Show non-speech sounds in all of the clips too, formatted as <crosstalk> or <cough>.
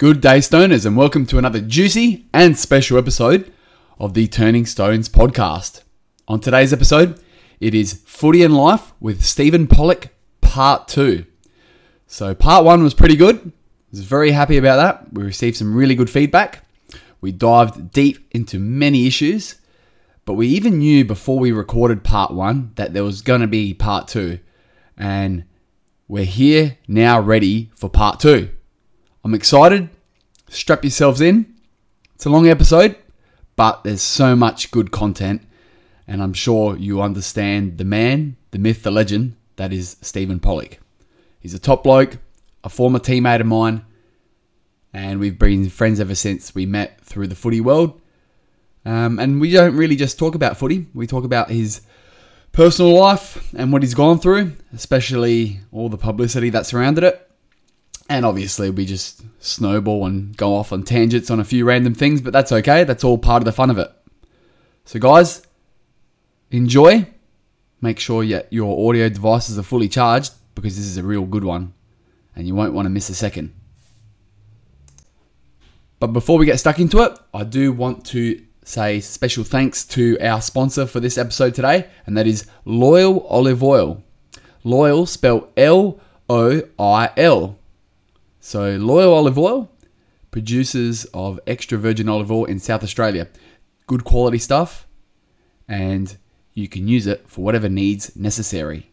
Good day, Stoners, and welcome to another juicy and special episode of the Turning Stones podcast. On today's episode, it is Footy and Life with Steven Pollock, part two. So, part one was pretty good. I was very happy about that. We received some really good feedback. We dived deep into many issues, but we even knew before we recorded part one that there was going to be part two. And we're here now ready for part two. I'm excited. Strap yourselves in. It's a long episode, but there's so much good content, and I'm sure you understand the man, the myth, the legend that is Steven Pollock. He's a top bloke, a former teammate of mine, and we've been friends ever since we met through the footy world. Um, and we don't really just talk about footy, we talk about his personal life and what he's gone through, especially all the publicity that surrounded it. And obviously, we just snowball and go off on tangents on a few random things, but that's okay. That's all part of the fun of it. So, guys, enjoy. Make sure your audio devices are fully charged because this is a real good one and you won't want to miss a second. But before we get stuck into it, I do want to say special thanks to our sponsor for this episode today, and that is Loil Olive Oil. Loil spelled L O I L. So, Loil Olive Oil, producers of extra virgin olive oil in South Australia. Good quality stuff, and you can use it for whatever needs necessary.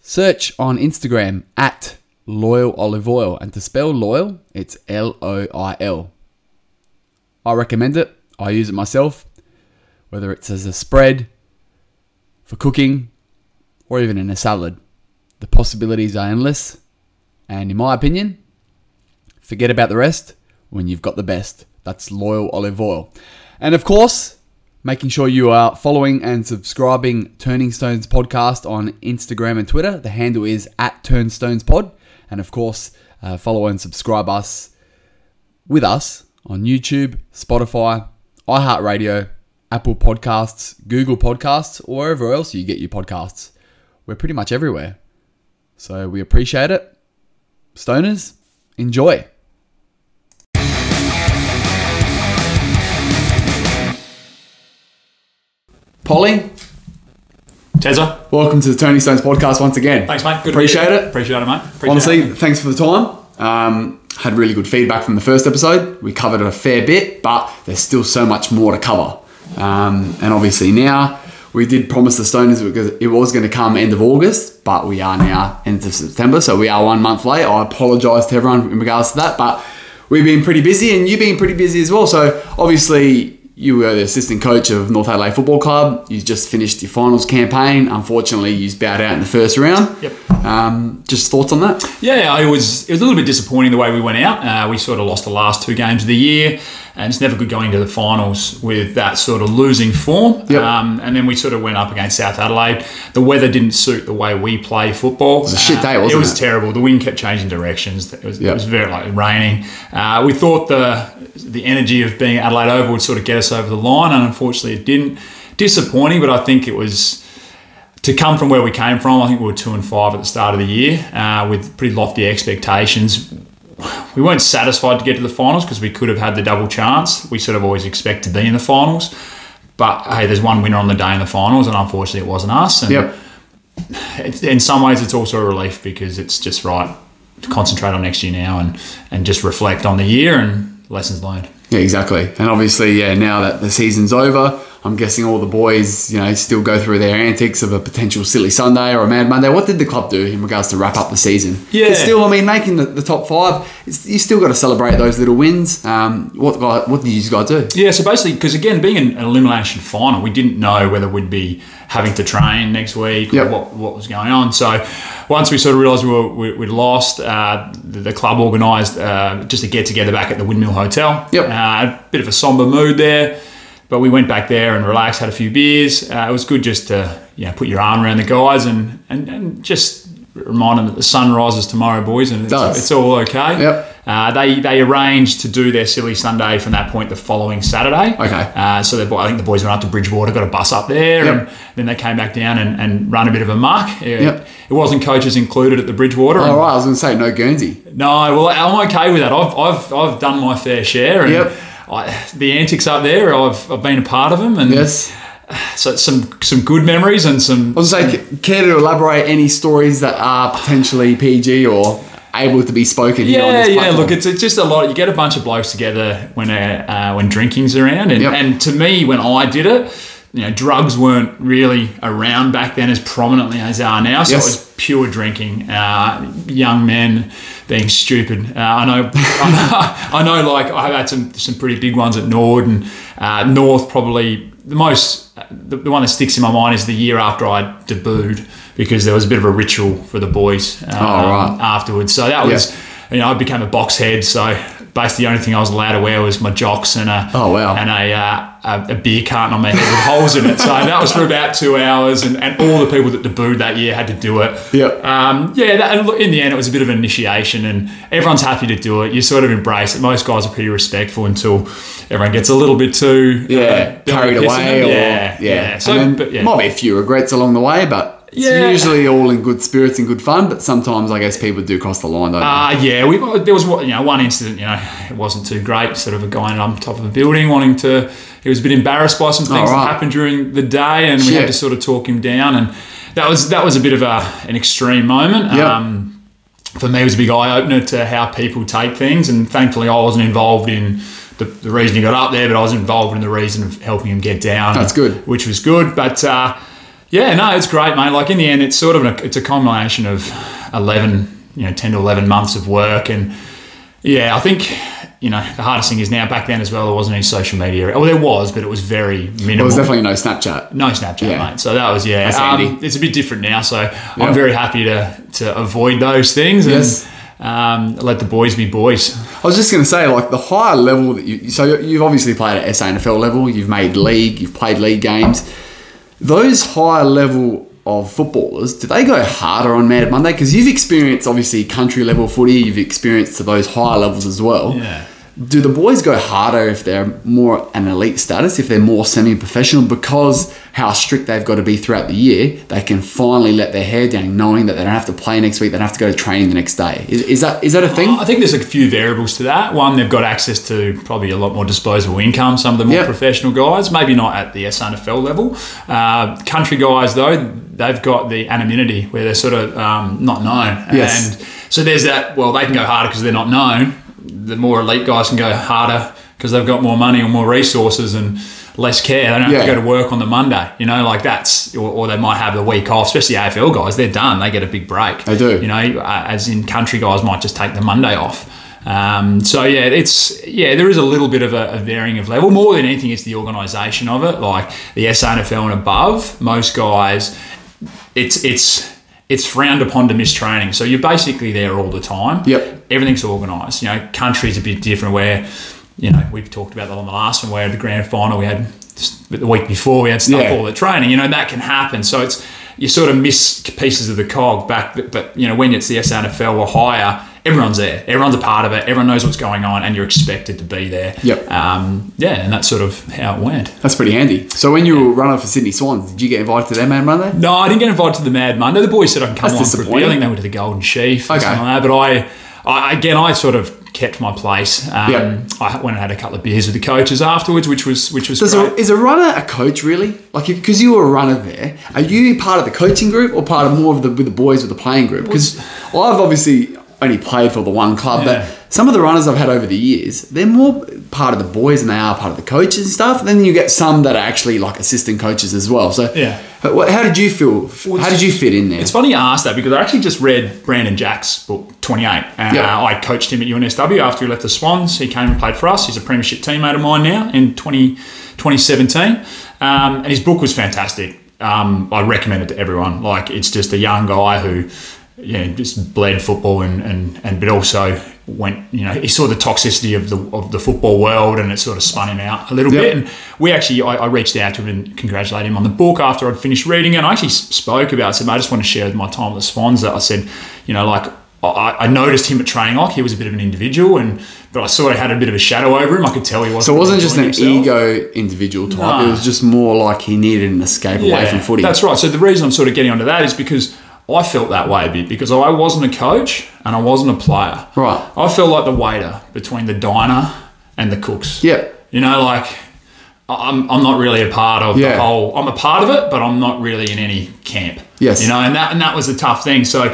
Search on Instagram at Loil Olive Oil, and to spell loyal, it's L O I L. I recommend it. I use it myself, whether it's as a spread, for cooking, or even in a salad. The possibilities are endless and in my opinion, forget about the rest when you've got the best. That's loyal olive oil. And of course, making sure you are following and subscribing Turning Stones podcast on Instagram and Twitter. The handle is at TurnStonesPod. And of course, uh, follow and subscribe us with us on YouTube, Spotify, iHeartRadio, Apple Podcasts, Google Podcasts, or wherever else you get your podcasts. We're pretty much everywhere. So we appreciate it. Stoners, enjoy. Polly, Tezza. welcome to the Turning Stones podcast once again. Thanks, mate. Good to Appreciate here. it. Appreciate it, mate. Appreciate Honestly, it. thanks for the time. Um, had really good feedback from the first episode. We covered a fair bit, but there's still so much more to cover. Um, and obviously now we did promise the Stoners because it was going to come end of August, but we are now end of September, so we are one month late. I apologise to everyone in regards to that, but we've been pretty busy, and you've been pretty busy as well. So obviously. You were the assistant coach of North Adelaide Football Club. You just finished your finals campaign. Unfortunately, you bowed out in the first round. Yep. Um, just thoughts on that? Yeah, it was it was a little bit disappointing the way we went out. Uh, we sort of lost the last two games of the year, and it's never good going to the finals with that sort of losing form. Yep. Um, and then we sort of went up against South Adelaide. The weather didn't suit the way we play football. It was a shit day, wasn't it? was it? terrible. The wind kept changing directions. It was, Yep. it was very like raining. Uh, we thought the the energy of being Adelaide Oval would sort of get us over the line, and unfortunately, it didn't. Disappointing, but I think it was to come from where we came from, I think we were two and five at the start of the year uh, with pretty lofty expectations. We weren't satisfied to get to the finals because we could have had the double chance. We sort of always expect to be in the finals, but hey, there's one winner on the day in the finals, and unfortunately, it wasn't us. And Yep. it's, in some ways, it's also a relief because it's just right to concentrate on next year now and and just reflect on the year and lessons learned. Yeah, exactly. And obviously, yeah, now that the season's over, I'm guessing all the boys, you know, still go through their antics of a potential silly Sunday or a mad Monday. What did the club do in regards to wrap up the season? Yeah. Still, I mean, making the, the top five, it's, you still got to celebrate those little wins. Um, what guy, what did you guys do? Yeah, so basically, because again, being an, an elimination final, we didn't know whether we'd be having to train next week Yep. or what, what was going on. So once we sort of realised we were, we, we'd lost, uh, the, the club organised uh, just a get together back at the Windmill Hotel. Yep. Uh, a bit of a somber mood there, but we went back there and relaxed, had a few beers. Uh, it was good just to you know, put your arm around the guys and, and, and just remind them that the sun rises tomorrow, boys, and it's, does. it's all okay. Yep. Uh, they they arranged to do their silly Sunday from that point the following Saturday. Okay. Uh, so the, I think the boys went up to Bridgewater, got a bus up there, Yep. and then they came back down and, and run a bit of a muck. It, Yep. it wasn't coaches included at the Bridgewater. and- All right, I was going to say no Guernsey. no, well, I'm okay with that. I've, I've, I've done my fair share. And Yep. I, the antics up there, I've, I've been a part of them. And Yes. so some, some good memories and some. I was say, care to elaborate any stories that are potentially PG or able to be spoken here on Yeah, yeah. Look, it's, it's just a lot. You get a bunch of blokes together when uh, uh, when drinking's around, and, Yep. and to me, when I did it, you know, drugs weren't really around back then as prominently as they are now. So Yes. it was pure drinking. Uh, young men being stupid. Uh, I know, I <laughs> know, I know. Like I've had some some pretty big ones at Nord and uh, North. Probably the most, the, the one that sticks in my mind is the year after I debuted because there was a bit of a ritual for the boys um, Oh, right. afterwards. So that was, you know, I became a box head. So basically, the only thing I was allowed to wear was my jocks and a Oh, wow. and a, uh, a, a beer carton on my head with holes in it. So that was for about two hours, and, and all the people that debuted that year had to do it. Yep. Um, yeah, that, and look, in the end, it was a bit of an initiation, and everyone's happy to do it. You sort of embrace it. Most guys are pretty respectful until everyone gets a little bit too yeah, uh, carried away. Or, yeah, yeah. So, and but yeah. might be a few regrets along the way, but it's Yeah. usually all in good spirits and good fun. But sometimes I guess people do cross the line, don't they? Uh, yeah, we, there was you know one incident. You know, it wasn't too great. Sort of a guy on top of a building wanting to. He was a bit embarrassed by some things Oh, right. that happened during the day, and we had to sort of talk him down. And that was that was a bit of a an extreme moment. Yeah. Um, for me, it was a big eye opener to how people take things, and thankfully, I wasn't involved in. The, the reason he got up there, but I was involved in the reason of helping him get down. That's good. which was good. But uh, yeah, no, it's great, mate. Like in the end, it's sort of a, it's a combination of eleven, you know, ten to eleven months of work, and yeah, I think you know the hardest thing is now. Back then as well, there wasn't any social media. Well, there was, but it was very minimal. There was definitely no Snapchat. no Snapchat, Yeah. mate. So that was yeah. Um, it's a bit different now, so Yeah. I'm very happy to to avoid those things Yes. and um, let the boys be boys. I was just going to say, like the higher level that you, so you've obviously played at SANFL level, you've made league, you've played league games. Those higher level of footballers, do they go harder on Mad Monday? Because you've experienced obviously country level footy, you've experienced to those higher levels as well. Yeah. Do the boys go harder if they're more an elite status, if they're more semi-professional, because how strict they've got to be throughout the year? They can finally let their hair down, knowing that they don't have to play next week, they don't have to go to training the next day. Is, is that is that a thing? I think there's a few variables to that. One, they've got access to probably a lot more disposable income. Some of the more Yep. professional guys, maybe not at the SANFL level. Uh, country guys, though, they've got the anonymity where they're sort of um, not known. Yes. And so there's that. Well, they can go harder because they're not known. The more elite guys can go harder because they've got more money or more resources and less care. They don't have to go to work on the Monday. You know, like that's, or, or they might have the week off. Especially AFL guys, they're done. They get a big break. They do. You know, uh, as in country guys might just take the Monday off. Um, so yeah, it's yeah, there is a little bit of a, a varying of level. More than anything, it's the organisation of it. Like the SANFL and above, most guys, it's it's it's frowned upon to miss training. So you're basically there all the time. Yep. Everything's organised. You know, country's a bit different where, you know, we've talked about that on the last one where the grand final we had just the week before we had stuff Yeah. all the training. You know, that can happen. So it's you sort of miss pieces of the cog back. But, but you know, when it's the SANFL or higher, everyone's there. Everyone's a part of it. Everyone knows what's going on, and you're expected to be there. Yep. Um, yeah, and that's sort of how it went. That's pretty handy. So when you were running for Sydney Swans, did you get invited to their Mad Monday? No, I didn't get invited to the Mad Monday. The boys said I can come That's on for a beer. I think they went to the Golden Sheaf Okay. like that. But I, I, again, I sort of kept my place. Um, Yeah. I went and had a couple of beers with the coaches afterwards, which was which was great. a, is a runner a coach really? Like, because you were a runner there, are you part of the coaching group or part of more of the with the boys with the playing group? Because I've obviously only played for the one club, Yeah. but some of the runners I've had over the years, they're more part of the boys than they are part of the coaches and stuff. And then you get some that are actually like assistant coaches as well. So, Yeah. How did you feel? how did you fit in there? It's funny you asked that because I actually just read Brandon Jack's book, 28. Uh, Yeah. I coached him at UNSW after he left the Swans. He came and played for us. He's a premiership teammate of mine now in 20, 2017. Um, and his book was fantastic. Um, I recommend it to everyone. Like, it's just a young guy who, you know, just bled football and, and, and but also went, you know, he saw the toxicity of the of the football world, and it sort of spun him out a little Yep. bit. And we actually, I, I reached out to him and congratulated him on the book after I'd finished reading it. And I actually spoke about. it. I said, I just want to share my time with the Swans. That I said, you know, like I, I noticed him at training. Like he was a bit of an individual, and but I sort of had a bit of a shadow over him. I could tell he wasn't. So it wasn't just an himself. ego individual type. No. It was just more like he needed an escape away from footy. That's right. So the reason I'm sort of getting onto that is because I felt that way a bit because I wasn't a coach and I wasn't a player. Right. I felt like the waiter between the diner and the cooks. Yep. You know, like I'm, I'm not really a part of Yeah. the whole. I'm a part of it, but I'm not really in any camp. Yes. You know, and that and that was a tough thing. So,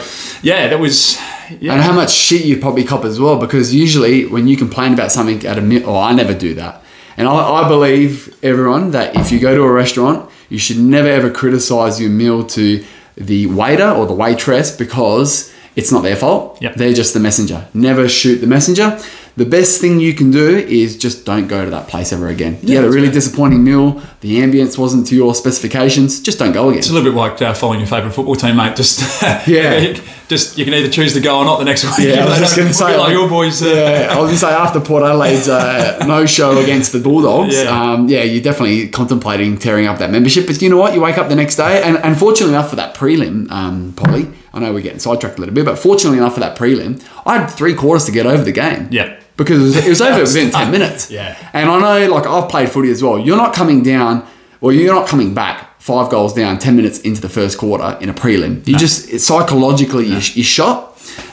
yeah, that was. Yeah. And how much shit you probably cop as well, because usually when you complain about something at a meal, oh, I never do that. And I, I believe everyone that if you go to a restaurant, you should never ever criticize your meal to the waiter or the waitress because it's not their fault. Yep. They're just the messenger. Never shoot the messenger. The best thing you can do is just don't go to that place ever again. you had a really disappointing meal. The ambience wasn't to your specifications. Just don't go again. It's a little bit like uh, following your favourite football team, mate. Just <laughs> Yeah. <laughs> just you can either choose to go or not the next week. Yeah, I was <laughs> just gonna say, like your boys. Uh, Yeah, I was gonna say after Port Adelaide's uh, no show against the Bulldogs, Yeah. um, yeah, you're definitely contemplating tearing up that membership. But you know what? You wake up the next day, and, and fortunately enough for that prelim, um, Polly, I know we're getting sidetracked a little bit, but fortunately enough for that prelim, I had three quarters to get over the game. Yeah. Because it was, it was over within 10 <laughs> minutes. Yeah. And I know, like, I've played footy as well. You're not coming down, or you're not coming back five goals down 10 minutes into the first quarter in a prelim. You just, it, psychologically, you, you shot.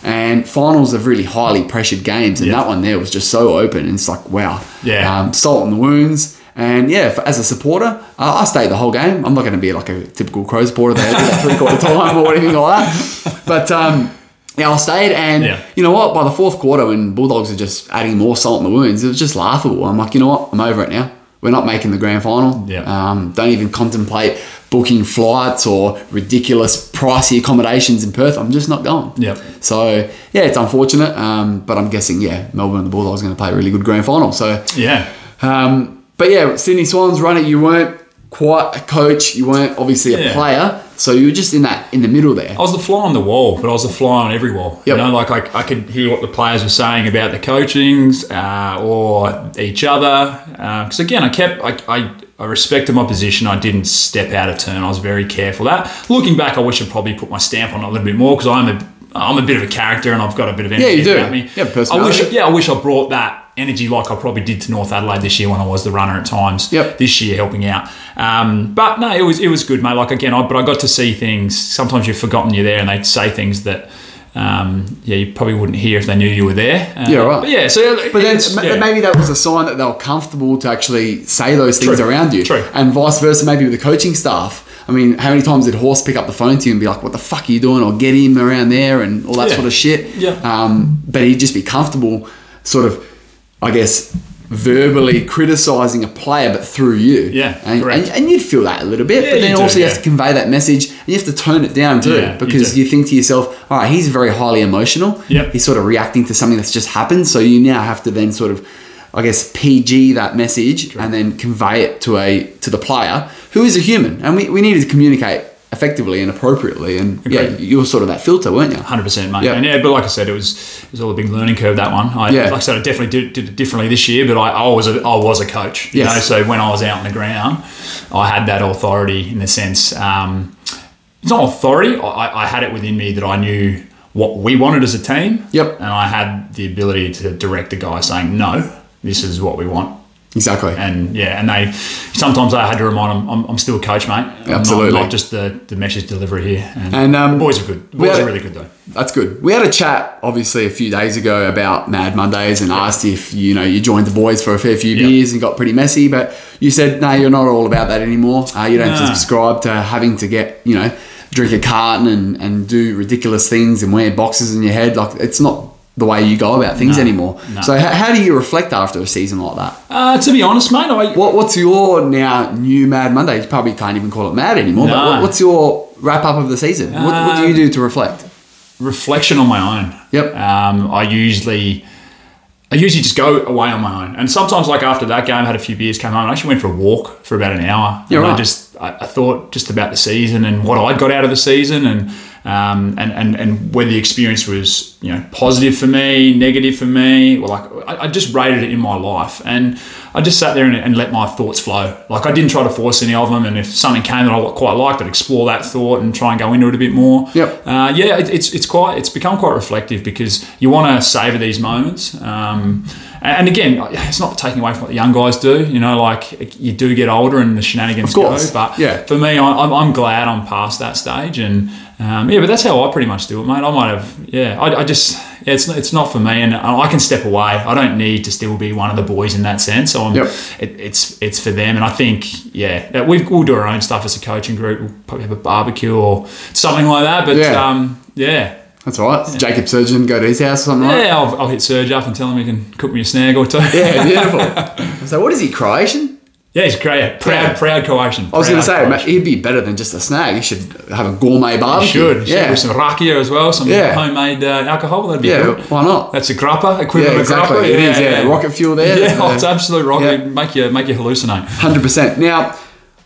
And finals are really highly pressured games. And Yeah. that one there was just so open. And it's like, wow. Yeah. Um, salt in the wounds. And yeah, for, as a supporter, uh, I stayed the whole game. I'm not going to be like a typical Crow supporter there, that three quarter <laughs> time or anything like that. But um, yeah, I stayed. And Yeah. you know what? By the fourth quarter, when Bulldogs are just adding more salt in the wounds, it was just laughable. I'm like, you know what? I'm over it now. We're not making the grand final. Yeah. Um, don't even contemplate booking flights or ridiculous pricey accommodations in Perth. I'm just not going. Yep. So yeah, it's unfortunate. Um, but I'm guessing yeah, Melbourne and the Bulldogs are going to play a really good grand final. So yeah. um, but yeah, Sydney Swans runner, you weren't quite a coach. You weren't obviously a Yeah. player. So you were just in that in the middle there. I was the fly on the wall, but I was the fly on every wall. Yep. You know, like I, I could hear what the players were saying about the coachings uh, or each other. Because again, I kept, I, I, I respected my position. I didn't step out of turn. I was very careful. That looking back, I wish I'd probably put my stamp on it a little bit more because I'm a, I'm a bit of a character and I've got a bit of energy you do. about me. You have I personality. wish, yeah, I wish I brought that energy like I probably did to North Adelaide this year when I was the runner at times. Yep. This year helping out. Um, but no, it was it was good, mate. Like again, I, but I got to see things. Sometimes you've forgotten you're there, and they say things that. Um, yeah, you probably wouldn't hear if they knew you were there. Uh, Yeah, right. But yeah, so But then yeah. maybe that was a sign that they were comfortable to actually say those things True. around you. True. And vice versa, maybe with the coaching staff. I mean, how many times did Horse pick up the phone to you and be like, what the fuck are you doing? Or get him around there and all that Yeah. sort of shit. Yeah. Um, but he'd just be comfortable, sort of, I guess, verbally criticizing a player, but through you. Yeah, And, and, and you'd feel that a little bit. Yeah, but then you do, also you have to convey that message and you have to tone it down too. Yeah, you because do. you think to yourself, all right, he's very highly emotional. Yep. He's sort of reacting to something that's just happened. So you now have to then sort of, I guess, PG that message and then convey it to a to the player who is a human. And we, we need to communicate effectively and appropriately. And yeah, you were sort of that filter, weren't you? Hundred percent, mate. Yeah. And yeah, but like I said, it was it was all a big learning curve that one. I, Yeah. Like I said, I definitely did, did it differently this year, but I, I was a, I was a coach. You Yes. know, so when I was out on the ground, I had that authority in the sense. Um, it's not authority. I, I had it within me that I knew what we wanted as a team. Yep. And I had the ability to direct the guy saying, "No, this is what we want." Exactly. And yeah, and they sometimes I had to remind them, I'm, I'm still a coach, mate. I'm not- Absolutely. not, just the, the message delivery here. And, And, um, the boys are good. The boys are really good though. That's good. We had a chat, obviously, a few days ago about Mad Mondays and asked if you know you joined the boys for a fair few Yeah. beers and got pretty messy. But you said no, you're not all about that anymore. Uh, you don't No. subscribe to having to get you know drink a carton and, and do ridiculous things and wear boxes in your head. Like it's not the way you go about things No. anymore. No. So how, how do you reflect after a season like that? Uh, to be honest, mate, I, What what's your now new Mad Monday? You probably can't even call it Mad anymore. But No. what, what's your wrap up of the season? what, what do you do to reflect? reflection on my own. Yep. Um, I usually, I usually just go away on my own, and sometimes like after that game, I had a few beers, came home. I actually went for a walk for about an hour. Yeah, and I just, I, I thought just about the season and what I got out of the season, and um, and, and and whether the experience was you know positive for me, negative for me, or like I, I just rated it in my life, and I just sat there and, and, let my thoughts flow. Like I didn't try to force any of them, and if something came that I quite liked, I'd explore that thought and try and go into it a bit more. Yep. Uh, yeah, it, it's it's quite it's become quite reflective because you want to savor these moments. Um, and again, it's not taking away from what the young guys do. You know, like you do get older and the shenanigans go. But yeah. for me, I'm, I'm glad I'm past that stage. And um, yeah, but that's how I pretty much do it, mate. I might have, yeah, I, I just, yeah, it's, it's not for me. And I can step away. I don't need to still be one of the boys in that sense. So yep. it, it's it's for them. And I think, yeah, we will do our own stuff as a coaching group. We'll probably have a barbecue or something like that. But yeah. Um, yeah that's all right. Yeah. Jacob Surjan, go to his house or something Yeah, I'll, I'll, hit Serge up and tell him he can cook me a snag or two. Yeah, <laughs> beautiful. so what is he, Croatian? Yeah, he's great. Proud, yeah. proud Croatian. I was going to say, Croatian. he'd be better than just a snag. He should have a gourmet barbecue. He should. Yeah. With some rakia as well, some yeah. homemade uh, alcohol. That'd be yeah, good. why not? That's a grappa, equivalent yeah, exactly. of grappa. It yeah, is, yeah. Rocket fuel there. <laughs> Yeah, uh, it's absolute rocket. Make you make you hallucinate. 100%. Now,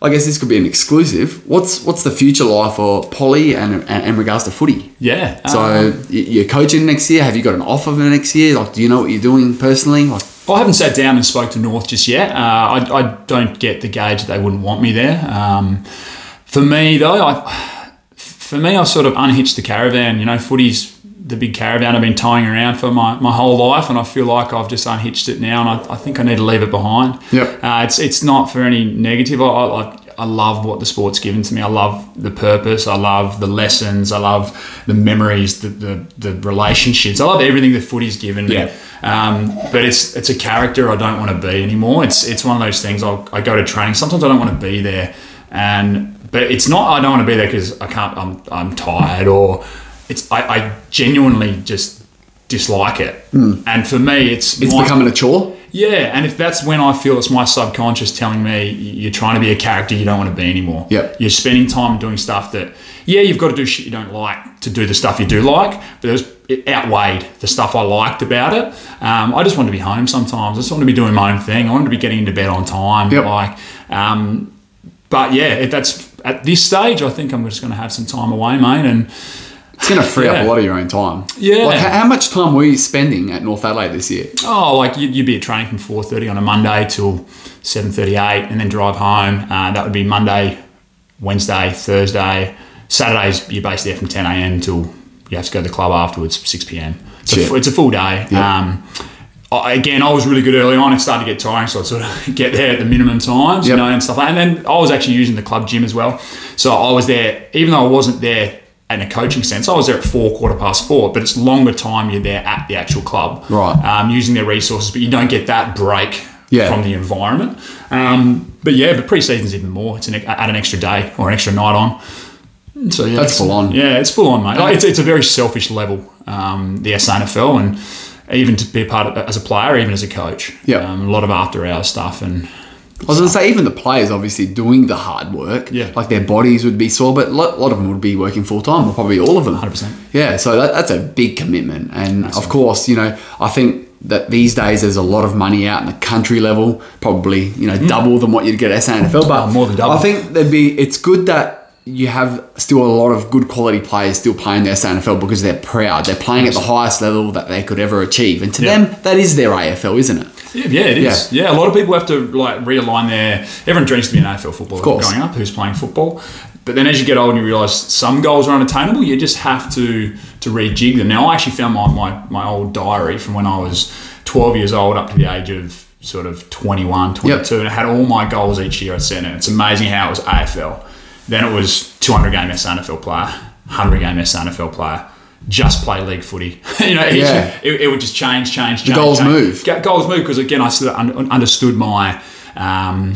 I guess this could be an exclusive. What's what's the future life for Polly and, and in regards to footy? Yeah. So um, you're coaching next year. Have you got an offer for next year? Like, do you know what you're doing personally? Like, I haven't sat down and spoke to North just yet. Uh, I, I don't get the gauge that they wouldn't want me there. Um, for me though, I, for me, I've sort of unhitched the caravan. You know, footy's the big caravan I've been towing around for my, my whole life, and I feel like I've just unhitched it now, and I, I think I need to leave it behind. Yep. Uh, it's it's not for any negative. I, I, I love what the sport's given to me. I love the purpose. I love the lessons. I love the memories, the the, the relationships. I love everything the footy's given me. Yeah. Um, but it's it's a character I don't want to be anymore. It's it's one of those things. I'll, I go to training. Sometimes I don't want to be there, and but it's not. I don't want to be there because I can't. I'm I'm tired or it's I, I genuinely just dislike it. Mm. And for me, it's it's my, becoming a chore. Yeah, and if that's when I feel it's my subconscious telling me you're trying to be a character you don't want to be anymore. Yep. You're spending time doing stuff that, yeah, you've got to do shit you don't like to do the stuff you do like, but it, was, it outweighed the stuff I liked about it. Um, I just want to be home sometimes. I just want to be doing my own thing. I want to be getting into bed on time. Yep. Like, um, but yeah, that's at this stage. I think I'm just going to have some time away, mate, and it's going to free yeah. up a lot of your own time. Yeah. Like, how much time were you spending at North Adelaide this year? Oh, like you'd, you'd be at training from 4.30 on a Monday till 7.38 and then drive home. Uh, that would be Monday, Wednesday, Thursday. Saturdays, you're based there from 10 a.m. till you have to go to the club afterwards, 6 p.m. It's, a, it's a, full day. Yeah. Um, I, again, I was really good early on. It started to get tiring, so I'd sort of <laughs> get there at the minimum times, yep. you know, and stuff. Like and then I was actually using the club gym as well. So I was there, even though I wasn't there in a coaching sense, I was there at four, quarter past four, but it's longer time you're there at the actual club, right? Um, using their resources, but you don't get that break yeah. from the environment. Um, but yeah, but pre-season's even more. It's an, add an extra day or an extra night on. So yeah, that's full on. Yeah, it's full on, mate. Like, it's, it's a very selfish level, um, the SANFL, and even to be a part of as a player, even as a coach. Yeah, um, a lot of after hours stuff and I was going to say, even the players obviously doing the hard work. Yeah. Like their bodies would be sore, but a lot, lot of them would be working full time, or probably all of them. 100%. Yeah, so that, that's a big commitment. And of course, you know, I think that these days there's a lot of money out in the country level, probably, you know, mm. double than what you'd get at SANFL. But oh, more than double. I think there'd be, it's good that you have still a lot of good quality players still playing their SANFL because they're proud. They're playing at the highest level that they could ever achieve. And to yeah. them, that is their AFL, isn't it? Yeah, yeah, it is. Yeah. yeah. a lot of people have to like realign their. Everyone dreams to be an AFL footballer growing up who's playing football. But then as you get older, you realise some goals are unattainable. You just have to to rejig them. Now, I actually found my, my, my old diary from when I was 12 years old up to the age of sort of 21, 22, yep. and I had all my goals each year I set in. It's amazing how it was AFL then it was 200 game SANFL player, 100 game SANFL player. Just play league footy. <laughs> you know, yeah. it, it, would just change, change, change. The goals change. move. Goals move because again, I sort of understood my um,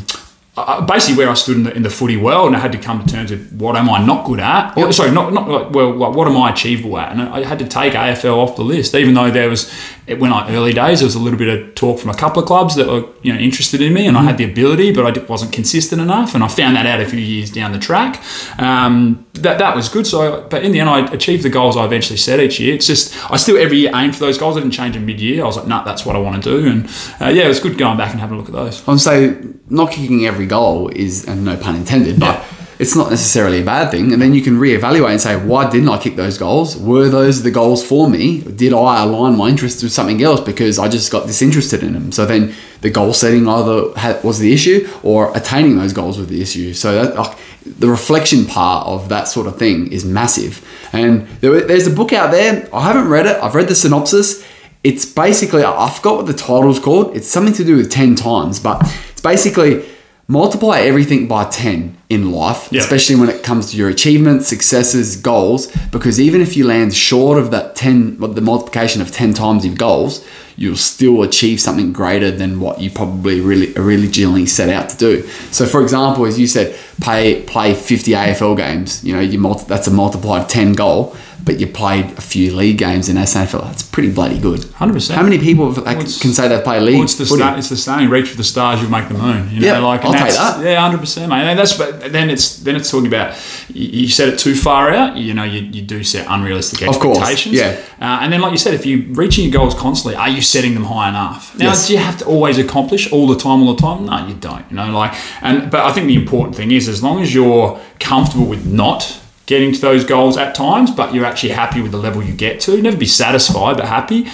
basically where I stood in the, in the footy world, and I had to come to terms with what am I not good at? Yep. sorry, not not well, what am I achievable at? And I had to take AFL off the list, even though there was when I early days there was a little bit of talk from a couple of clubs that were you know interested in me, and. I had the ability, but I wasn't consistent enough, and I found that out a few years down the track. Um, that that was good. So, but in the end, I achieved the goals I eventually set each year. It's just I still every year aim for those goals. I didn't change in mid year. I was like, nah, that's what I want to do, and uh, yeah, it was good going back and having a look at those. I'm say not kicking every goal is, and no pun intended, but. Yeah it's not necessarily a bad thing. And then you can reevaluate and say, why didn't I kick those goals? Were those the goals for me? Did I align my interests with something else because I just got disinterested in them? So then the goal setting either was the issue or attaining those goals was the issue. So that, like, the reflection part of that sort of thing is massive. And there, there's a book out there. I haven't read it. I've read the synopsis. It's basically, I forgot what the title's called. It's something to do with 10 times, but it's basically multiply everything by 10 in life, Yeah. especially when it comes to your achievements, successes, goals, because even if you land short of that 10, what the multiplication of 10 times your goals, you'll still achieve something greater than what you probably really originally set out to do. So for example, as you said, play, play 50 AFL games, you know, you multi, that's a multiplied 10 goal, but you played a few league games in SANFL. That's pretty bloody good. 100%. How many people have, like, it's- can say they play league? Well, it's the footy? sta- it's the saying, reach for the stars, you'll make the moon. You know, Yeah, like I'll take that. Yeah, hundred percent, mate. And that's but then it's then it's talking about you, you set it too far out. You know, you, you do set unrealistic expectations. Of course, yeah. Uh, and then, like you said, if you're reaching your goals constantly, are you setting them high enough? Now, Yes. do you have to always accomplish all the time, all the time? No, you don't. You know, like and but I think the important thing is as long as you're comfortable with not getting to those goals at times, but you're actually happy with the level you get to. Never be satisfied, but happy.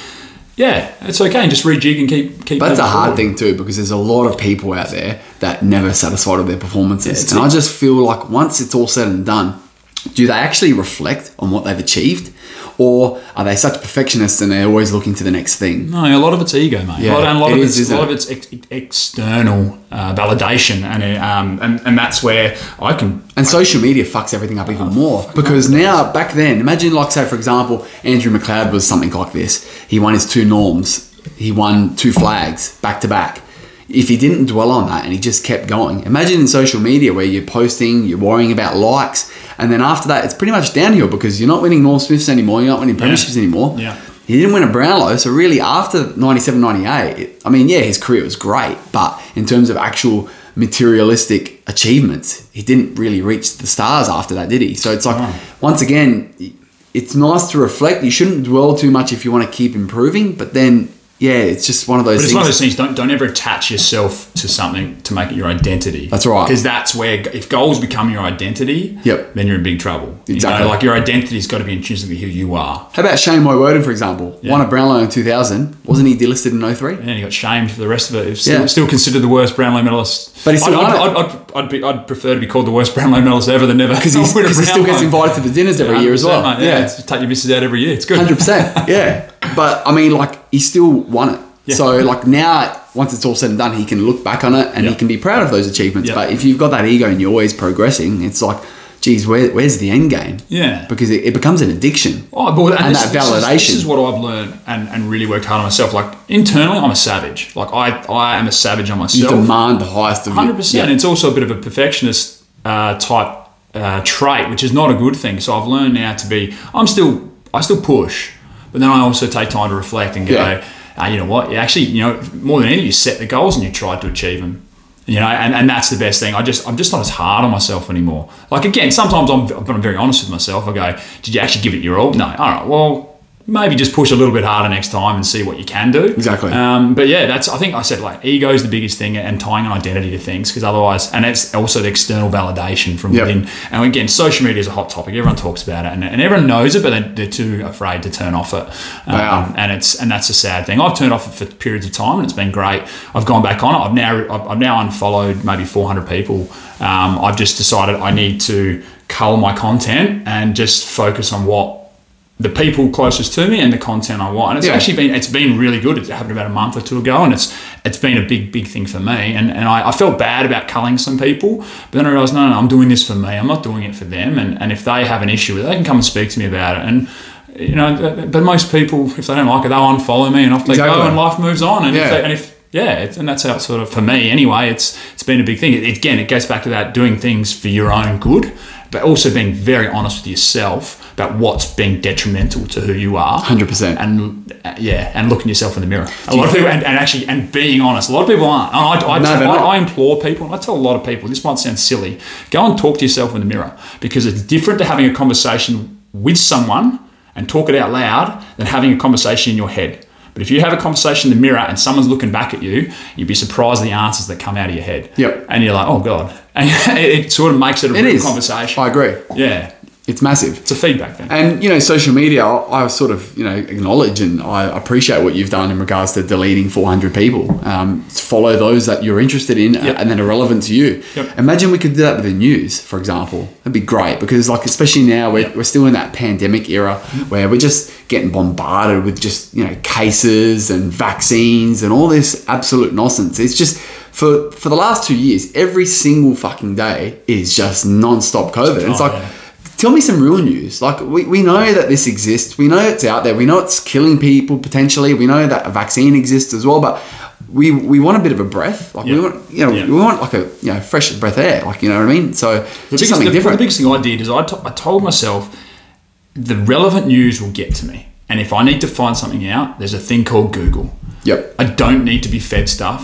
Yeah, it's okay. And just rejig and keep keep. But that's a hard forward. thing too because there's a lot of people out there that never satisfied with their performances. And it. I just feel like once it's all said and done, do they actually reflect on what they've achieved? Or are they such perfectionists and they're always looking to the next thing? No, a lot of it's ego, mate. Yeah, a lot, and a lot it of is, it's a lot it? of it's ex- external uh, validation, and, it, um, and and that's where I can. And social media fucks everything up even more because now, back then, imagine like say for example, Andrew McLeod was something like this. He won his two norms. He won two flags back to back. If he didn't dwell on that and he just kept going, imagine in social media where you're posting, you're worrying about likes, and then after that, it's pretty much downhill because you're not winning Norm Smiths anymore, you're not winning premierships anymore. Yeah. He didn't win a Brownlow, so really after 97 98, it- I mean, yeah, his career was great, but in terms of actual materialistic achievements, he didn't really reach the stars after that, did he? So it's like, once again, it's nice to reflect. You shouldn't dwell too much if you want to keep improving, but then, yeah, it's just one of those But it's things. one of those things. Don't don't ever attach yourself to something to make it your identity. That's right. Because that's where if goals become your identity, Yep. then you're in big trouble. You Exactly. know, like your identity's got to be intrinsically who you are. How about Shane Woewodin, for example? Won a Brownlow in 2000. Wasn't he delisted in 03? And he got shamed for the rest of it. He's Still, Yeah. still considered the worst Brownlow medalist. But he still I'd, I'd, I'd, I'd, be, I'd prefer to be called the worst Brownlow medalist ever than never. Because <laughs> he still gets invited to the dinners every year as well. mate. Yeah, it's- take your misses out every year. It's good. Hundred percent, yeah. <laughs> But I mean, like he still won it. Yeah. So like now, once it's all said and done, he can look back on it and Yeah. he can be proud of those achievements. Yeah. But if you've got that ego and you're always progressing, it's like, geez, where, where's the end game? Yeah. Because it, it becomes an addiction. Oh, but, and, And this, that this is- This is, what I've learned and, and really worked hard on myself. Like internally, I'm a savage. Like I, I am a savage on myself. You demand the highest of. Hundred percent. It's also a bit of a perfectionist uh, type uh, trait, which is not a good thing. So I've learned now to be. I'm still. I still push, but then I also take time to reflect and go. Yeah. Uh, you know what? You actually, you know, more than anything, you set the goals and you try to achieve them. You know, and, and that's the best thing. I just I'm just not as hard on myself anymore. Like again, sometimes I'm I'm very honest with myself. I go, did you actually give it your all? No. All right. Well, maybe just push a little bit harder next time and see what you can do. Exactly. Um, but yeah, that's I think I said like ego is the biggest thing and tying an identity to things because otherwise, and it's also the external validation from Yep. within. And again, social media is a hot topic. Everyone talks about it, and, and everyone knows it, but they, they're too afraid to turn off it. Um, Wow. And it's and that's a sad thing. I've turned off it for periods of time, and it's been great. I've gone back on it. I've now I've, I've now unfollowed maybe 400 people. Um, I've just decided I need to cull my content and just focus on what the people closest to me and the content I want. And it's Yeah. actually been it's been really good. It happened about a month or two ago, and it's it's been a big big thing for me. And and I, I felt bad about culling some people, but then I realized no, no, I'm doing this for me. I'm not doing it for them. And and if they have an issue with it, they can come and speak to me about it. And you know, but most people, if they don't like it, they'll unfollow me and off they Exactly. go, and life moves on. And Yeah. if they, and if yeah, it's, and that's how it's sort of for me anyway. It's it's been a big thing. It, again, it goes back to that doing things for your own good, but also being very honest with yourself about what's being detrimental to who you are. 100%. And uh, yeah, and looking yourself in the mirror. A lot of people, and, and actually, and being honest. A lot of people aren't. I, I, No, they're I. I implore people, and I tell a lot of people, this might sound silly, go and talk to yourself in the mirror because it's different to having a conversation with someone and talk it out loud than having a conversation in your head. But if you have a conversation in the mirror and someone's looking back at you, you'd be surprised at the answers that come out of your head. Yep. And you're like, oh God. and <laughs> it, it sort of makes it a It real is. conversation. I agree. yeah, It's massive. it's a feedback thing. And you know, social media, I I sort of you know acknowledge and I appreciate what you've done in regards to deleting 400 people. Um, follow those that you're interested in Yep. and that are relevant to you. Yep. Imagine we could do that with the news, for example. That'd be great because, like, especially now we're, Yep. we're still in that pandemic era where we're just getting bombarded with just you know cases and vaccines and all this absolute nonsense. It's just. For, for the last two years, every single fucking day is just non-stop COVID. It's Oh, like, yeah. Tell me some real news. Like we, we know that this exists. We know it's out there. We know it's killing people potentially. We know that a vaccine exists as well. But we we want a bit of a breath. Like we want you know Yeah. we want like a you know fresh breath air. Like you know what I mean. So The just biggest, something the, different. the biggest thing I did is I I told myself the relevant news will get to me. And if I need to find something out, there's a thing called Google. yep. I don't need to be fed stuff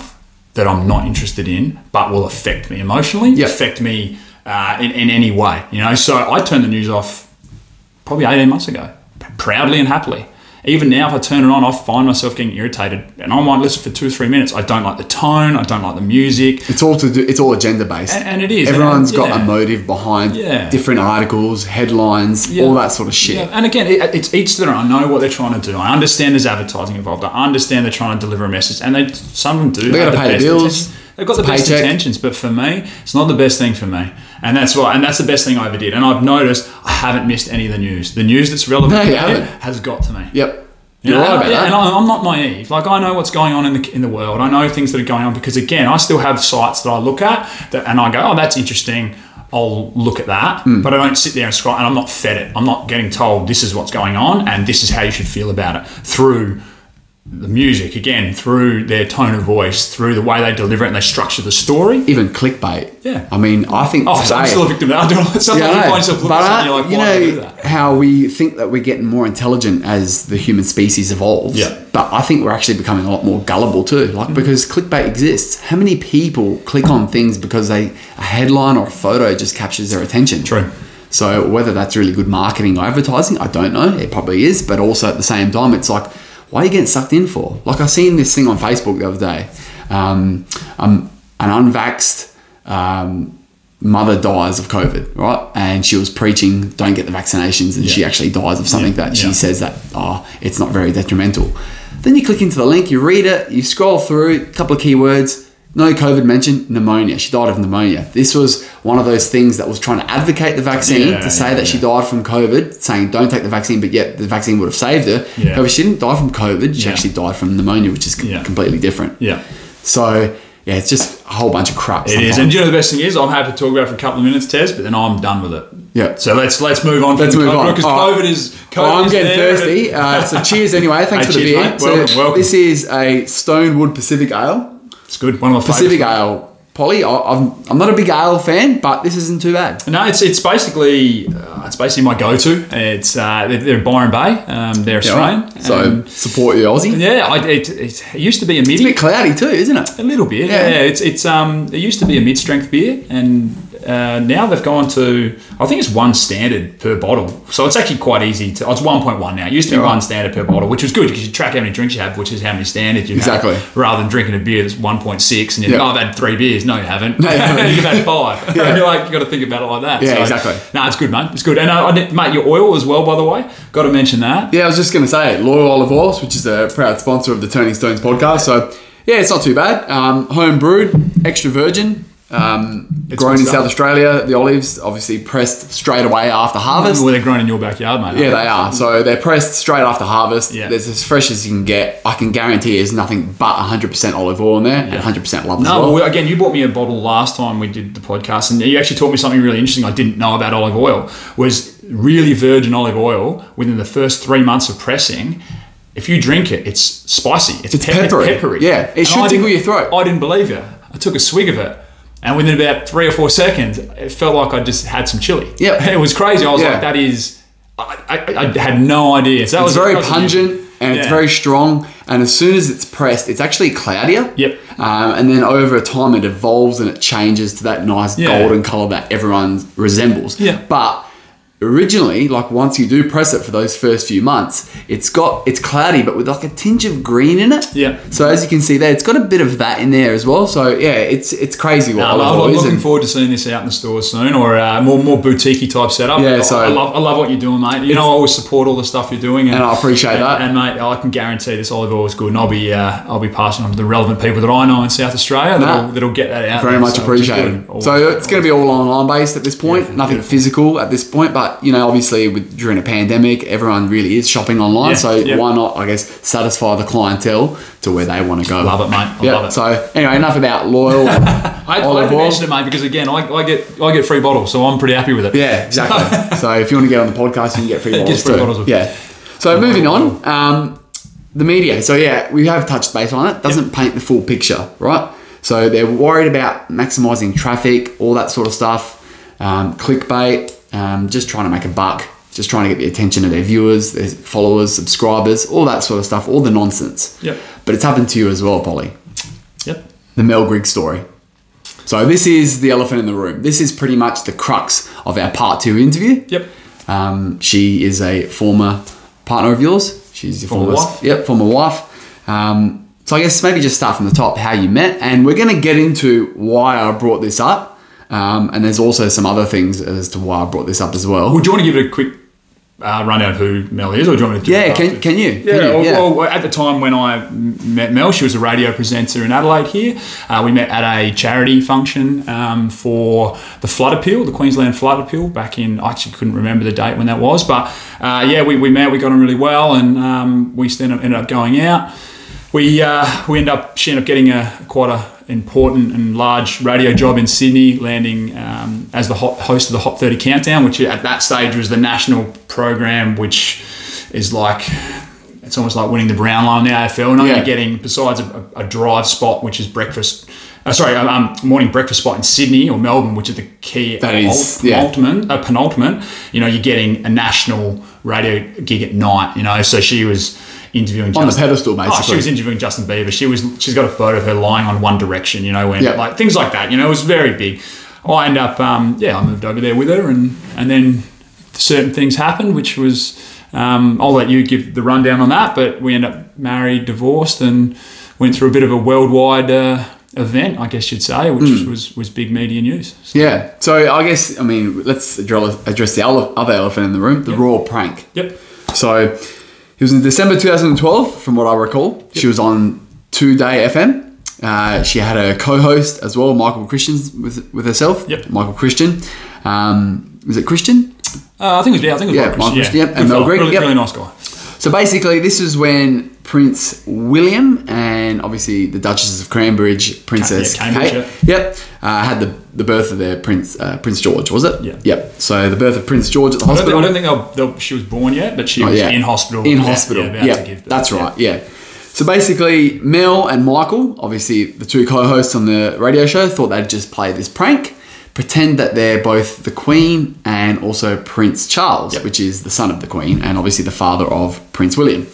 that I'm not interested in, but will affect me emotionally, Yeah. affect me uh, in, in any way. You know, so I turned the news off probably 18 months ago, proudly and happily. Even now, if I turn it on, I find myself getting irritated, and I might listen for two, or three minutes. I don't like the tone. I don't like the music. It's all to do. It's all agenda based. And- and it is, Everyone's and- got yeah. a motive behind Yeah. different articles, headlines, Yeah. all that sort of shit. And again, it, it's each to their own. I know what they're trying to do. I understand there's advertising involved. I understand they're trying to deliver a message, and they some of them do. They gotta pay the bills. intentions. They've got the It's best paycheck. intentions, but for me, it's not the best thing for me, and that's why. And that's the best thing I ever did. And I've noticed I haven't missed any of the news. The news that's relevant No, to you me haven't. has got to me. Yep. You You're know, right about yeah, that. and I'm not naive. Like I know what's going on in the in the world. I know things that are going on because again, I still have sites that I look at that, and I go, oh, that's interesting. I'll look at that, Hmm. but I don't sit there and scroll. And I'm not fed it. I'm not getting told this is what's going on and this is how you should feel about it through the music again, through their tone of voice, through the way they deliver it and they structure the story. Even clickbait. Yeah. I mean, I think Oh, so I'm still a victim of that. <laughs> Sometimes Yeah, I you find yourself looking but at uh, something, you're like, you know do that? how we think that we're getting more intelligent as the human species evolves. Yeah. But I think we're actually becoming a lot more gullible too. Like because clickbait exists. How many people click on things because they a headline or a photo just captures their attention? True. So whether that's really good marketing or advertising, I don't know. It probably is, but also at the same time, it's like, why are you getting sucked in for? Like I seen this thing on Facebook the other day. Um, um, an unvaxxed um, mother dies of COVID, right? And she was preaching, don't get the vaccinations, and she actually dies of something Yeah, that she yeah. says that oh, it's not very detrimental. Then you click into the link, you read it, you scroll through, a couple of keywords. No COVID mentioned, pneumonia. She died of pneumonia. This was one of those things that was trying to advocate the vaccine Yeah, to say yeah, that she died from COVID, saying don't take the vaccine, but yet the vaccine would have saved her. Yeah. However, she didn't die from COVID, she Yeah. actually died from pneumonia, which is com- Yeah. completely different. Yeah. So, yeah, it's just a whole bunch of crap. It is, sometimes. and you know the best thing is, I'm happy to talk about it for a couple of minutes, Tez, but then I'm done with it. Yeah. So let's let's move on. Let's move on. because right. COVID is. COVID Oh, I'm is getting there. thirsty. Uh, so cheers anyway. <laughs> Thanks Hey, for the beer. mate. So Welcome, welcome. This is a Stone & Wood Pacific Ale. It's good. One of my Pacific. Ale, Polly. I- I'm, I'm not a big ale fan, but this isn't too bad. No, it's it's basically uh, it's basically my go-to. It's uh, they're, they're Byron Bay. Um, they're Australian. So Um, support your Aussie. yeah, I, it, it, it used to be a midi. It's a bit cloudy too, isn't it? A little bit, Yeah. yeah. It's it's um it used to be a mid-strength beer, and uh, now they've gone to I think it's one standard per bottle. So it's actually quite easy to. Oh, it's one point one now. It used to be Yeah, one standard per bottle, which was good because you track how many drinks you have, which is how many standards you Exactly. have, rather than drinking a beer that's one point six and you Yeah. oh, I've had three beers. No, you haven't. No, you <laughs> haven't. You've had five. <laughs> Yeah. <laughs> You're like you got to think about it like that. Yeah, exactly. No, it's good, mate. It's good. And uh, I did- mate, your oil as well, by the way. Got to mention that. Yeah, I was just going to say Loil Olive Oils, which is a proud sponsor of the Turning Stones podcast. So yeah, it's not too bad. Um, home brewed, extra virgin. Um, grown in. South Australia. The olives obviously pressed straight away after harvest. Well, they're grown in your backyard, mate. Yeah, they are. So they're pressed straight after harvest. Yeah. There's as fresh as you can get. I can guarantee there's nothing but 100% olive oil in there and 100% love No, well. well, again, you bought me a bottle last time we did the podcast, and you actually taught me something really interesting I didn't know about olive oil. Was really virgin olive oil within the first three months of pressing. If you drink it, it's spicy. It's, It's pep- peppery. peppery. Yeah, it And should tickle your throat. I didn't believe you. I took a swig of it, and within about three or four seconds, it felt like I just had some chili. Yeah. <laughs> it was crazy. I was Yeah. like, that is. I, I, I had no idea. So that it's was very pungent and it's very strong. And as soon as it's pressed, it's actually cloudier. Yep. Um, and then over time, it evolves and it changes to that nice Yeah. golden color that everyone resembles. Yeah. But originally, like once you do press it for those first few months, it's got it's cloudy, but with like a tinge of green in it. Yeah. So as you can see there, it's got a bit of that in there as well. So yeah, it's it's crazy what No, olive I'm looking and- forward to seeing this out in the stores soon, or uh, more more boutique type setup. Yeah, I- so- I love, I love what you're doing, mate. You know, I always support all the stuff you're doing, And I appreciate and, that. And mate, I can guarantee this olive oil is good, and I'll be uh, I'll be passing on to the relevant people that I know in South Australia that'll, that'll get that out. Very there, much so appreciated. So it's going to be all online based at this point. Yeah, Nothing yeah. physical at this point, but you know, obviously, with during a pandemic, everyone really is shopping online. Yeah, so yeah. why not? I guess satisfy the clientele to where they want to go. love it, mate. I yeah. it. So anyway, enough about loyal. <laughs> I, I olive haven't oil. mentioned it, mate, because again, I, I get I get free bottles, so I'm pretty happy with it. Yeah, exactly. <laughs> so if you want to get on the podcast, you can get free bottles free too. bottles yeah. So moving on, um, the media. So yeah, we have touched base on it. Doesn't paint the full picture, right? So they're worried about maximizing traffic, all that sort of stuff, um, clickbait, um, just trying to make a buck, just trying to get the attention of their viewers, their followers, subscribers, all that sort of stuff, all the nonsense. Yep. But it's happened to you as well, Polly Yep. the Mel Greig's story. So this is the elephant in the room. This is pretty much the crux of our part two interview. Yep. Um, she is a former partner of yours. She's your Former former, wife. Yep, former wife. Um, so I guess maybe just start from the top, how you met, and we're going to get into why I brought this up. Um, and there's also some other things as to why I brought this up as well. Would you want to give it a quick uh, rundown of who Mel is, or do you want me to do yeah, can, can you? Yeah, Can you? well, well, at the time when I met Mel, she was a radio presenter in Adelaide here. Uh, we met at a charity function um, for the flood appeal, the Queensland flood appeal, back in, I actually couldn't remember the date when that was, but uh, yeah, we, we met, we got on really well, and um, we then ended up going out. We, uh, we ended up, she ended up getting a quite a important and large radio job in Sydney, landing um, as the host of the Hot 30 Countdown, which at that stage was the national program, which is like it's almost like winning the Brownlow in the AFL. And Yeah. you're getting besides a, a drive spot, which is breakfast. Uh, sorry, um, um, morning breakfast spot in Sydney or Melbourne, which is the key That is, ult- yeah. penultimate, uh, penultimate. You know, you're getting a national radio gig at night. You know, so she was interviewing On the Justin- pedestal, Oh, she was interviewing Justin Bieber. She was. She's got a photo of her lying on One Direction. You know, when Yeah. like things like that. You know, it was very big. I end up, um, yeah, I moved over there with her, and and then certain things happened, which was. Um, I'll let you give the rundown on that, but we end up married, divorced, and went through a bit of a worldwide uh, event, I guess you'd say, which Hmm. was was big media news. So, Yeah. So I guess, I mean, let's address, address the other elephant in the room, the raw prank. yep. So it was in December 2012, from what I recall. She was on 2Day FM. Uh, she had a co-host as well, Michael Christian, with with herself. Yep. Michael Christian. Um, was it Christian? Uh, I think it was. Yeah, I think it was. Yeah, Mark Christian, Christian, yep, and Mel Greig, really, yep. really nice guy. So basically, this is when Prince William and obviously the Duchess of Cambridge, Princess Yeah, Cambridge, Kate, yep, uh, had the, the birth of their Prince uh, Prince George, was it? Yeah. Yep. So the birth of Prince George at the I don't, think, hospital. I don't think they'll, they'll, she was born yet, but she Oh, was yeah. in hospital. In about- hospital. Yeah, Yeah, about to give birth. that's Yeah. right. Yeah. So basically, Mel and Michael, obviously the two co-hosts on the radio show, thought they'd just play this prank, pretend that they're both the Queen and also Prince Charles, Yep. which is the son of the Queen and obviously the father of Prince William.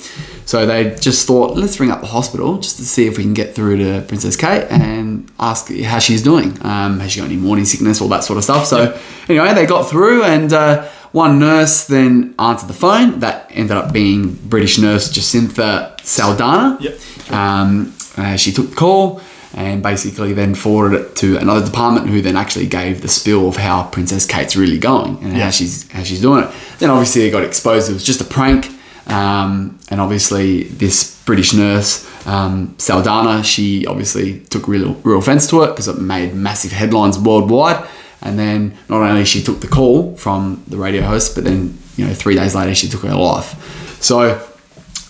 So they just thought, let's ring up the hospital just to see if we can get through to Princess Kate and ask how she's doing. Um, has she got any morning sickness, all that sort of stuff. So anyway, they got through and uh, one nurse then answered the phone. That ended up being British nurse Jacintha Saldanha. Yep. Um, uh, she took the call and basically then forwarded it to another department who then actually gave the spill of how Princess Kate's really going and Yeah. how she's how she's doing it. Then obviously it got exposed. It was just a prank. Um, and obviously this British nurse um, Saldanha, she obviously took real real offence to it because it made massive headlines worldwide. And then not only she took the call from the radio host, but then you know three days later she took her life. So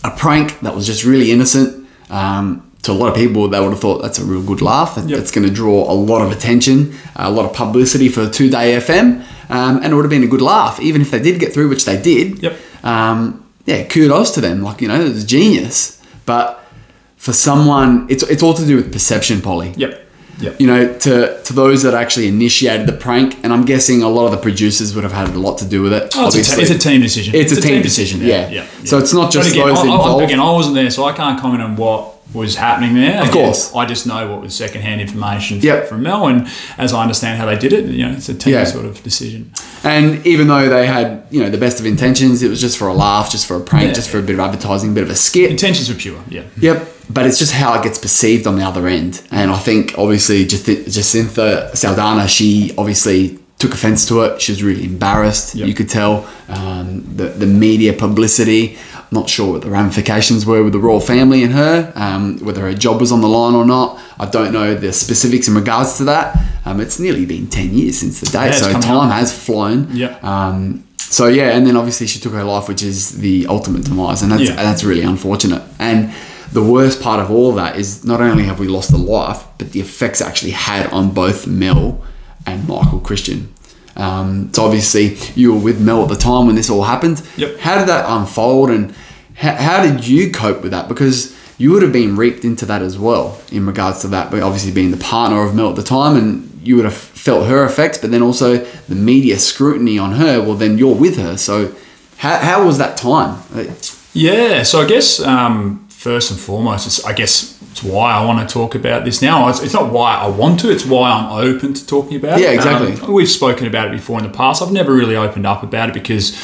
a prank that was just really innocent. Um, to a lot of people, they would have thought that's a real good laugh. Yep. That's going to draw a lot of attention, a lot of publicity for 2Day FM, um, and it would have been a good laugh, even if they did get through, which they did. Yep. Um, yeah, kudos to them. Like you know, it was genius. But for someone, it's it's all to do with perception, Polly Yep. Yep. you know, to, to those that actually initiated the prank, and I'm guessing a lot of the producers would have had a lot to do with it. Oh, it's, a it's a team decision. It's a team decision, yeah. Yeah. So it's not just again, those I, I, involved. again, I wasn't there, so I can't comment on what was happening there. Of course. I just know what was secondhand information Yep. from Mel, and as I understand how they did it, you know, it's a team Yeah. sort of decision. And even though they had, you know, the best of intentions, it was just for a laugh, just for a prank, Yeah. just for a bit of advertising, a bit of a skit. Intentions were pure. Yeah. Yep. But it's just how it gets perceived on the other end. And I think obviously Jaci- Jacintha Saldanha, she obviously took offense to it. She was really embarrassed. Yep. You could tell um, the, the media publicity. Not sure what the ramifications were with the royal family and her, um, whether her job was on the line or not. I don't know the specifics in regards to that. Um, it's nearly been 10 years since the date, it's so time out. has flown. Yep. Um, so yeah, and then obviously she took her life, which is the ultimate demise, and that's Yeah. that's really unfortunate. And the worst part of all of that is not only have we lost a life, but the effects actually had on both Mel and Michael Christian. Um, so obviously you were with Mel at the time when this all happened. Yep. How did that unfold, and how, how did you cope with that? Because you would have been reaped into that as well in regards to that, but obviously being the partner of Mel at the time, and you would have felt her effects, but then also the media scrutiny on her. Well, then you're with her, so how, how was that time? Yeah, so I guess um, first and foremost, it's, I guess it's why I want to talk about this now. It's, it's not why I want to; it's why I'm open to talking about Yeah, it. Yeah, exactly. Um, we've spoken about it before in the past. I've never really opened up about it because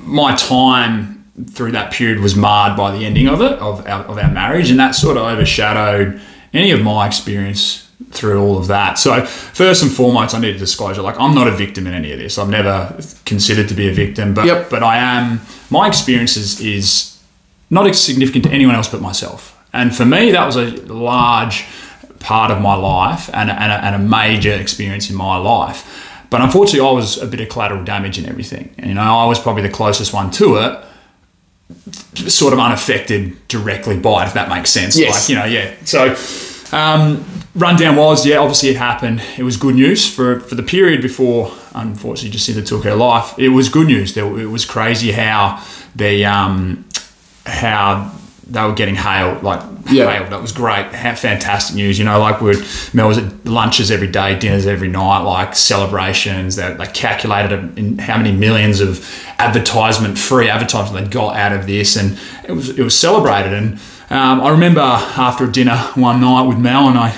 my time through that period was marred by the ending of it of our, of our marriage, and that sort of overshadowed any of my experience through all of that. So first and foremost, I need a disclosure. Like I'm not a victim in any of this. I've never considered to be a victim, but Yep. but I am. My experiences is not significant to anyone else but myself. And for me, that was a large part of my life and a, and a, and a major experience in my life. But unfortunately, I was a bit of collateral damage in everything. You know, I was probably the closest one to it, sort of unaffected directly by it, if that makes sense. Yes. Like, you know, yeah. So, um, rundown was, yeah, obviously it happened. It was good news for, for the period before, unfortunately, Jacintha took her life. It was good news. It was crazy how the, um, how they were getting hailed, like Yeah. hailed. That was great. How fantastic news. You know, like we're Mel was at lunches every day, dinners every night, like celebrations. They, they calculated in how many millions of advertisement, free advertisement they got out of this, and it was it was celebrated. And um, I remember after dinner one night with Mel, and I.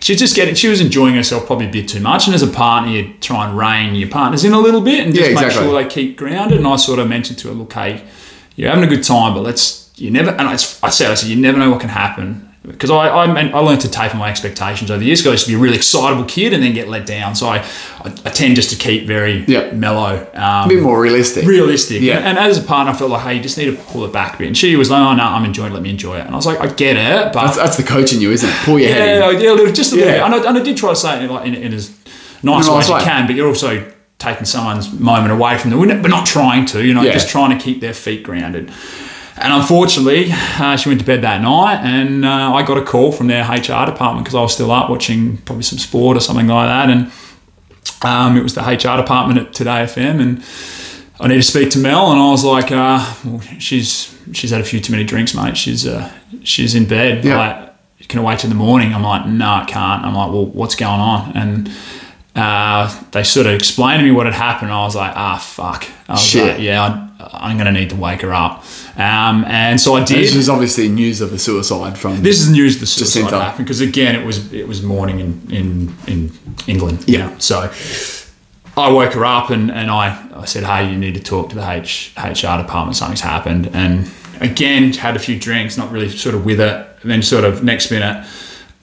She's just getting, she was enjoying herself probably a bit too much. And as a partner, you try and rein your partners in a little bit and just Yeah, make sure they keep grounded. And I sort of mentioned to her, look, hey, you're having a good time, but let's you never. And I, I said, I said, you never know what can happen because I I, meant, I learned to taper my expectations over the years. 'cause I used to be a really excitable kid and then get let down. So I I, I tend just to keep very Yeah. mellow, um, A bit more realistic. realistic. Yeah. And, and as a partner, I felt like, hey, you just need to pull it back a bit. And she was like, oh no, I'm enjoying. it, Let me enjoy it. And I was like, I get it, but That's, that's the coach in you, isn't it? Pull your head in. yeah, a little, just a little Yeah. bit. And I, and I did try to say it in, like, in, in as nice a way as you way. can, but you're also taking someone's moment away from them, but not trying to, you know, Yeah. just trying to keep their feet grounded. And unfortunately, uh, she went to bed that night, and uh, I got a call from their HR department because I was still up watching probably some sport or something like that. And um, it was the HR department at 2Day FM, and I need to speak to Mel. And I was like, uh, well, she's she's had a few too many drinks, mate. She's uh, she's in bed. Yeah. Like, can I wait till the morning? I'm like, no, I can't. I'm like, well, what's going on? And uh, they sort of explained to me what had happened. I was like, ah, fuck. I was Shit. like, yeah, I, I'm going to need to wake her up. Um, and so I did. This is obviously news of the suicide from. This is news of the suicide Jacintha. happened because again it was it was morning in in, in England. you Yeah. know. So I woke her up and, and I, I said, Hey, you need to talk to the H, HR department, something's happened and again had a few drinks, not really sort of with it. And then sort of next minute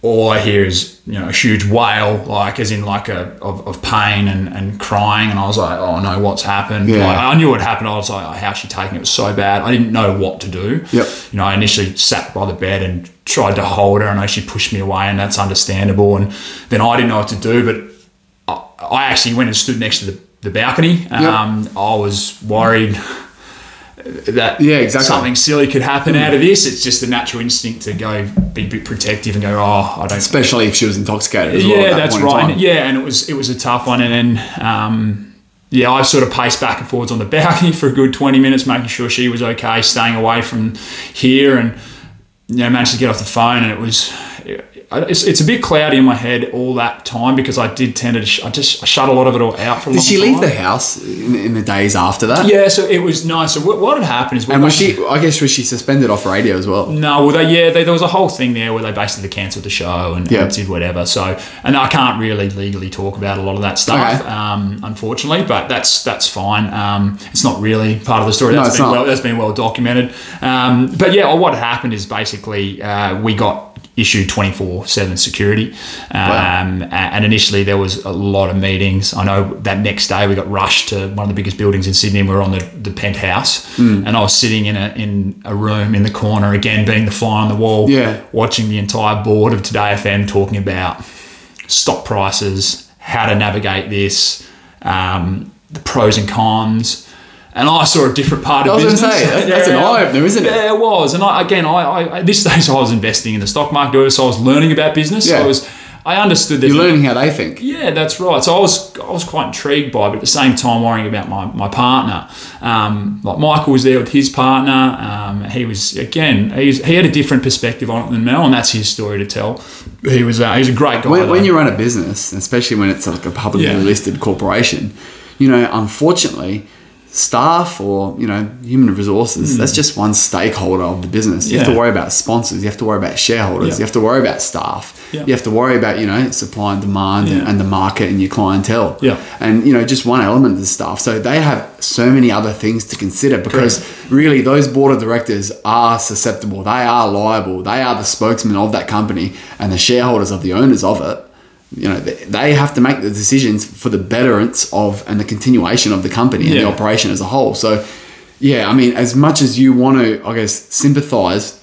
all I hear is, you know, a huge wail, like as in like a of, of pain and, and crying and I was like, Oh no, what's happened? Yeah. Like, I knew what happened. I was like, oh, how's she taking it? It was so bad. I didn't know what to do Yep. you know, I initially sat by the bed and tried to hold her. I know she pushed me away, and that's understandable. And then I didn't know what to do, but I, I actually went and stood next to the, the balcony. Um, I was worried that Yeah, exactly. something silly could happen out of this. It's just the natural instinct to go be a bit protective and go, oh, I don't Especially if she was intoxicated as well. yeah, at that that's right. And, yeah, and it was it was a tough one. And then um, yeah, I sort of paced back and forwards on the <laughs> balcony for a good twenty minutes, making sure she was okay, staying away from here, and you know managed to get off the phone. And it was it's, it's a bit cloudy in my head all that time because I did tend to sh- I just I shut a lot of it all out for a Did she time. leave the house in, in the days after that? Yeah, so it was nice. So what, what had happened is And was she? I guess was she suspended off radio as well? No, well, they, yeah, they, there was a whole thing there where they basically cancelled the show and, Yeah. and did whatever. So, and I can't really legally talk about a lot of that stuff, Okay. um, unfortunately. But that's that's fine. Um, it's not really part of the story. No, That's it's been not. well. That's been well documented. Um, but yeah, what happened is basically uh, we got issued 24-7 security Wow. um, and initially there was a lot of meetings i know that next day we got rushed to one of the biggest buildings in sydney and we were on the, the penthouse Hmm. and i was sitting in a, in a room in the corner again being the fly on the wall Yeah. watching the entire board of 2Day FM talking about stock prices how to navigate this um, the pros and cons and I saw a different part of I was business. say, that's- <laughs> that's an eye-opener, isn't it? Yeah, it was. And I, again, I, I at this stage I was investing in the stock market, so I was learning about business. Yeah. I was, I understood that. You're learning how they think. Yeah, that's right. So I was, I was quite intrigued by, it, but at the same time worrying about my, my partner. Um, like Michael was there with his partner. Um, he was again, he's, he had a different perspective on it than Mel, and that's his story to tell. He was, uh, he's a great guy. When, when you run a business, especially when it's like a publicly Yeah. listed corporation, you know, unfortunately, staff or you know human resources that's just one stakeholder of the business you have to Hmm. Worry about sponsors you have to worry about shareholders Yeah. you have to worry about staff Yeah. you have to worry about you know supply and demand and, Yeah. and the market and your clientele Yeah. and you know just one element of the staff so they have so many other things to consider because really those board of directors are susceptible they are liable they are the spokesman of that company and the shareholders of the owners of it you know they- have to make the decisions for the betterance of and the continuation of the company and the operation as a whole. So yeah i mean as much as you want to i guess sympathize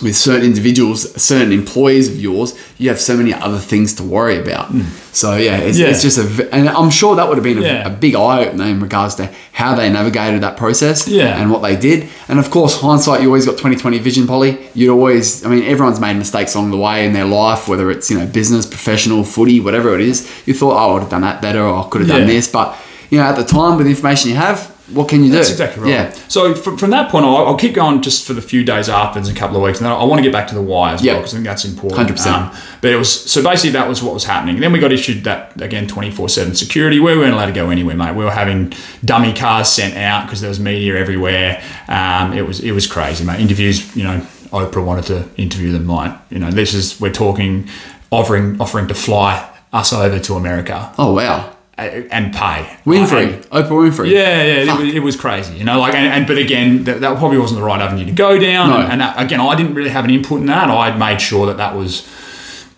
with certain individuals, certain employees of yours, you have so many other things to worry about. Hmm. So yeah, it's. Yeah. it's just a, and I'm sure that would have been a, Yeah. a big eye opener in regards to how they navigated that process Yeah. and what they did. And of course, hindsight, you always got 2020 vision, Polly. You'd always, I mean, everyone's made mistakes along the way in their life, whether it's you know business, professional, footy, whatever it is. You thought, oh, I would have done that better, or I could have done Yeah. this, but you know, at the time with the information you have, what can you do? That's exactly right. Yeah. So from, from that point, I'll, I'll keep going just for the few days afterwards, a couple of weeks, and then I want to get back to the why as Yeah. well because I think that's important. 100%. but it was so basically that was what was happening. Then we got issued that again twenty four seven security. We weren't allowed to go anywhere, mate. We were having dummy cars sent out because there was media everywhere. Um, it was it was crazy, mate. Interviews, you know, Oprah wanted to interview them. Like, you know, this is we're talking offering offering to fly us over to America Oh wow, Uh, and pay Winfrey, And- Oprah Winfrey. yeah, yeah, it was, it was crazy, you know. Like, and, and but again, that, that probably wasn't the right avenue to go down. No. And, and that, again, I didn't really have an input in that. I made sure that that was,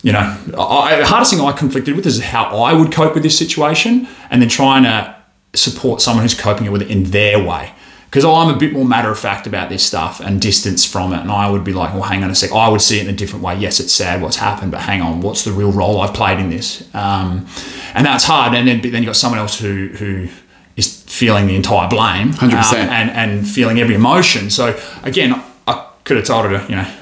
you know, I, the hardest thing I conflicted with is how I would cope with this situation, and then trying to support someone who's coping with it in their way. Because I'm a bit more matter of fact about this stuff and distance from it, and I would be like, well, hang on a sec. I would see it in a different way. Yes, it's sad what's happened, but hang on, what's the real role I've played in this? Um, and that's hard. And then, but then you got someone else who who is feeling the entire blame, 100%. um, and and feeling every emotion. So again, I could have told her to, you know,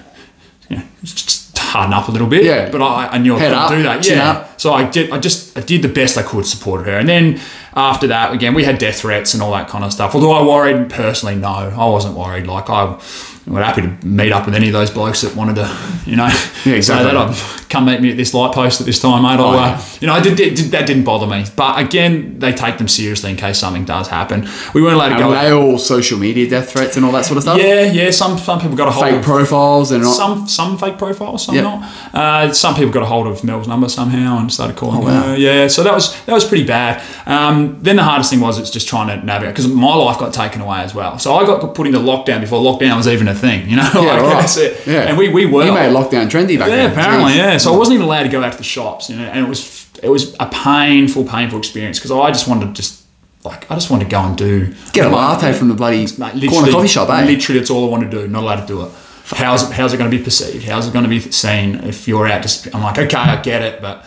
you know, just harden up a little bit. Yeah. But I, I knew I Head couldn't up, do that. Yeah. up. So I did. I just I did the best I could support her, and then after that, again, we had death threats and all that kind of stuff. Although I worried personally, no, I wasn't worried. Like I. We're happy to meet up with any of those blokes that wanted to, you know, <laughs> Yeah, exactly. say that. I'd come meet me at this light post at this time, mate. Oh, uh, yeah. you know, I did, did, that didn't bother me. But again, they take them seriously in case something does happen. We weren't allowed to And go. were they all social media death threats and all that sort of stuff? Yeah, yeah. Some some people got a hold Fake of profiles and all. some some fake profiles, some Yeah. not. Uh, some people got a hold of Mel's number somehow and started calling Oh, wow. her. Yeah, so that was that was pretty bad. Um, then the hardest thing was it's just trying to navigate because my life got taken away as well. So I got put into lockdown before lockdown was even a thing. You know, <laughs> Yeah, like right. that's it. Yeah. And we we were You made lockdown trendy back yeah, then. apparently, Jeez. yeah. So I wasn't even allowed to go out to the shops, you know, and it was it was a painful, painful experience because I just wanted to just like I just wanted to go and do Get a latte from the bloody Mate, corner coffee shop, eh? Literally, that's all I want to do. Not allowed to do it. How's it, how's it going to be perceived? How's it going to be seen if you're out? Just I'm like, okay, I get it, but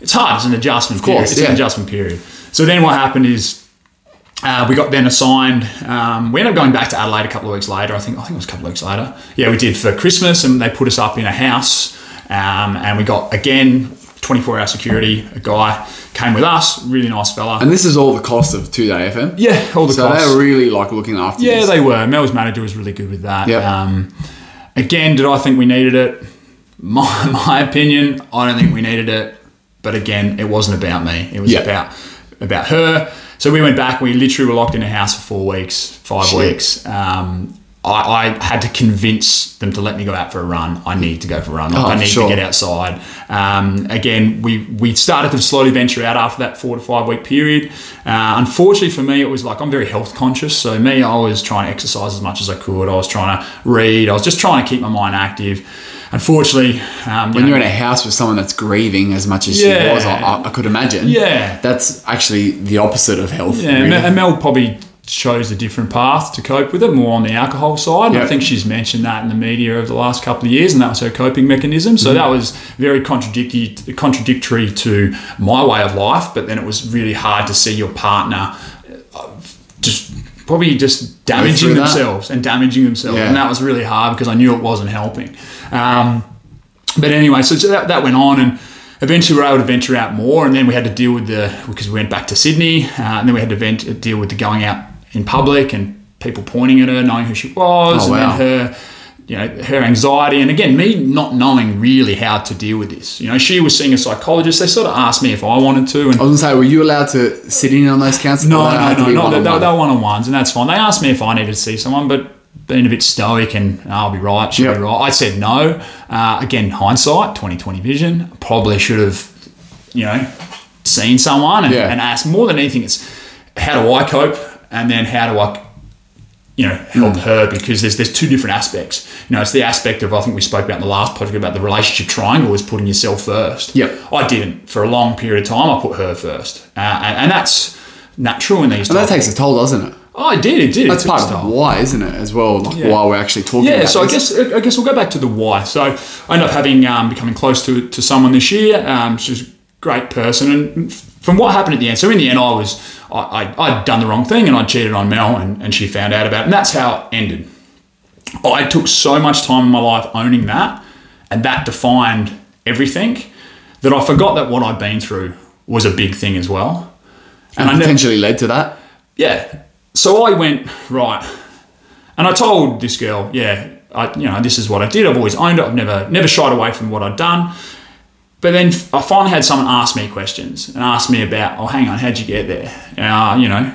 it's hard. It's an adjustment course, period. It's yeah. an adjustment period. So then what happened is. Uh, we got then assigned. Um, we ended up going back to Adelaide a couple of weeks later. I think I think it was a couple of weeks later. Yeah, we did for Christmas, and they put us up in a house, um, and we got again 24 hour security. A guy came with us, really nice fella. And this is all the cost of 2Day FM. yeah, all the So costs. they're really like looking after. Yeah, they were. Mel's manager was really good with that. Yep. Um, again, did I think we needed it? <laughs> my, my opinion, I don't think we needed it. But again, it wasn't about me. It was Yeah. about about her. So we went back. We literally were locked in a house for four weeks, five Shit. weeks. Um, I, I had to convince them to let me go out for a run. I need to go for a run. Like Oh, I need sure. to get outside. Um, again, we we started to slowly venture out after that four to five week period. Uh, unfortunately for me, it was like I'm very health conscious. So me, I was trying to exercise as much as I could. I was trying to read. I was just trying to keep my mind active. Unfortunately, um, you When know, you're in a house with someone that's grieving as much as Yeah. she was, I, I could imagine. Yeah. That's actually the opposite of health. Yeah, really. and Mel probably chose a different path to cope with it, more on the alcohol side. Yeah. I think she's mentioned that in the media over the last couple of years, and that was her coping mechanism. Mm-hmm. So that was very contradictory, contradictory to my way of life. But then it was really hard to see your partner probably just damaging through that. themselves and damaging themselves, Yeah. and that was really hard because I knew it wasn't helping. Um, but anyway, so so that, that went on and eventually we were able to venture out more and then we had to deal with the, because we went back to Sydney uh, and then we had to vent, deal with the going out in public and people pointing at her, knowing who she was Oh, and wow. then her, you know, her anxiety. And again, me not knowing really how to deal with this. You know, she was seeing a psychologist. They sort of asked me if I wanted to. And I was gonna say, were you allowed to sit in on those counts? no, Or they had to no, no, no. They, they, one-on-one? they were one on ones, and that's fine. They asked me if I needed to see someone, but being a bit stoic and "Oh, I'll be right, she'll Yep. be right. I said no. Uh, again, hindsight, 2020 vision. Probably should have, you know, seen someone and, Yeah. and asked more than anything. It's how do I cope, and then how do I you know, help her because there's there's two different aspects. You know, it's the aspect of I think we spoke about in the last project about the relationship triangle is putting yourself first. Yep. I didn't for a long period of time. I put her first, uh, and, and that's natural in these. And that takes a toll, doesn't it? Oh, I did. It did. That's it part of the why, isn't it, as well? Like Yeah. why we're actually talking Yeah, so I guess I guess we'll go back to the why. So I ended up having um, becoming close to to someone this year. Um, she was a great person, and from what happened at the end. So in the end, I was I, I I'd done the wrong thing, and I cheated on Mel, and, and she found out about it, and that's how it ended. I took so much time in my life owning that, and that defined everything that I forgot that what I'd been through was a big thing as well. and I never- led to that. yeah. So I went right, and I told this girl, yeah, I, you know, this is what I did. I've always owned it. I've never never shied away from what I'd done. But then I finally had someone ask me questions and ask me about, oh, hang on, how'd you get there? Uh, you know,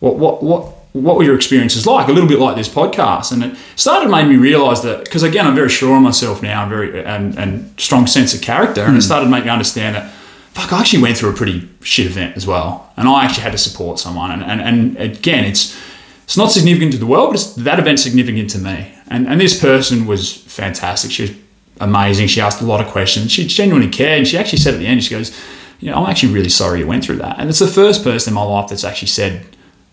what what what what were your experiences like? A little bit like this podcast, and it started made me realise that because again, I'm very sure of myself now, I'm very and and strong sense of character, and it started to make me understand that. Fuck, I actually went through a pretty shit event as well, and I actually had to support someone. And, and, and again, it's it's not significant to the world, but it's that event's significant to me. And and this person was fantastic. She was amazing. She asked a lot of questions. She genuinely cared. And she actually said at the end, she goes, you know, I'm actually really sorry you went through that. And it's the first person in my life that's actually said,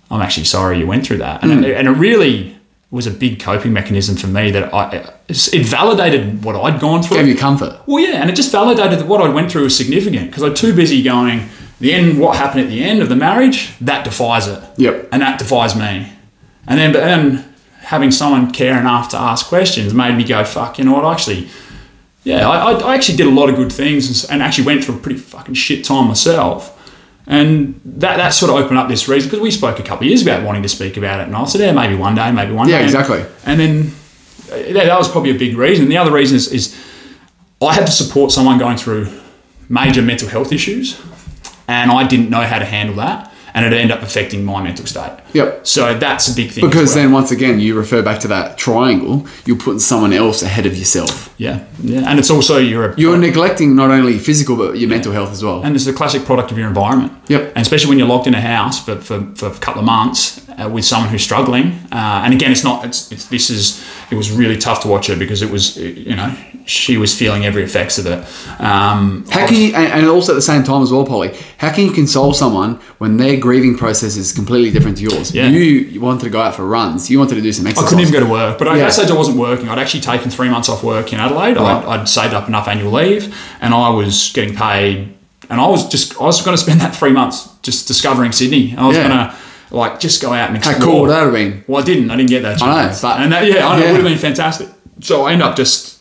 I'm actually sorry you went through that. And, hmm. it, and it really was a big coping mechanism for me that I, it validated what I'd gone through. Gave you comfort. Well, yeah, and it just validated that what I went through was significant because I'm too busy going. The end, what happened at the end of the marriage, that defies it. Yep. And that defies me. And then, but then having someone care enough to ask questions made me go, fuck, you know what? Actually, yeah, I, I- actually did a lot of good things and, and actually went through a pretty fucking shit time myself. And that, that sort of opened up this reason because we spoke a couple of years about wanting to speak about it, and I said, yeah, maybe one day, maybe one Yeah, day. Yeah, exactly. And then uh, that, that was probably a big reason. The other reason is, is I had to support someone going through major mental health issues, and I didn't know how to handle that, and it end up affecting my mental state. Yep. So that's a big thing. Because well. then once again, you refer back to that triangle. You're putting someone else ahead of yourself. yeah, yeah, and it's also you're a, You're neglecting not only physical but your mental health as well. and it's a classic product of your environment. Yep. And especially when you're locked in a house for, for, for a couple of months uh, with someone who's struggling. Uh, and again, it's not. It's, it's this is. It was really tough to watch her because it was. You know, she was feeling every effects of it. Um, How can you, and also at the same time as well, Polly, how can you console someone when their grieving process is completely different to yours? Yeah. You, you wanted to go out for runs. You wanted to do some exercise. I couldn't even go to work, but at Yeah. that stage I wasn't working. I'd actually taken three months off work in Adelaide. Right. I'd, I'd saved up enough annual leave, and I was getting paid. And I was just I was going to spend that three months just discovering Sydney. I was Yeah. going to like just go out and How explore. cool would that have been? Well, I didn't. I didn't get that I know, chance. but- and that, yeah, I know, yeah. it would have been fantastic. So I end up just,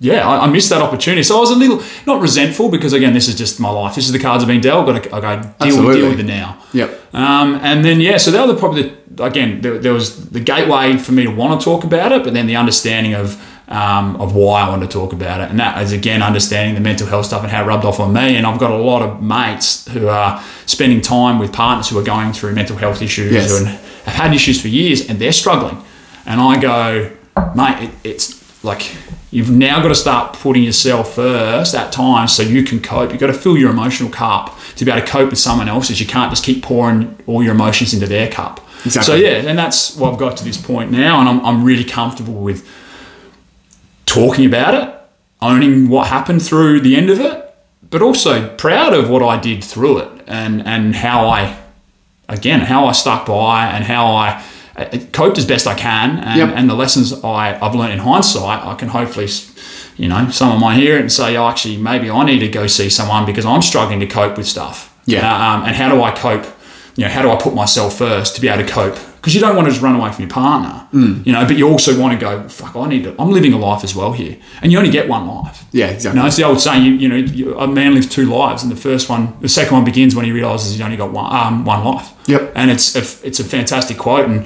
yeah, I, I missed that opportunity. So I was a little not resentful because again, this is just my life. This is the cards I've been dealt. I got to, I go deal with, deal with it now. Yep. Um, and then yeah, so that was probably the, again there, there was the gateway for me to want to talk about it, but then the understanding of um, of why I want to talk about it. And that is, again, understanding the mental health stuff and how it rubbed off on me. And I've got a lot of mates who are spending time with partners who are going through mental health issues Yes. and have had issues for years and they're struggling. And I go, mate, it, it's like you've now got to start putting yourself first at times so you can cope. You've got to fill your emotional cup to be able to cope with someone else's. You can't just keep pouring all your emotions into their cup. Exactly. So, yeah, and that's what I've got to this point now. And I'm, I'm really comfortable with talking about it, owning what happened through the end of it, but also proud of what I did through it and, and how I, again, how I stuck by and how I uh, coped as best I can. And, Yep. and the lessons I, I've learned in hindsight, I can hopefully, you know, someone might hear it and say, oh, actually, maybe I need to go see someone because I'm struggling to cope with stuff. Yeah. Um, and how do I cope? You know, how do I put myself first to be able to cope? Because you don't want to just run away from your partner, Mm. you know, but you also want to go, fuck, I need to, I'm living a life as well here. And you only get one life. Yeah, You exactly. know, it's the old saying, you, you know, you, a man lives two lives, and the first one, the second one begins when he realizes he's only got one, um, one life. Yep. And it's a, it's a fantastic quote, and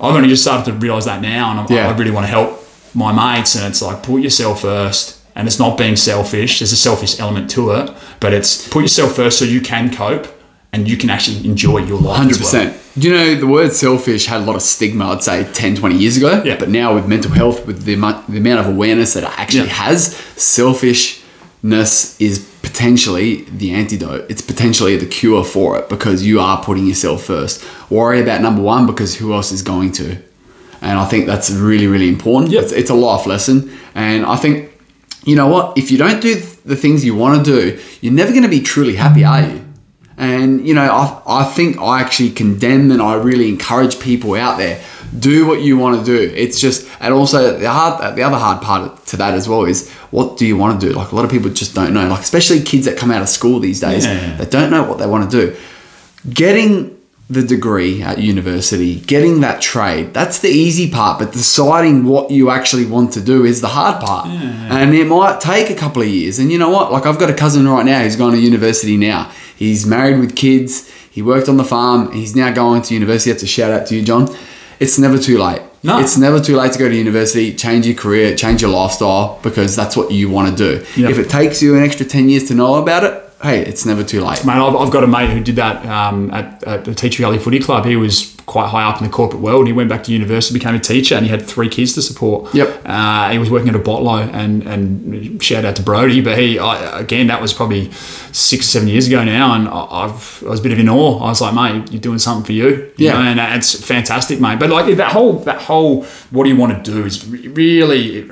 I've only just started to realize that now, and I'm, Yeah. I really want to help my mates, and it's like put yourself first, and it's not being selfish. There's a selfish element to it, but it's put yourself first so you can cope and you can actually enjoy your life. Hundred as well. percent. You know the word selfish had a lot of stigma? I'd say 10, 20 years ago. Yeah. But now with mental health, with the, the amount of awareness that it actually Yeah. has, selfishness is potentially the antidote. It's potentially the cure for it because you are putting yourself first. Worry about number one because who else is going to? And I think that's really, really important. Yep. It's, it's a life lesson. And I think, you know what? If you don't do the things you want to do, you're never going to be truly happy, are you? And you know, I, I think I actually condemn and I really encourage people out there do what you want to do. It's just, and also the hard, the other hard part to that as well is what do you want to do? Like a lot of people just don't know. Like especially kids that come out of school these days, Yeah. they don't know what they want to do. Getting the degree at university, getting that trade, that's the easy part. But deciding what you actually want to do is the hard part. And it might take a couple of years. And you know what? Like I've got a cousin right now who's going to university now. He's married with kids. He worked on the farm. He's now going to university. That's a shout out to you, John. It's never too late. No. It's never too late to go to university, change your career, change your lifestyle because that's what you want to do. Yep. If it takes you an extra 10 years to know about it, hey, it's never too late. Mate, I've, I've got a mate who did that um, at, at the Teacher Valley Footy Club. He was quite high up in the corporate world. He went back to university, became a teacher, and he had three kids to support. Yep. Uh, he was working at a botlo, and and shout out to Brody. But he, I, again, that was probably six or seven years ago now, and I, I've, I was a bit of in awe. I was like, mate, you're doing something for you. you Yeah. know, and it's fantastic, mate. But like that whole that whole what do you want to do is re- really.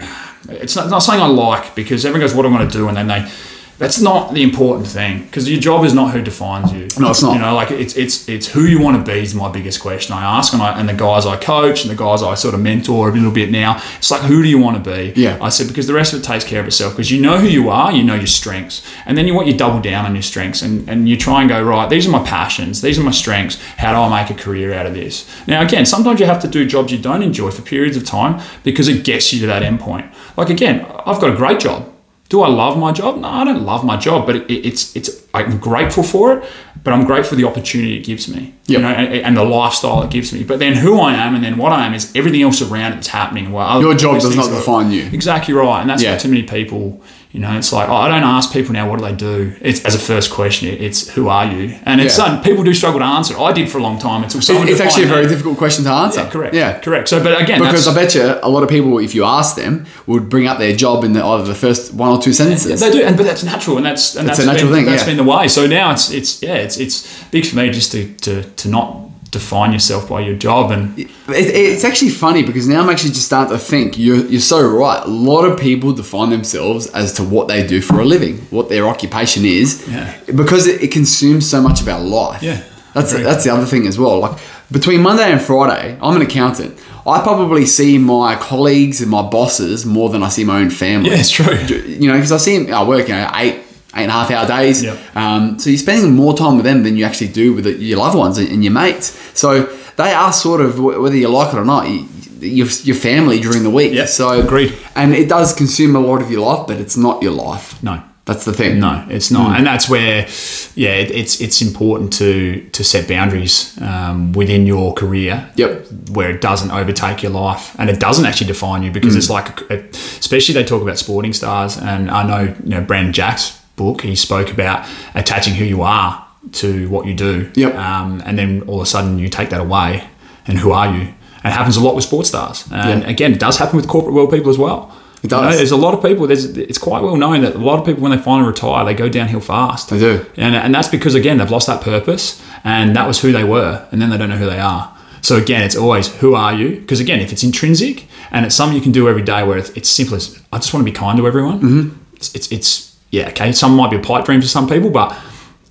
It's not, it's not something I like because everyone goes, "What do I want to do?" and then they. That's not the important thing because your job is not who defines you. No, it's not. You know, like it's it's it's who you want to be is my biggest question I ask, and I and the guys I coach and the guys I sort of mentor a little bit now. It's like who do you want to be? Yeah. I said because the rest of it takes care of itself because you know who you are, you know your strengths, and then you want you double down on your strengths and and you try and go right. These are my passions. These are my strengths. How do I make a career out of this? Now again, sometimes you have to do jobs you don't enjoy for periods of time because it gets you to that end point. Like again, I've got a great job. Do I love my job? No, I don't love my job, but it, it's it's I'm grateful for it. But I'm grateful for the opportunity it gives me, you know, and, and the lifestyle it gives me. But then who I am, and then what I am is everything else around it that's happening. Well, Your job does not define you. Exactly right, and that's Yeah. what too many people. You know, it's like oh, I don't ask people now what do they do. It's as a first question. It's who are you, and it's Yeah. people do struggle to answer. I did for a long time until someone. It- it's actually a very difficult question to answer. Yeah, correct. Yeah. correct. So, but again, Because I bet you a lot of people, if you ask them, would bring up their job in the, either the first one or two sentences. They do, and but that's natural, and that's and It's that's a natural been, thing, That's yeah. been the way. So now it's it's yeah, it's it's big for me just to to, to not define yourself by your job and It, it's actually funny because now I'm actually just starting to think you're, you're so right. A lot of people define themselves as to what they do for a living, what their occupation is, Yeah. because it, it consumes so much of our life. Yeah, that's that's the other thing as well. Like between Monday and Friday, I'm an accountant. I probably see my colleagues and my bosses more than I see my own family. yeah, it's true. you know, because I see them, I work, you know, eight, eight and a half hour days. Yep. Um, so you're spending more time with them than you actually do with your loved ones and your mates. So they are sort of, whether you like it or not, you, your, your family during the week. Yeah, So agreed. And it does consume a lot of your life, but it's not your life. No, That's the thing. No, it's not, and that's where, yeah, it, it's it's important to to set boundaries um, within your career. Yep. Where it doesn't overtake your life, and it doesn't actually define you, because it's like, a, especially they talk about sporting stars, and I know you know Brandon Jack's book, he spoke about attaching who you are to what you do. Yep. Um, and then all of a sudden you take that away, and who are you? And it happens a lot with sports stars, and Yeah. again, it does happen with corporate world people as well. It You know, does. there's a lot of people. There's, it's quite well known that a lot of people, when they finally retire, they go downhill fast. They do. and and that's because again they've lost that purpose, and that was who they were, and then they don't know who they are. So again, it's always who are you? Because again, if it's intrinsic and it's something you can do every day, where it's, it's simple as I just want to be kind to everyone. Mm-hmm. It's, it's it's yeah okay. Some might be a pipe dream for some people, but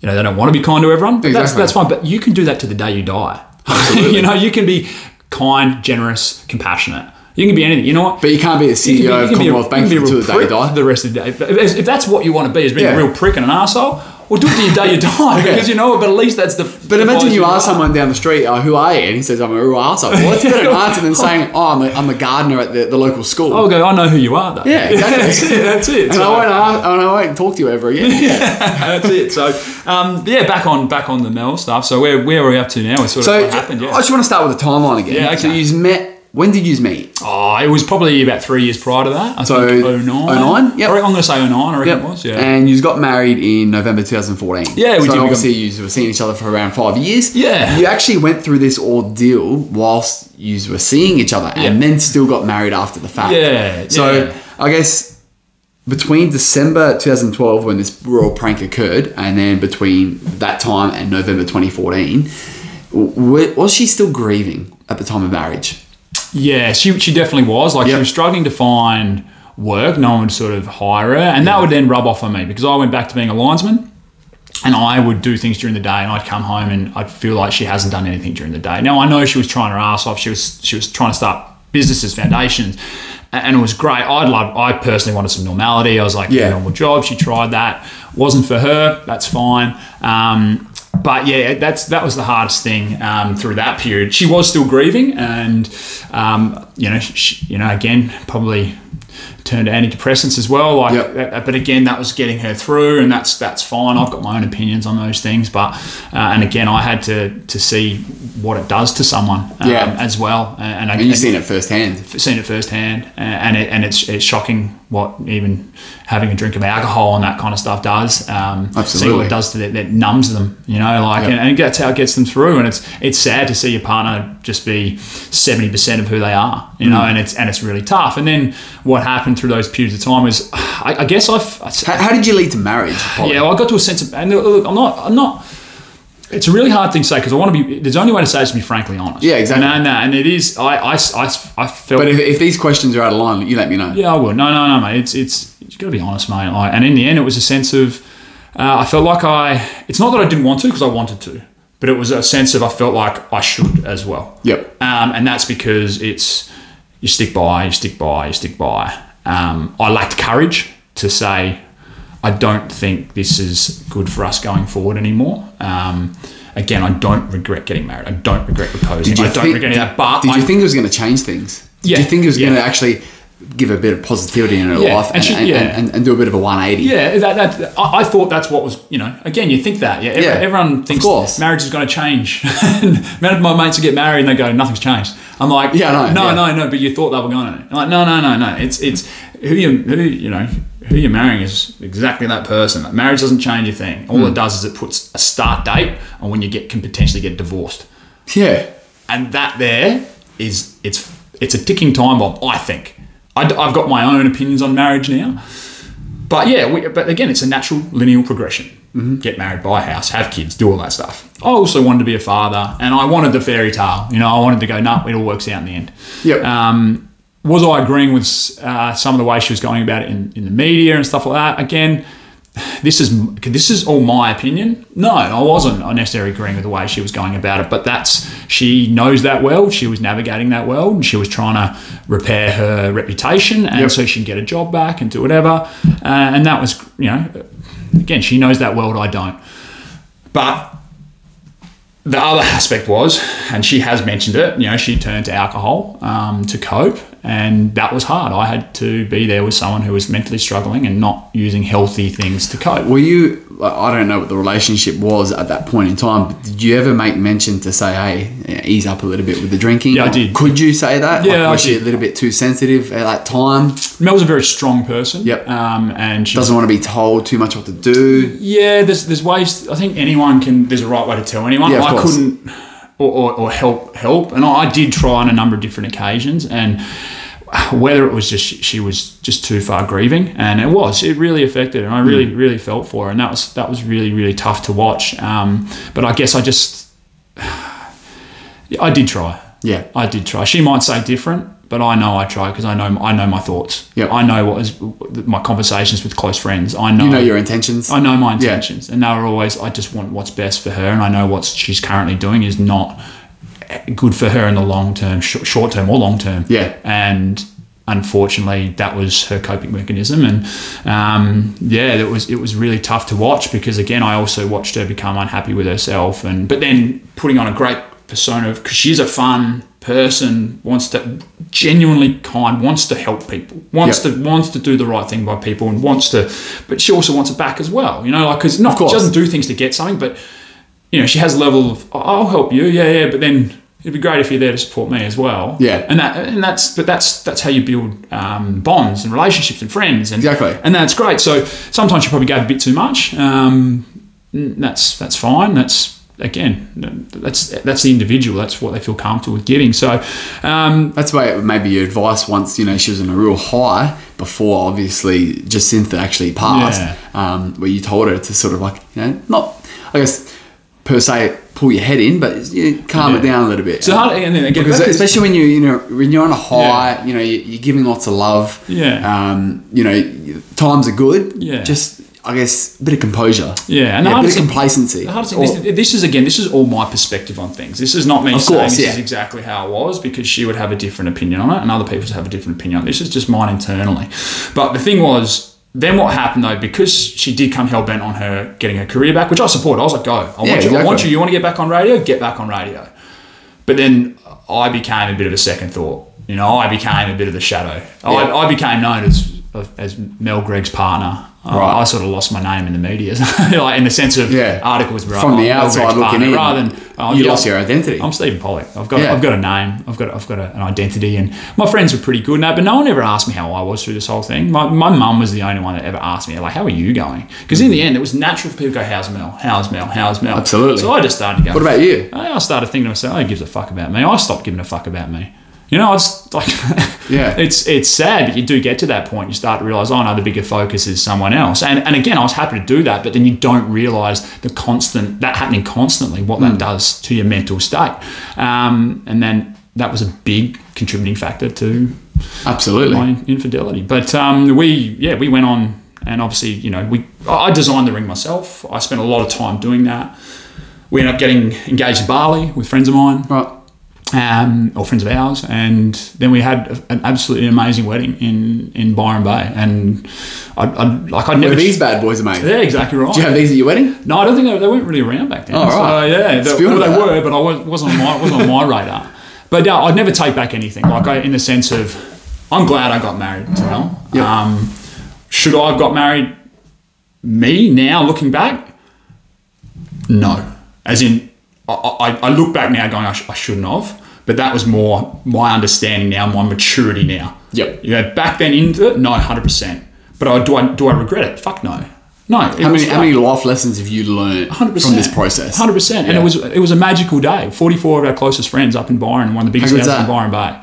you know they don't want to be kind to everyone. But that's that's fine. But you can do that to the day you die. <laughs> you know, you can be kind, generous, compassionate. You can be anything. You know what? But you can't be the You CEO be- of be a- Commonwealth Bank you can be a until the day you die. the rest of the day. If if that's what you want to be, is being Yeah. a real prick and an asshole, well, do it to your day you die <laughs> because you know. But at least that's the. But imagine you ask someone down the street, oh, who are you? And he says, I'm a real arsehole. Well, that's a better answer than saying, oh, I'm a, I'm a gardener at the, the local school. I'll go. I know who you are, though. Yeah, exactly. <laughs> that's it. That's it. and, So- I won't, ask- and I won't talk to you ever again. Yeah, that's it. So, um, yeah, back on back on the Mel stuff. So where where are we up to now? It's sort So of what happened. Yeah. I just want to start with the timeline again. Yeah, So okay. you met, when did you meet? Oh, it was probably about three years prior to that. I So, think 09. 09? Yep. I I'm going to say 09. I reckon it was. Yeah. And you got married in November 2014. Yeah, we so did. Obviously you were seeing each other for around five years. Yeah. You actually went through this ordeal whilst you were seeing each other and then still got married after the fact. Yeah, So yeah. I guess between December 2012 when this royal prank occurred and then between that time and November 2014, was she still grieving at the time of marriage? Yeah, she, she definitely was. Like Yep. she was struggling to find work. No one would sort of hire her, and that would then rub off on me because I went back to being a linesman, and I would do things during the day, and I'd come home and I'd feel like she hasn't done anything during the day. Now I know she was trying her ass off. She was she was trying to start businesses, foundations, and it was great. I'd love. I personally wanted some normality. I was like, Yeah. yeah, normal job. She tried that. Wasn't for her. That's fine. Um, but yeah, that's that was the hardest thing um, through that period. She was still grieving, and um, you know, she, you know, again, probably turned to antidepressants as well. Like, Yep. uh, but again, that was getting her through, and that's that's fine. I've got my own opinions on those things, but uh, and again, I had to to see what it does to someone um, Yeah. as well, and, and, And you've seen it firsthand. seen it firsthand, uh, and it, and it's it's shocking what even having a drink of alcohol and that kind of stuff does. Um, See what it does to them. It numbs them, you know, like, Yep. and, and that's how it gets them through. And it's it's sad to see your partner just be seventy percent of who they are, you Mm. know, and it's and it's really tough. And then what happened through those periods of time is, <sighs> I, I guess I've. How, how did you lead to marriage? Polly? Yeah, well, I got to a sense of, and look, I'm not, I'm not. It's a really hard thing to say because I want to be. There's only way to say is to be frankly honest. Yeah, exactly. And, and, and it is. I, I, I, I felt. But if, if these questions are out of line, you let me know. Yeah, I will. No, no, no, mate. It's it's you got to be honest, mate. Like, and in the end, it was a sense of uh, I felt like I. It's not that I didn't want to because I wanted to, but it was a sense of I felt like I should as well. Yep. Um, and that's because it's you stick by, you stick by, you stick by. Um, I lacked courage to say I don't think this is good for us going forward anymore. Um, again, I don't regret getting married. I don't regret proposing. I don't think, regret any that. But did you think it was going to change things? Yeah, Did you think it was going to actually give a bit of positivity in her Yeah, life and and, she- yeah. and, and, do a bit of a 180? Yeah, that, that I, I thought that's what was, you know, again, you think that. Yeah, every- Yeah, everyone thinks marriage is going to change. <laughs> Many of my mates get married and they go, nothing's changed. I'm like, Yeah, no, no, yeah. no, no, but you thought they were going to. I'm like, no, no, no, no. It's it's who you who you know who you're marrying is exactly that person. Like, marriage doesn't change a thing. All Hmm. it does is it puts a start date on when you get can potentially get divorced, Yeah. and that there is it's it's a ticking time bomb. I think. I, have got my own opinions on marriage now. But yeah, we, but again, it's a natural linear progression. Mm-hmm. Get married, buy a house, have kids, do all that stuff. I also wanted to be a father, and I wanted the fairy tale. You know, I wanted to go, no, it all works out in the end. Yep. Um, was I agreeing with uh, some of the way she was going about it in, in the media and stuff like that? Again, this is this is all my opinion. No, I wasn't necessarily agreeing with the way she was going about it, but that's she knows that well. She was navigating that well, and she was trying to repair her reputation, and Yep. so she can get a job back and do whatever. Uh, and that was, you know, again, she knows that world. I don't. But the other aspect was, and she has mentioned it, you know, she turned to alcohol um, to cope. And that was hard. I had to be there with someone who was mentally struggling and not using healthy things to cope. Were you? I don't know what the relationship was at that point in time. But did you ever make mention to say, "Hey, ease up a little bit with the drinking"? Yeah, I did. Could you say that? Yeah, Like, I was she a little bit too sensitive at that time? Mel's a very strong person. Yep. Um, and she Doesn't want to be told too much what to do. Yeah, there's there's ways. I think anyone can. There's a right way to tell anyone. Yeah, of I course. couldn't, or, or, or help help, and I, I did try on a number of different occasions, and whether it was just she, was just too far grieving, and it was it really affected, her, and I really Hmm. really felt for her, and that was that was really really tough to watch. Um, but I guess I just <sighs> I did try. Yeah. I did try. She might say different, but I know I try because I know I know my thoughts. Yep. I know what is my conversations with close friends. I know You know your intentions. I know my intentions, and they were always. I just want what's best for her, and I know what she's currently doing is not good for her in the long term, sh- short term or long term. Yeah. and unfortunately, that was her coping mechanism, and um, yeah, it was it was really tough to watch because again, I also watched her become unhappy with herself, and but then putting on a great persona because she's a fun person wants to genuinely kind wants to help people wants Yep. to wants to do the right thing by people and wants to but she also wants it back as well you know like because not she doesn't do things to get something but you know she has a level of "Oh, i'll help you yeah yeah but then it'd be great if you're there to support me as well Yeah. and that and that's but that's that's how you build um, bonds and relationships and friends and Exactly. and that's great so sometimes you probably gave a bit too much um, that's that's fine that's again that's that's the individual that's what they feel comfortable with giving so um, That's why maybe your advice once you know she was on a real high before obviously Jacintha actually passed, Yeah. um, where you told her to sort of like you know not I guess per se pull your head in, but you calm it down a little bit. so how, and then again because especially when you you know when you're on a high, you know you- you're giving lots of love. Yeah. Um, you know times are good. Yeah. Just I guess a bit of composure. Yeah, and the a bit of complacency. The hardest Or- thing, this, this is again, this is all my perspective on things. This is not me saying course, this yeah. is exactly how it was because she would have a different opinion on it, and other people would have a different opinion on it. This is just mine internally. But the thing was, then what happened though, because she did come hell bent on her getting her career back, which I support. I was like, go, I want you, I want you. You want to get back on radio? Get back on radio. But then I became a bit of a second thought. You know, I became a bit of the shadow. Yeah. I, I became known as as Mel Greig's partner. Uh, I- Right. I, sort of lost my name in the media, <laughs> like in the sense of Yeah. articles where From I'm the outside looking in, rather than oh, you yeah, lost your identity. I'm Steven Pollock. I've got Yeah. I've got a name. I've got I've got a, an identity, and my friends were pretty good now. But no one ever asked me how I was through this whole thing. My my mum was the only one that ever asked me like, "How are you going?" Because in the end, it was natural for people to go, "How's Mel? How's Mel? How's Mel?" Absolutely. So I just started to go. what about you? I started thinking to myself, "Oh, "Who gives a fuck about me?" I stopped giving a fuck about me. You know, it's like, <laughs> Yeah. it's it's sad, but you do get to that point. You start to realize, oh no, the bigger focus is someone else. And and again, I was happy to do that, but then you don't realize the constant that happening constantly, what Hmm. that does to your mental state. Um, and then that was a big contributing factor to Absolutely. my infidelity. But um, we, yeah, we went on, and obviously, you know, we I designed the ring myself. I spent a lot of time doing that. We ended up getting engaged in Bali with friends of mine, Right. Um, or friends of ours, and then we had an absolutely amazing wedding in in Byron Bay, and I, I like I'd Where never. these bad boys are made. yeah, exactly right. Do you have these at your wedding? No, I don't think they, they weren't really around back then. Oh, So, right. yeah, they, well, they were, but I was, wasn't on my wasn't on my radar. But yeah, I'd never take back anything. Like I, in the sense of, I'm glad I got married to Mel. Yep. Um, should I have got married? Me now looking back, no. As in, I, I, I look back now going, I, sh- I shouldn't have. But that was more my understanding now, my maturity now. Yep. You know, back then into it, no, hundred percent. But I, do I do I regret it? Fuck no. No. How many, how many life lessons have you learned from 100%. this process? Hundred percent, and it was it was a magical day. Forty four of our closest friends up in Byron, one of the biggest houses in? Byron Bay.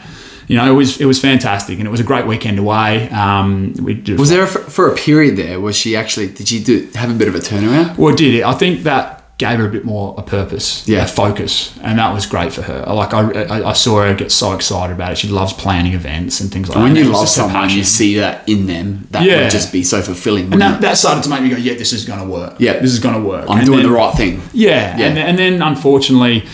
You know, it was it was fantastic, and it was a great weekend away. Um, we Was there a, for a period there? Was she actually? Did she do have a bit of a turnaround? well, did it? I think that gave her a bit more a purpose, Yeah. a focus, and that was great for her. Like I, I, I saw her get so excited about it. She loves planning events and things like that. When you love someone, you see that in them. That Yeah. would just be so fulfilling. and that, that started to make me go, yeah, this is going to work. Yeah. this is going to work. I'm And doing then- the right thing. Yeah, Yeah. And, and then unfortunately,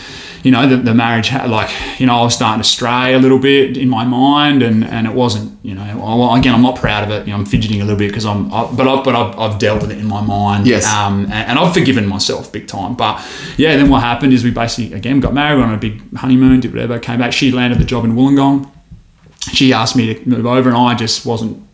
you know, the, the marriage had like, you know, I was starting to stray a little bit in my mind, and, and it wasn't, you know, well, again, I'm not proud of it. You know, I'm fidgeting a little bit because I'm, I, but I, but I've, I've dealt with it in my mind. Yes. Um, and, and I've forgiven myself big time. But yeah, then what happened is we basically again got married, on a big honeymoon, did whatever, came back. She landed the job in Wollongong. she asked me to move over, and I just wasn't.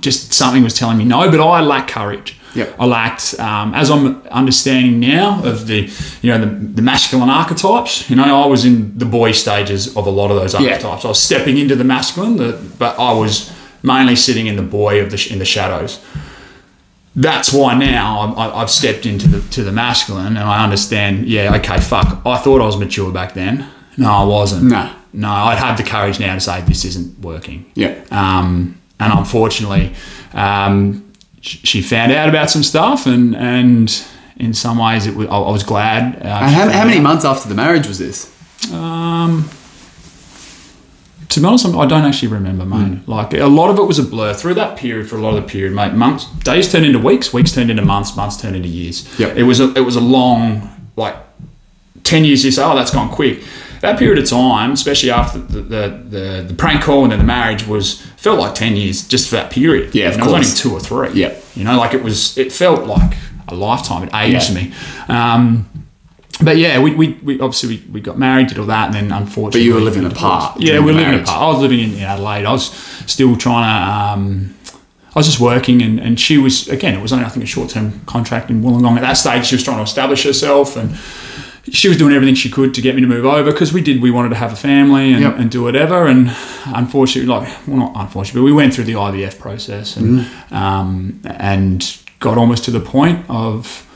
Just something was telling me no, but I lack courage. Yep. I lacked, um, as I'm understanding now of the, you know, the, the masculine archetypes. You know, I was in the boy stages of a lot of those archetypes. I was stepping into the masculine, the, but I was mainly sitting in the boy of the in the shadows. That's why now I- I've stepped into the to the masculine, and I understand. Yeah, okay, fuck. I thought I was mature back then. No, I wasn't. No. no. I have the courage now to say this isn't working. Yeah. Um, and unfortunately, um, she found out about some stuff, and and in some ways, it was, I I was glad. Uh, And how, how many out. months after the marriage was this? Um, to be honest, I'm- don't actually remember, mate. Hmm. Like a lot of it was a blur through that period. For a lot of the period, mate, months, days turned into weeks, weeks turned into months, months turned into years. Yep. It was a, it was a long, like ten years. You say, oh, that's gone quick. That period of time, especially after the the, the, the prank call and then the marriage, was felt like ten years just for that period. Yeah, of You know, It was only two or three. Yeah, You know, like it was. It felt like a lifetime. It aged Yeah. me. Um, but yeah, we, we, we obviously we, we got married, did all that, and then unfortunately, But you were living apart. Yeah, we were living apart. I was living in, in Adelaide. I was still trying to. Um, I was just working, and, and she was again. It was only I think a short term contract in Wollongong. At that stage, she was trying to establish herself, and she was doing everything she could to get me to move over because we did. We wanted to have a family and, Yep. and do whatever. And unfortunately, like well, not unfortunately, but we went through the IVF process and Mm-hmm. um, and got almost to the point of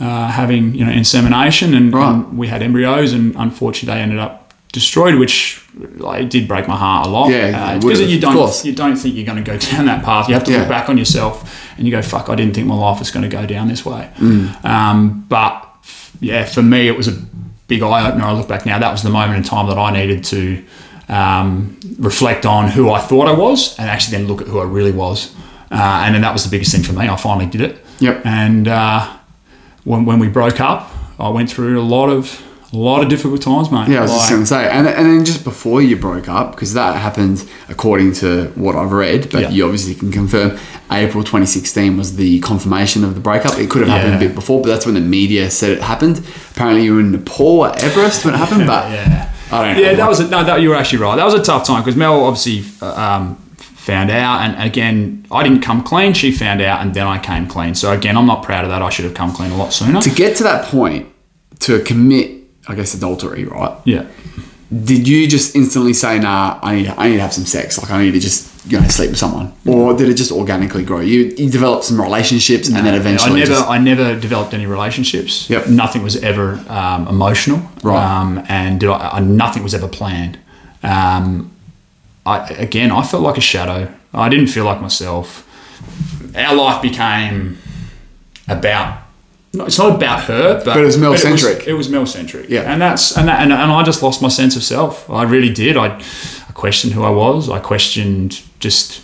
uh, having you know insemination, and, Right. and we had embryos, and unfortunately, they ended up destroyed, which like, it did break my heart a lot. Yeah, it uh, because you don't you don't think you're going to go <laughs> down that path. You have to Yeah. look back on yourself and you go, "Fuck, I didn't think my life was going to go down this way." Mm. Um, but yeah, for me, it was a big eye opener. I look back now; that was the moment in time that I needed to um, reflect on who I thought I was, and actually then look at who I really was. Uh, and then that was the biggest thing for me. I finally did it. Yep. And uh, when, when we broke up, I went through a lot of a lot of difficult times, mate. Yeah, I was just going to say, and, and then just before you broke up, because that happened according to what I've read, but Yeah. you obviously can confirm, April 2016 was the confirmation of the breakup. It could have happened a bit before, but that's when the media said it happened. Apparently, you were in Nepal at Everest when it happened, but <laughs> yeah. I don't know. Yeah, that was a, no. That, you were actually right. That was a tough time because Mel obviously uh, um, found out, and again, I didn't come clean. She found out, and then I came clean. So again, I'm not proud of that. I should have come clean a lot sooner. to get to that point, to commit, I guess, adultery, right? yeah. Did you just instantly say, "Nah, I need, I need to have some sex. Like, I need to just, you know, sleep with someone," or did it just organically grow? You, you developed some relationships, and then eventually, I never, just- I never developed any relationships. Yep. Nothing was ever um, emotional. Right. Um, and did I, I, nothing was ever planned. Um, I, again, I felt like a shadow. I didn't feel like myself. Our life became about. It's not about her, but, But it was It Mel-centric. was, it was Mel-centric. Yeah. and that's and that, and, and I just lost my sense of self. I really did. I, I questioned who I was. I questioned just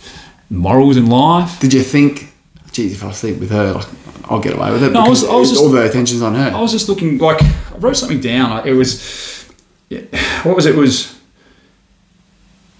morals in life. Did you think, geez, if I sleep with her, like, I'll get away with it? No, I was- because I was just- all the attention's on her. I was just looking like I wrote something down. It was yeah, what was it? It was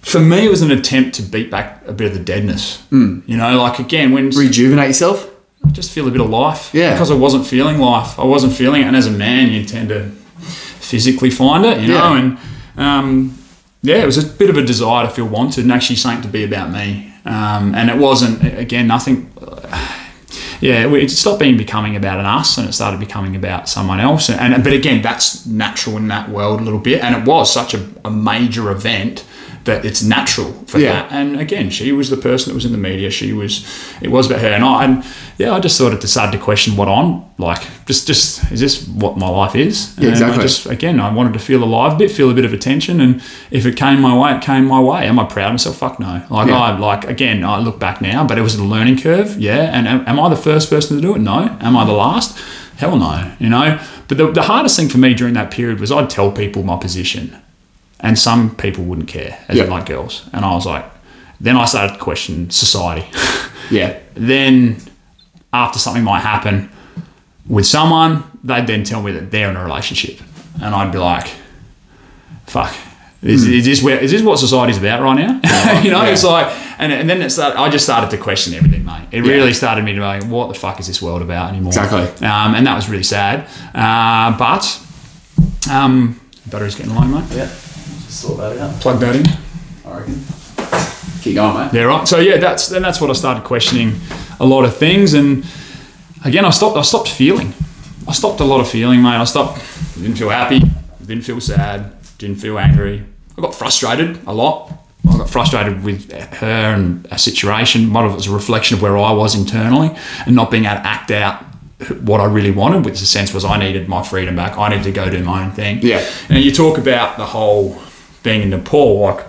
for me. It was an attempt to beat back a bit of the deadness. Hmm. You know, like again when Rejuvenate yourself? Just feel a bit of life. Yeah. Because I wasn't feeling life. I wasn't feeling it, and as a man, you tend to physically find it. You know, Yeah. and um, yeah, it was a bit of a desire to feel wanted and actually something to be about me. Um, and it wasn't again nothing. <sighs> yeah, it stopped being becoming about an us, and it started becoming about someone else. And, and but again, that's natural in that world a little bit, and it was such a, a major event that it's natural for Yeah. that. And again, she was the person that was in the media. She was, it was about her, and I, and yeah, I just sort of decided to question what I'm like. Just, just is this what my life is? Yeah, And exactly. I just again, I wanted to feel alive a bit, feel a bit of attention, and if it came my way, it came my way. Am I proud of myself? Fuck no. Like Yeah. I like again, I look back now, but it was a learning curve. Yeah, and am, am I the first person to do it? No. Am I the last? Hell no. You know. But the, the hardest thing for me during that period was I'd tell people my position, and some people wouldn't care, as in like girls, and I was like, then I started to question society. <laughs> Yeah. then after something might happen with someone, they'd then tell me that they're in a relationship, and I'd be like, "Fuck, is, is this where is this what society's about right now?" <laughs> you know. Yeah. it's like, and, and then it started, I just started to question everything, mate. It Yeah. really started me to be like, "What the fuck is this world about anymore?" Exactly. um, and that was really sad. Uh, but um, battery's getting low, mate. Yeah. Sort that out. Plug that in. I reckon. Keep going, mate. Yeah, right. So yeah, that's then that's what I started questioning a lot of things, and again, I stopped. I stopped feeling. I stopped a lot of feeling, mate. I stopped. Didn't feel happy. Didn't feel sad. Didn't feel angry. I got frustrated a lot. I got frustrated with her and a situation. A lot of it was a reflection of where I was internally and not being able to act out what I really wanted, which the sense was I needed my freedom back. I needed to go do my own thing. Yeah. And you talk about the whole being in Nepal, like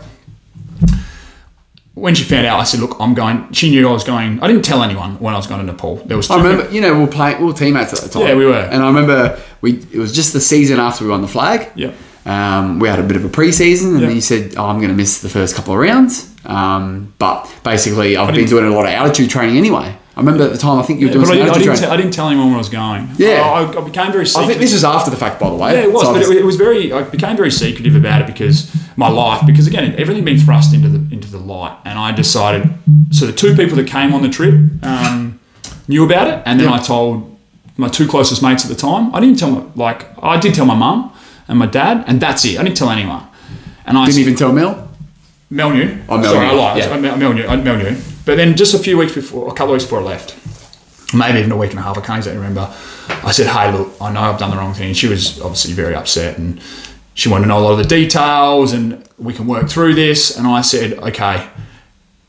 when she found out, I said, "Look, I'm going." She knew I was going. I didn't tell anyone when I was going to Nepal. There was. I remember, you know, we were playing, we were teammates at the time. Yeah, we were. And I remember we it was just the season after we won the flag. Yeah. Um, we had a bit of a pre-season, and Yeah. then you said, "Oh, I'm going to miss the first couple of rounds." Um, but basically, I've been doing a lot of altitude training anyway. I remember at the time, I think you were Yeah, doing but I I, didn't training. tell, didn't tell anyone where I was going. Yeah. I, I became very. I Secretive. think this is after the fact, by the way. Yeah, it was, So but it, it was very. I became very secretive about it because my life, because again, everything been thrust into the into the light, and I decided. So the two people that came on the trip um, knew about it, and then Yeah. I told my two closest mates at the time. I didn't tell my like I did tell my mum and my dad, and that's it. I didn't tell anyone. And I didn't even tell Mel. Mel knew. Oh, Mel Sorry, knew, I lied. yeah. I- Mel, Mel knew. Mel knew. But then just a few weeks before, a couple of weeks before I left, maybe even a week and a half, I can't exactly remember. I said, "Hey, look, I know I've done the wrong thing." And she was obviously very upset, and she wanted to know a lot of the details, and we can work through this. And I said, "Okay,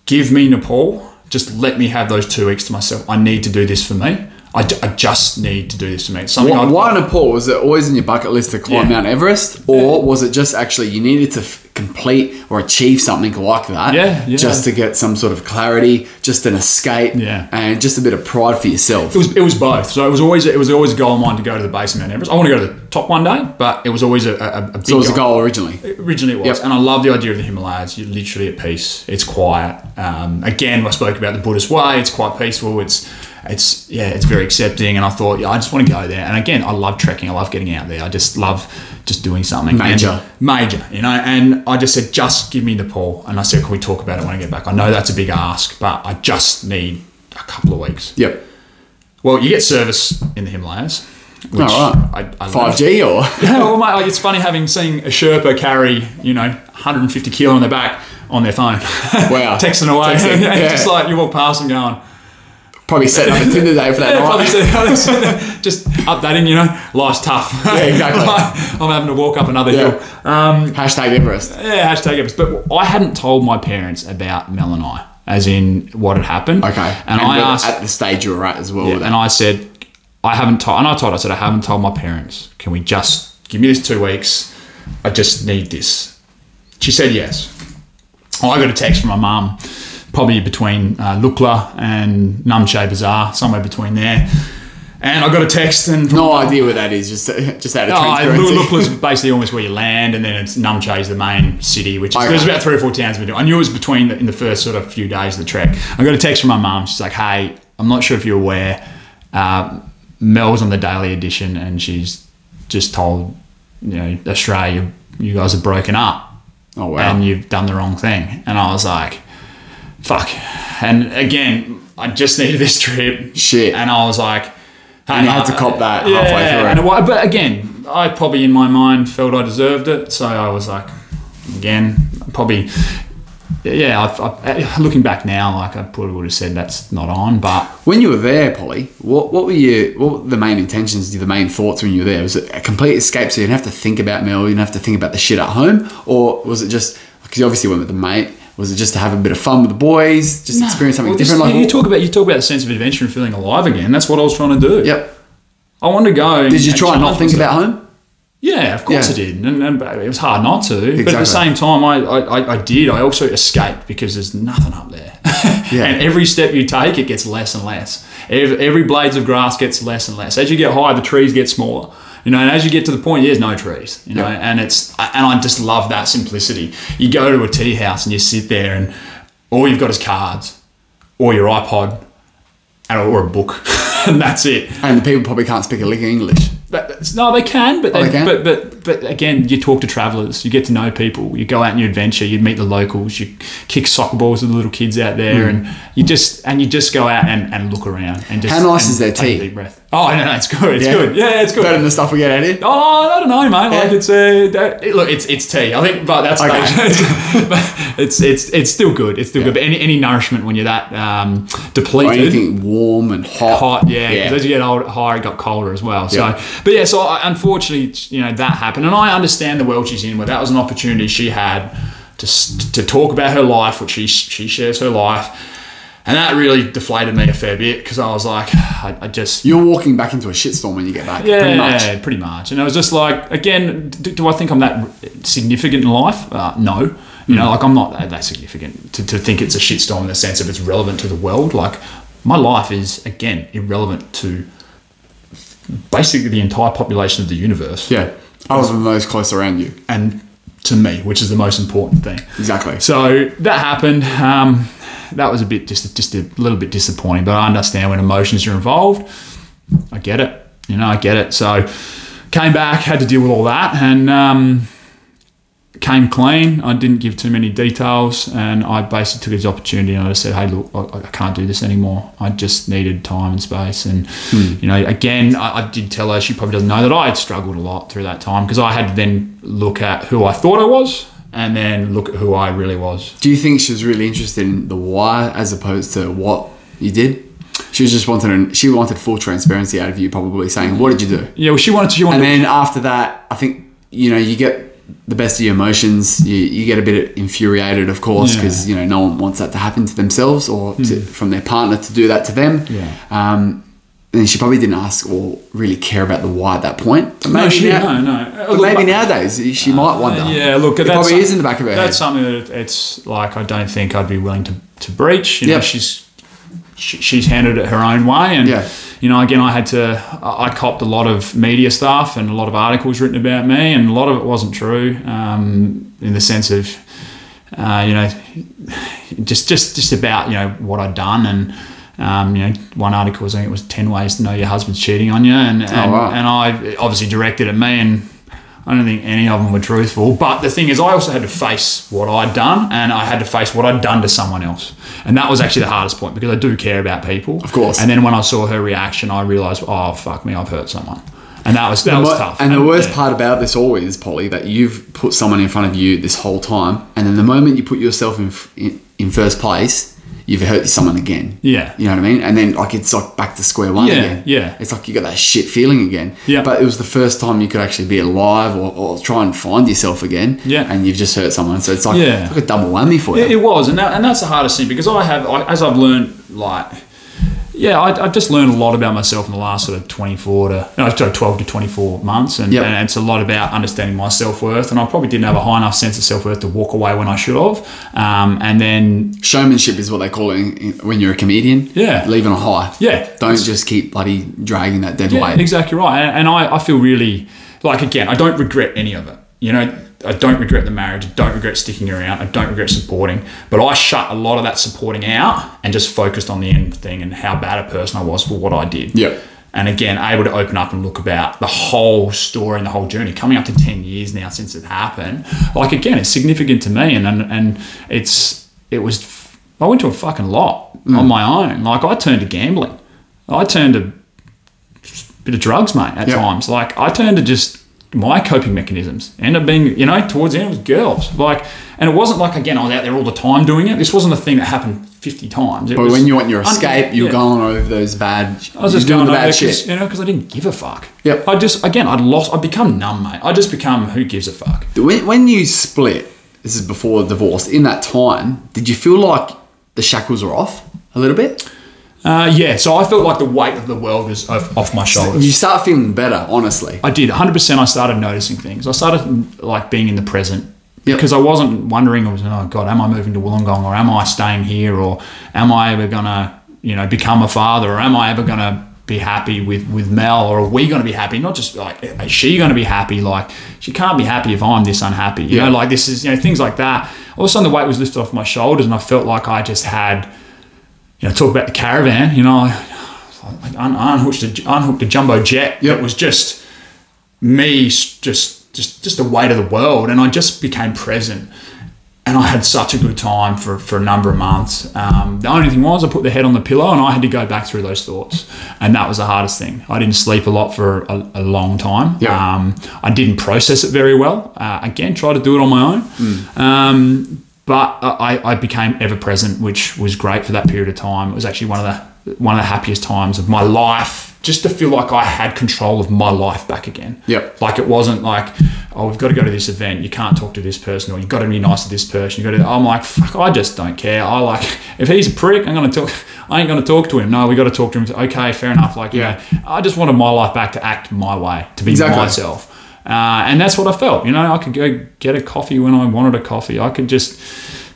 give me Nepal. Just let me have those two weeks to myself. I need to do this for me. I, d- I just need to do this for me. It's something Why, why Nepal? Was it always in your bucket list to climb Yeah. Mount Everest, or was it just actually you needed to f- complete or achieve something like that? Yeah, yeah. Just to get some sort of clarity, just an escape, Yeah. and just a bit of pride for yourself. It was it was both. So it was always it was always a goal of mine to go to the base of Mount Everest. I want to go to the top one day, but it was always a, a, a big So it was a goal originally. Originally it was, Yep. and I love the idea of the Himalayas. You're literally at peace. It's quiet. Um, again, I spoke about the Buddhist way. It's quite peaceful. It's it's yeah, it's very accepting. And I thought, yeah, I just want to go there. And again, I love trekking. I love getting out there. I just love just doing something Major. And- major. You know. And I just said, just give me Nepal. And I said, can we talk about it when I get back? I know that's a big ask, but I just need a couple of weeks. Yep. Well, you get service in the Himalayas. Which oh, right. I, I love. Five G or <laughs> Yeah, well, mate, like it's funny having seen a Sherpa carry, you know, 150 kilo on their back on their phone. Wow. <laughs> Texting away. Texting, <laughs> yeah. just like you walk past them going, <laughs> probably setting up a Tinder day for that yeah, probably night. <laughs> just updating, you know, life's tough. Yeah, exactly. <laughs> I'm having to walk up another Yeah. hill. Um, Hashtag Everest. yeah, hashtag Everest. But I hadn't told my parents about Mel and I, as in what had happened. Okay. And, I asked, at the stage you were at as well. Yeah, and. I said, I haven't told, and I told, I said, I haven't told my parents. Can we just give me this two weeks? I just need this. She said yes. I got a text from my mum, probably between uh, Lukla and Namche Bazaar, somewhere between there. And I got a text and from no idea where that is. Just <laughs> just out of transparency. Lukla's <laughs> basically almost where you land, and then it's Namche is the main city, which is, Okay. there's about three or four towns we do. I knew it was between the, in the first sort of few days of the trek. I got a text from my mum. She's like, "Hey, I'm not sure if you're aware, uh, Mel's on the daily edition, and she's just told you know Australia, you guys are broken up, oh wow. and you've done the wrong thing." And I was like, "Fuck!" And again, I just needed this trip, Shit. and I was like. And you had to cop that halfway through. And it but again, I probably in my mind felt I deserved it, so I was like, again, probably, yeah. I've, I, looking back now, like I probably would have said that's not on, but When you were there, Polly, what, what were you? What were the main intentions? The main thoughts when you were there? Was it a complete escape, so you didn't have to think about Mel, you didn't have to think about the shit at home, or was it just because you obviously went with the mate? Was it just to have a bit of fun with the boys, just experience something Well, different? you, like you talk about you talk about the sense of adventure and feeling alive again. That's what I was trying to do. Yep. I wanted to go. and- Did you try and not think about home? Yeah, of course Yeah. I did, and, and it was hard not to. But at the same time, I, I, I- I did. I also escaped because there's nothing up there, <laughs> Yeah. and every step you take, it gets less and less. Every, every blades of grass gets less and less. As you get higher, the trees get smaller. You know, and as you get to the point, there's no trees. You know, Yeah. and it's and I just love that simplicity. You go to a tea house and you sit there, and all you've got is cards, or your iPod, and or a book, <laughs> and that's it. And the people probably can't speak a lick of English. But, no, they can, but Oh, they, they can? but but but again, you talk to travellers, you get to know people, you go out and you adventure, you meet the locals, you kick soccer balls with the little kids out there, Hmm. and you just and you just go out and, and look around and just. How nice is their tea? deep breath. Oh no, no, it's good. It's good. Yeah, it's good. Better than the stuff we get out here. Oh, I don't know, mate. Like Yeah. it's uh, that, it- look, it's it's tea. I think, but that's Okay. <laughs> but it's it's it's still good. It's still good. But any, any nourishment when you're that um, Or depleted, anything warm and hot. hot, yeah. Yeah. Because as you get older, higher, it got colder as well. So, Yeah. but yeah. So I, unfortunately, you know, that happened, and I understand the world she's in. Where that was an opportunity she had to to talk about her life, which she she shares her life. And that really deflated me a fair bit because I was like, I, I just You're walking back into a shitstorm when you get back. yeah, Pretty much. pretty much. And I was just like, again, do, do I think I'm that significant in life? Uh, no. You Hmm. know, like I'm not that, that significant to, to think it's a shitstorm in the sense of it's relevant to the world. Like my life is again irrelevant to basically the entire population of the universe Yeah. Other than those close around you. and to me, which is the most important thing. Exactly. So that happened. Um, that was a bit just just a little bit disappointing, but I understand when emotions are involved. I get it. You know, I get it. So came back, had to deal with all that, and um, came clean. I didn't give too many details, and I basically took his opportunity and I just said, "Hey, look, I, I can't do this anymore. I just needed time and space." And hmm. you know, again, I, I did tell her she probably doesn't know that I had struggled a lot through that time because I had to then look at who I thought I was and then look at who I really was. Do you think she was really interested in the why as opposed to what you did? She was just wanted she wanted full transparency out of you, probably saying, "What did you do?" Yeah, well, she wanted to. She wanted And then after that, I think you know you get the best of your emotions. You, you get a bit infuriated, of course, Yeah. because you know no one wants that to happen to themselves or to, from their partner to do that to them. Yeah. Um, and she probably didn't ask or really care about the why at that point. But no, maybe she, now, no, no. Uh, But look, maybe nowadays she might wonder. Uh, yeah, look, it probably some- is in the back of her That's head. That's something that it's like I don't think I'd be willing to, to breach. You know, she's she, she's handled it her own way, and Yeah. You know, again, I had to. I copped a lot of media stuff and a lot of articles written about me, and a lot of it wasn't true. Um, in the sense of, uh, you know, just just just about you know what I'd done and. Um, you know, one article was I think it was ten ways to know your husband's cheating on you, and and, wow. and I obviously directed at me, and I don't think any of them were truthful. But the thing is, I also had to face what I'd done, and I had to face what I'd done to someone else, and that was actually the hardest point because I do care about people, of course. And then when I saw her reaction, I realised, oh fuck me, I've hurt someone, and that was that was What- tough. And the worst yeah. part about this all is, Polly, that you've put someone in front of you this whole time, and then the moment you put yourself in, in, in first place, you've hurt someone again. Yeah. You know what I mean? And then, like, it's like back to square one Yeah, again. yeah. It's like you got that shit feeling again. Yeah. But it was the first time you could actually be alive or, or try and find yourself again. Yeah. And you've just hurt someone. So it's like, Yeah. it's like a double whammy for you. It, it was, and that, and that's the hardest thing because I have, I, as I've learned, like, yeah, I, I've just learned a lot about myself in the last sort of 24 to, no, sorry, 12 to 24 months. And, Yep. and it's a lot about understanding my self worth. And I probably didn't have a high enough sense of self worth to walk away when I should have. Um, and then, Showmanship is what they call it when you're a comedian. Yeah. Leaving a high. Yeah. Don't just keep bloody dragging that dead yeah, weight. exactly right. And, and I, I feel really, like, again, I don't regret any of it. You know, I don't regret the marriage. I don't regret sticking around. I don't regret supporting. But I shut a lot of that supporting out and just focused on the end thing and how bad a person I was for what I did. Yep. And again, able to open up and look about the whole story and the whole journey. Coming up to 10 years now since it happened. Like, again, it's significant to me. And, and, and it's, it was, I went to a fucking lot mm. on my own. Like, I turned to gambling. I turned to bit of drugs, mate, at Yep. times. Like I turned to just my coping mechanisms end up being, you know, towards the end it was girls. Like, and it wasn't like again I was out there all the time doing it. This wasn't a thing that happened fifty times. It But was when you want your un- escape, you're yeah. going over those bad. I was just doing going the bad shit. you know because I didn't give a fuck. Yep. I just again I'd lost. I'd become numb, mate. I just become who gives a fuck. When, when you split, this is before the divorce. In that time, did you feel like the shackles were off a little bit? Uh, yeah. So I felt like the weight of the world was off, off my shoulders. You start feeling better, honestly. I did 100%. I started noticing things. I started like being in the present Yep. because I wasn't wondering, I was, oh God, am I moving to Wollongong or am I staying here or am I ever going to, you know, become a father or am I ever going to be happy with, with Mel or are we going to be happy? Not just like, is she going to be happy? Like, she can't be happy if I'm this unhappy. You Yeah. know, like this is, you know, things like that. All of a sudden the weight was lifted off my shoulders and I felt like I just had, you know, talk about the caravan, you know, I I un- unhooked a, unhooked a jumbo jet Yep. that was just me just just just the weight of the world, and I just became present. And I had such a good time for, for a number of months. Um, the only thing was, I put the head on the pillow and I had to go back through those thoughts. And that was the hardest thing. I didn't sleep a lot for a, a long time. Yeah. Um, I didn't process it very well. Uh, again, try to do it on my own. Um, but I, I became ever present, which was great for that period of time. It was actually one of the one of the happiest times of my life, just to feel like I had control of my life back again. Yep. Like it wasn't like, oh, we've got to go to this event. You can't talk to this person, or you've got to be nice to this person. You got to. I'm like, fuck. I just don't care. I like <laughs> if he's a prick, I'm gonna talk. I ain't gonna talk to him. No, we got to talk to him. Okay, fair enough. Like, yeah, I just wanted my life back to act my way, to be Exactly. myself. Uh, and that's what I felt. You know, I could go get a coffee when I wanted a coffee. I could just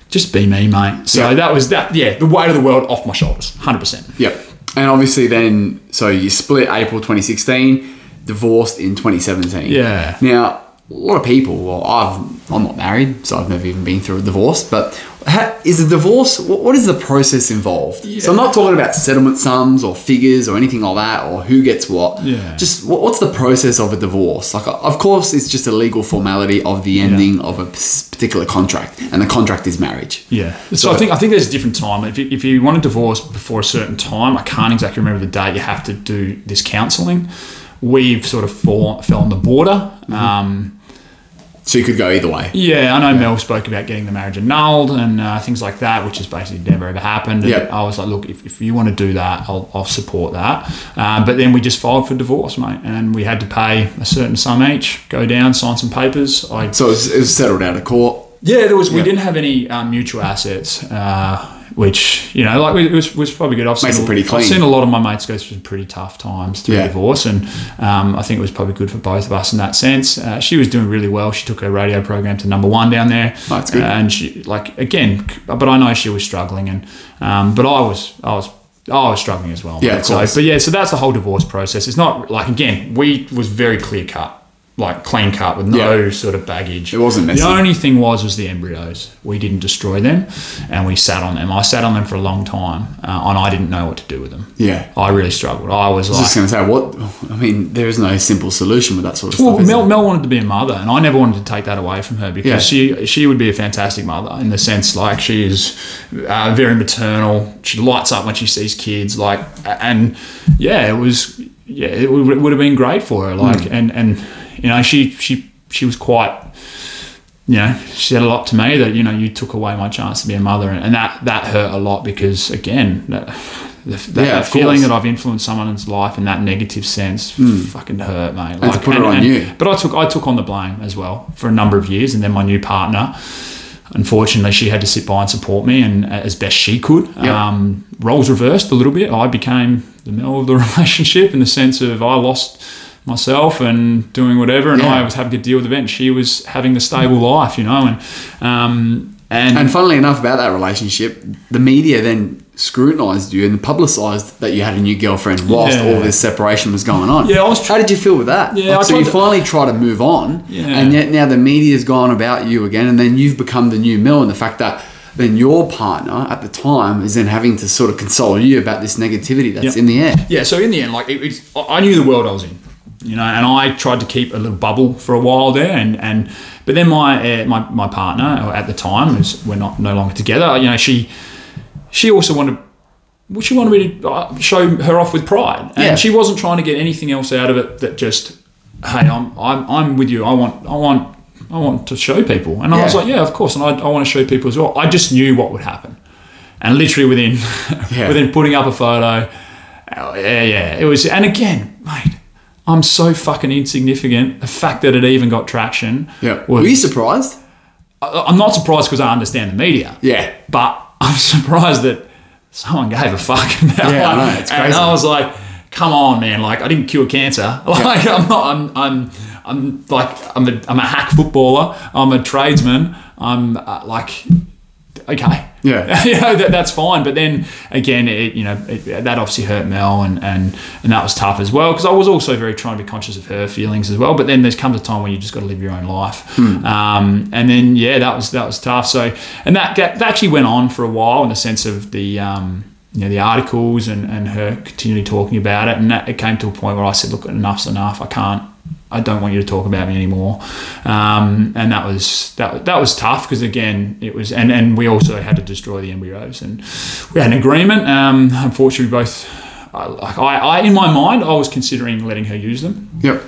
just be me, mate. So Yeah. that was that. Yeah, the weight of the world off my shoulders, hundred percent. Yep. And obviously, then, so you split April 2016, divorced in 2017. Yeah. Now, a lot of people, well, I've, I'm not married, so I've never even been through a divorce, but ha, is a divorce, what, what is the process involved? So I'm not talking about settlement sums or figures or anything like that or who gets what. Yeah. Just what, what's the process of a divorce? Like, of course, it's just a legal formality of the ending of a particular contract, and the contract is marriage. Yeah. So, I think I think there's a different time. If you, if you want a divorce before a certain time, I can't exactly remember the date. You have to do this counselling. We've sort of fall, fell on the border. Um, So you could go either way. yeah, I know Mel spoke about getting the marriage annulled and uh, things like that, which has basically never ever happened. And Yeah. I was like, look, if, if you want to do that, I'll, I'll support that. Um, but then we just filed for divorce, mate, and we had to pay a certain sum each, go down, sign some papers. I So it was, it was settled out of court. yeah, there was. We didn't have any um, mutual assets, uh, which you know, like it was, was probably good. I've Makes seen, it pretty clean. I've seen a lot of my mates go through some pretty tough times through Yeah. divorce, and um, I think it was probably good for both of us in that sense. Uh, she was doing really well. She took her radio program to number one down there. Oh, that's good. Uh, and she like again, but I know she was struggling, and um, but I was, I was. I was struggling as well. Yeah, of so, but yeah, so that's the whole divorce process. It's not like again, we was very clear cut, like clean cut with no Yeah. sort of baggage. It wasn't messy. The only thing was was the embryos. We didn't destroy them, and we sat on them. I sat on them for a long time, uh, and I didn't know what to do with them. Yeah. I really struggled. I was I was just going to say, what? I mean, there is no simple solution with that sort of well, stuff. Mel, there? Mel wanted to be a mother, and I never wanted to take that away from her because Yeah. she she would be a fantastic mother in the sense like she is uh, very maternal. She lights up when she sees kids, like, and yeah, it was yeah, it would, have been great for her, like, Hmm. and and you know she she she was quite. You know, she said a lot to me that you know you took away my chance to be a mother, and, and that that hurt a lot because again, that, the, that, Yeah, that feeling course. that I've influenced someone's life in that negative sense fucking hurt, mate. Hmm. to put it on you. But I took I took on the blame as well for a number of years, and then my new partner. Unfortunately, she had to sit by and support me, and as best she could. Yeah. Um, roles reversed a little bit. I became the male of the <laughs> relationship in the sense of I lost myself and doing whatever, and Yeah. I was having to deal with events. She was having the stable life, you know, and um, and, And funnily enough, about that relationship, the media then scrutinised you and publicised that you had a new girlfriend whilst Yeah. all this separation was going on. Yeah, I was tr- How did you feel with that? Yeah, Like, so you to- finally try to move on, Yeah. and yet now the media's gone about you again, and then you've become the new Mill, and the fact that then your partner at the time is then having to sort of console you about this negativity that's Yep. in the air. Yeah, so in the end, like it, it's, I knew the world I was in, you know, and I tried to keep a little bubble for a while there, and and but then my uh, my my partner at the time, who's we're not no longer together, you know, she she also wanted. well, She wanted me to uh, show her off with pride, and Yeah. she wasn't trying to get anything else out of it. That just, hey, I'm I'm, I'm with you. I want I want I want to show people, and I was like, yeah, of course, and I, I want to show people as well. I just knew what would happen, and literally within <laughs> Yeah. within putting up a photo, Oh, yeah, yeah. It was, and again, mate, I'm so fucking insignificant. The fact that it even got traction. Yeah. Was, Were you surprised? I- I'm not surprised because I understand the media. Yeah. But <laughs> I'm surprised that someone gave a fuck about Yeah, I know, it's And. I was like, come on, man. Like, I didn't cure cancer. <laughs> Like, I'm not, I'm, I'm, I'm like, I'm a, I'm a hack footballer. I'm a tradesman. I'm uh, like, okay. Yeah. <laughs> you know, that, that's fine. But then again, it, you know, it, that obviously hurt Mel and, and, and that was tough as well. Because I was also very trying to be conscious of her feelings as well. But then there's comes a time when you just got to live your own life. Um, and then, yeah, that was, that was tough. So, and that, that, that actually went on for a while in the sense of the, um, you know, the articles and, and her continually talking about it. And that, it came to a point where I said, look, enough's enough. I can't, I don't want you to talk about me anymore. Um, and that was that that was tough because again it was and and we also had to destroy the embryos and we had an agreement. Um, unfortunately, both. I- Like I, I, in my mind, I was considering letting her use them Yep.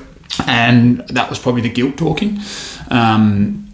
and that was probably the guilt talking. Um,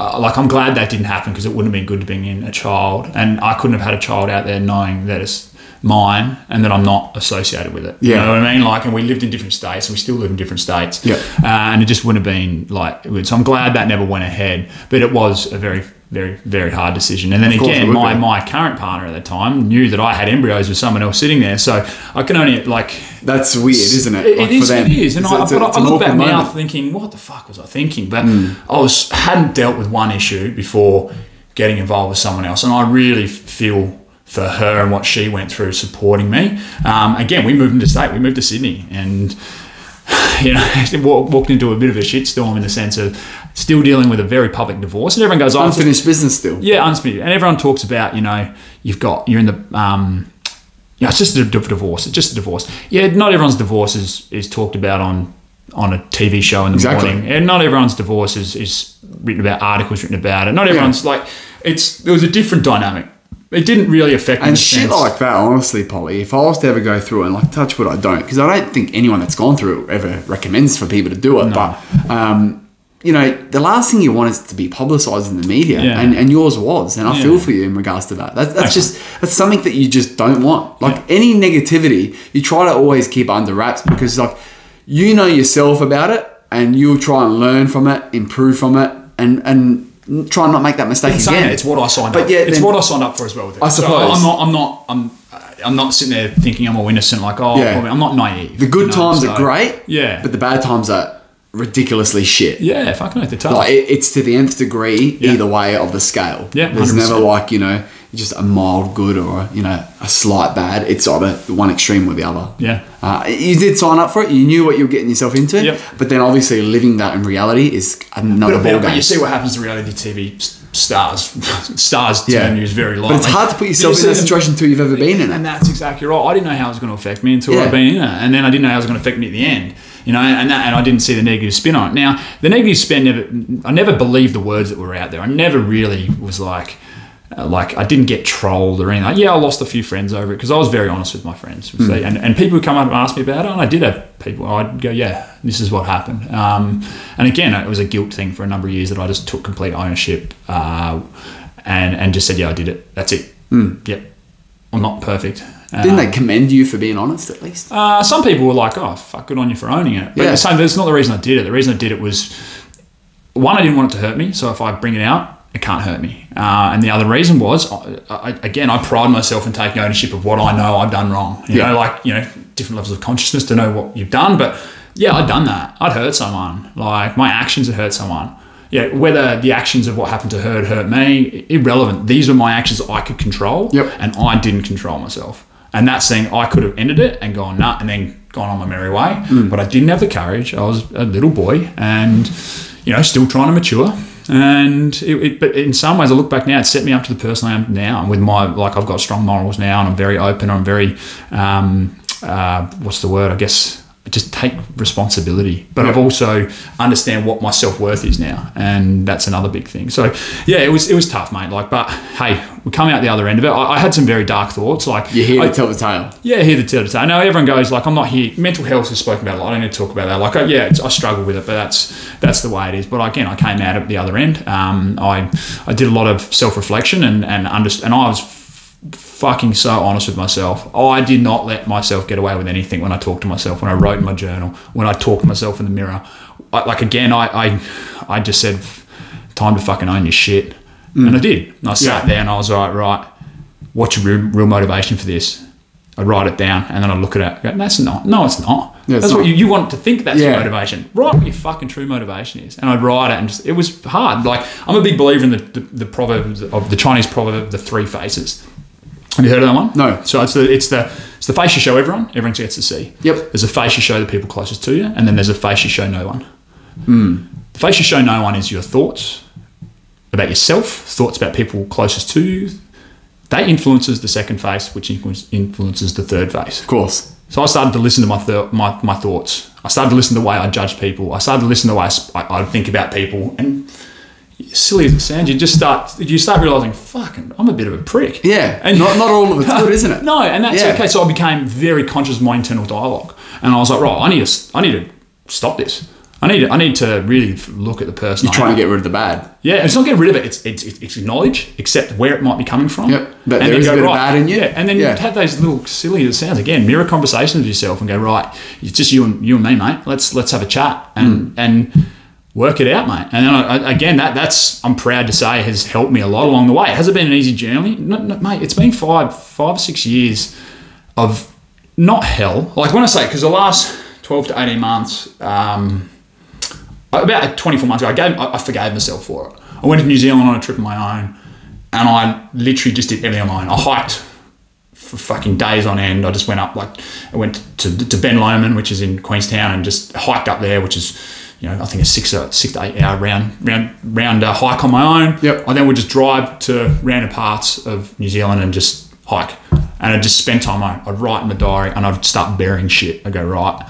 uh, like I'm glad that didn't happen because it wouldn't have been good to bring in a child, and I couldn't have had a child out there knowing that it's mine and that I'm not associated with it. You Yeah. know what I mean? Like, and we lived in different states, and we still live in different states. Yeah. Uh, and it just wouldn't have been like. So I'm glad that never went ahead, but it was a very. Very, very hard decision. And then again, my, be. my current partner at the time knew that I had embryos with someone else sitting there. So I can only, like, That's weird, isn't it? it Like, is. for them. It is. And It's- I, it's but a- I- it's I look back awkward now thinking, what the fuck was I thinking? But Hmm. I was hadn't dealt with one issue before getting involved with someone else, and I really feel for her and what she went through supporting me. Um, again, we moved into state. We moved to Sydney, and <sighs> you know, <laughs> walked into a bit of a shitstorm in the sense of still dealing with a very public divorce, and everyone goes, "Oh, Unfinished business still. yeah, unfinished. And everyone talks about, you know, you've got, you're in the, um, yeah, it's just a divorce. It's just a divorce. Yeah, not everyone's divorce is, is talked about on on a TV show in the Exactly. morning. And not everyone's divorce is, is written about, articles written about it. Not everyone's like, it's, there was a different dynamic. It didn't really affect me And shit sense. like that, honestly, Polly, if I was to ever go through it, and like touch wood, I don't, because I don't think anyone that's gone through it ever recommends for people to do it. But, um, you know, the last thing you want is to be publicised in the media, Yeah. and, and yours was. And I Yeah. feel for you in regards to that. That's, that's just, that's something that you just don't want. Like any negativity, you try to always keep under wraps because, like, you know yourself about it, and you'll try and learn from it, improve from it, and, and try and not make that mistake In again. it, it's what I signed But up. yeah, it's then- what I signed up for as well. With it. I So suppose. I'm not. I'm not. I'm. I'm not sitting there thinking I'm all innocent. Like, oh, Yeah. I'm not naive. The good you know, times so- are great, Yeah. but the bad times are ridiculously shit. yeah, fucking oath, they're tough. Like it, it's to the nth degree Yeah. either way of the scale. Yeah, there's 100%. never like you know just a mild good or you know a slight bad. It's either one extreme or the other. Yeah. Uh, you did sign up for it. You knew what you were getting yourself into. Yep. But then obviously living that in reality is another But, but, ballgame. but you see what happens to reality TV stars. <laughs> stars Yeah. term used very lightly. But it's hard to put yourself You in that situation until you've ever been in it. And that's exactly right. I didn't know how it was going to affect me until Yeah. I'd been in it, and then I didn't know how it was going to affect me at the end. You know, and that, and I didn't see the negative spin on it. Now, the negative spin never. I never believed the words that were out there. I never really was like. Uh, Like I didn't get trolled or anything. Yeah, I lost a few friends over it because I was very honest with my friends, Hmm. and, and people would come up and ask me about it, and I did have people. I'd go, yeah, this is what happened. Um, and again, it was a guilt thing for a number of years that I just took complete ownership uh, and and just said, yeah, I did it. That's it. Yep, I'm not perfect. Didn't Um, they commend you for being honest at least? uh, some people were like, "Oh, fuck, good on you for owning it." But Yeah. the same, that's not the reason I did it. The reason I did it was one, I didn't want it to hurt me. So if I bring it out, it can't hurt me. Uh, and the other reason was, I, I, again, I pride myself in taking ownership of what I know I've done wrong. You Yeah. know, like you know, different levels of consciousness to know what you've done. But yeah, I'd done that. I'd hurt someone. Like my actions had hurt someone. Yeah, whether the actions of what happened to her hurt me, irrelevant. These were my actions I could control, Yep. and I didn't control myself. And that's saying I could have ended it and gone nut and then gone on my merry way. But I didn't have the courage. I was a little boy and, you know, still trying to mature. And it, it, but in some ways, I look back now, it set me up to the person I am now. With my, like, I've got strong morals now and I'm very open. I'm very, um, uh, what's the word? I guess just take responsibility. But I've also understand what my self worth is now, and that's another big thing. So yeah, it was it was tough, mate. Like, but hey, we come out the other end of it. I, I had some very dark thoughts. Like You're here I, to tell the tale. yeah, here the tell the tale. Now everyone goes like, I'm not here. Mental health is spoken about a lot. I don't need to talk about that. Like, I, yeah, it's, I struggle with it, but that's that's the way it is. But again, I came out at the other end. Um, I I did a lot of self reflection and and underst- and I was fucking so honest with myself. Oh, I did not let myself get away with anything when I talked to myself, when I wrote in my journal, when I talked to myself in the mirror. I, like again, I, I I just said, time to fucking own your shit, mm. and I did. And I sat Yeah. there and I was like, right, what's your real, real motivation for this? I'd write it down and then I'd look at it. and Go, that's not. No, it's not. Yeah, it's that's what you, you want to think. That's Yeah. your motivation. Write what your fucking true motivation is. And I'd write it, and just, it was hard. Like I'm a big believer in the, the, the proverb of the Chinese proverb the three faces. Have you heard of that one? No. So it's the it's the it's the face you show everyone. Everyone gets to see. Yep. There's a face you show the people closest to you, and then there's a face you show no one. Hmm. The face you show no one is your thoughts about yourself, thoughts about people closest to you. That influences the second face, which influences the third face. Of course. So I started to listen to my, th- my my thoughts. I started to listen to the way I judge people. I started to listen to the way I, sp- I, I think about people. And silly as it sounds, you just start you start realizing, fucking, I'm a bit of a prick. Yeah. And not, not all of it's good, <laughs> isn't it? no, and that's Yeah. okay. So I became very conscious of my internal dialogue, and I was like, right, I need to, I need to stop this. I need, to, I need to really look at the person. You're I trying am. to get rid of the bad. Yeah, it's not get rid of it. It's it's, it's acknowledge, accept where it might be coming from. Yep, that and there is a go, bit of right, bad in you. Yeah, and then Yeah. you have those little silly as it sounds again, mirror conversations with yourself and go, right, it's just you and you and me, mate. Let's let's have a chat and Hmm. and work it out, mate. And then I, again, that that's I'm proud to say has helped me a lot along the way. Has it been an easy journey, no, no, mate. It's been five five or six years of not hell. Like when I say, because the last twelve to eighteen months. Um, about 24 months ago, I, gave, I I forgave myself for it. I went to New Zealand on a trip of my own, and I literally just did everything on my own. I hiked for fucking days on end. I just went up like I went to to Ben Lomond, which is in Queenstown, and just hiked up there, which is you know I think a six or six to eight hour round round round uh, hike on my own. Yep. I then would just drive to random parts of New Zealand and just hike, and I'd just spend time. on. I'd write in my diary, and I'd start burying shit. I go right.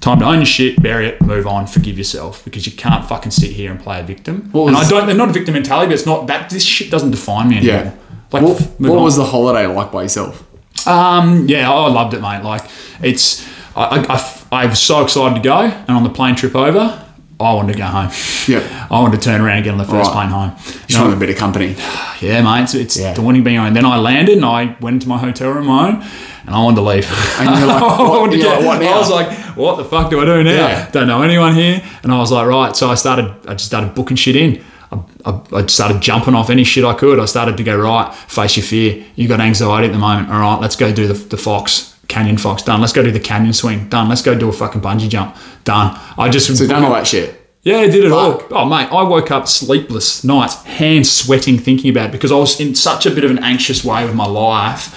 Time to own your shit, bury it, move on, forgive yourself because you can't fucking sit here and play a victim. What and I don't. They're not a victim mentality, but it's not that. This shit doesn't define me anymore. Yeah. Like, what what was the holiday like by yourself? Um, yeah, I loved it, mate. Like, it's I, I, I, I was so excited to go, and on the plane trip over, I wanted to go home. Yeah. <laughs> I wanted to turn around and get on the first Right. plane home. Just wanted a bit of company. Yeah, mate, it's, it's Yeah. daunting being on. Then I landed and I went into my hotel room my own, and I wanted to leave. And you're like, <laughs> I what- to you're get- like, what now? <laughs> I was like, what the fuck do I do now? Yeah. Don't know anyone here. And I was like, right. So I started. I just started booking shit in. I, I, I started jumping off any shit I could. I started to go right. Face your fear. You got anxiety at the moment. All right, let's go do the, the fox. Canyon Fox done. Let's go do the canyon swing done. Let's go do a fucking bungee jump done. I just So done all that shit. yeah, I did it Fuck. all. Oh, mate, I woke up sleepless nights, hands sweating thinking about it because I was in such a bit of an anxious way with my life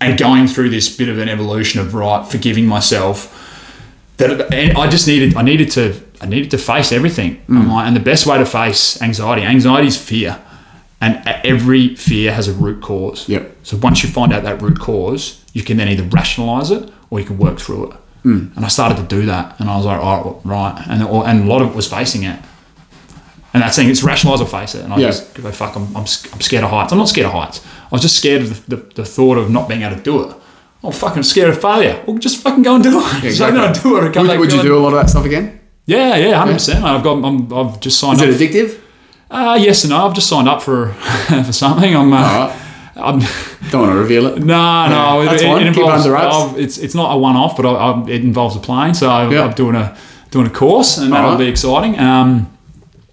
and going through this bit of an evolution of right, forgiving myself. That and I just needed, I needed to, I needed to face everything. Mm. Like- and the best way to face anxiety, anxiety is fear, and every fear has a root cause. Yep. So once you find out that root cause, you can then either rationalize it or you can work through it. Mm. And I started to do that, and I was like, all right, well, right, and and a lot of it was facing it. And that's saying it's rationalize or face it. And I Yeah. just go, fuck, I'm, I'm, I'm scared of heights. I'm not scared of heights. I was just scared of the, the, the thought of not being able to do it. I'm fucking scared of failure. Well, just fucking go and do it. so I'm going to do it. and Would, back would you do a lot of that stuff again? Yeah, yeah, hundred percent. I've got, I'm, I've just signed Is up. it addictive? Uh, yes and no. I've just signed up for <laughs> for something. I'm. Uh. I'm <laughs> Don't want to reveal it. no, no. that's it, it involves. It's it's not a one off, but I, I, it involves a plane. So Yeah. I'm doing a doing a course, and that'll Alright. be exciting. Um,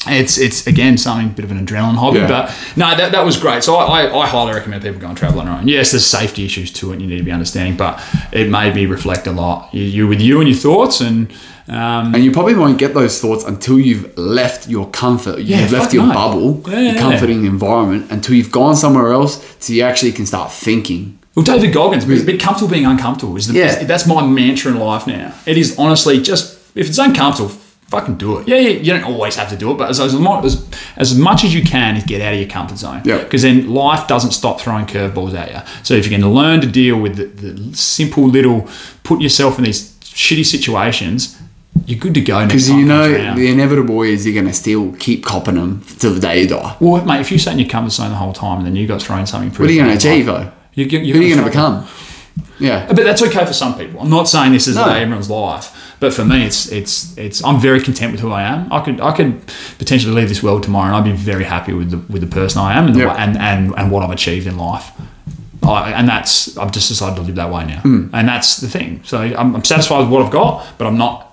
it's it's again something a bit of an adrenaline hobby, Yeah. but no, that, that was great. So I, I, I highly recommend people go and travel on their own. Yes, there's safety issues to it, and you need to be understanding, but it made me reflect a lot. You, you with you and your thoughts, and um, And you probably won't get those thoughts until you've left your comfort. You've Yeah, left your no. bubble, Yeah, your yeah. comforting environment, until you've gone somewhere else so you actually can start thinking. Well, David Goggins, be, be comfortable being uncomfortable. Is the, Yeah. That's my mantra in life now. It is honestly just, if it's uncomfortable, fucking do it. Yeah, yeah you don't always have to do it, but as, as, as, as much as you can is get out of your comfort zone. Yeah. Because then life doesn't stop throwing curveballs at you. So if you can learn to deal with the, the simple little, put yourself in these shitty situations, you're good to go next Because you know the inevitable is you're going to still keep copping them till the day you die. Well, mate, if you sat in your comfort zone the whole time and then you got thrown something What are you going to achieve though? You, you, Who are you going to become? Yeah. But that's okay for some people. I'm not saying this is No. everyone's life, but for me, it's it's it's. I'm very content with who I am. I could I could potentially leave this world tomorrow, and I'd be very happy with the with the person I am and the, Yep. and, and and what I've achieved in life. I, and that's I've just decided to live that way now, Hmm. and that's the thing. So I'm, I'm satisfied with what I've got, but I'm not.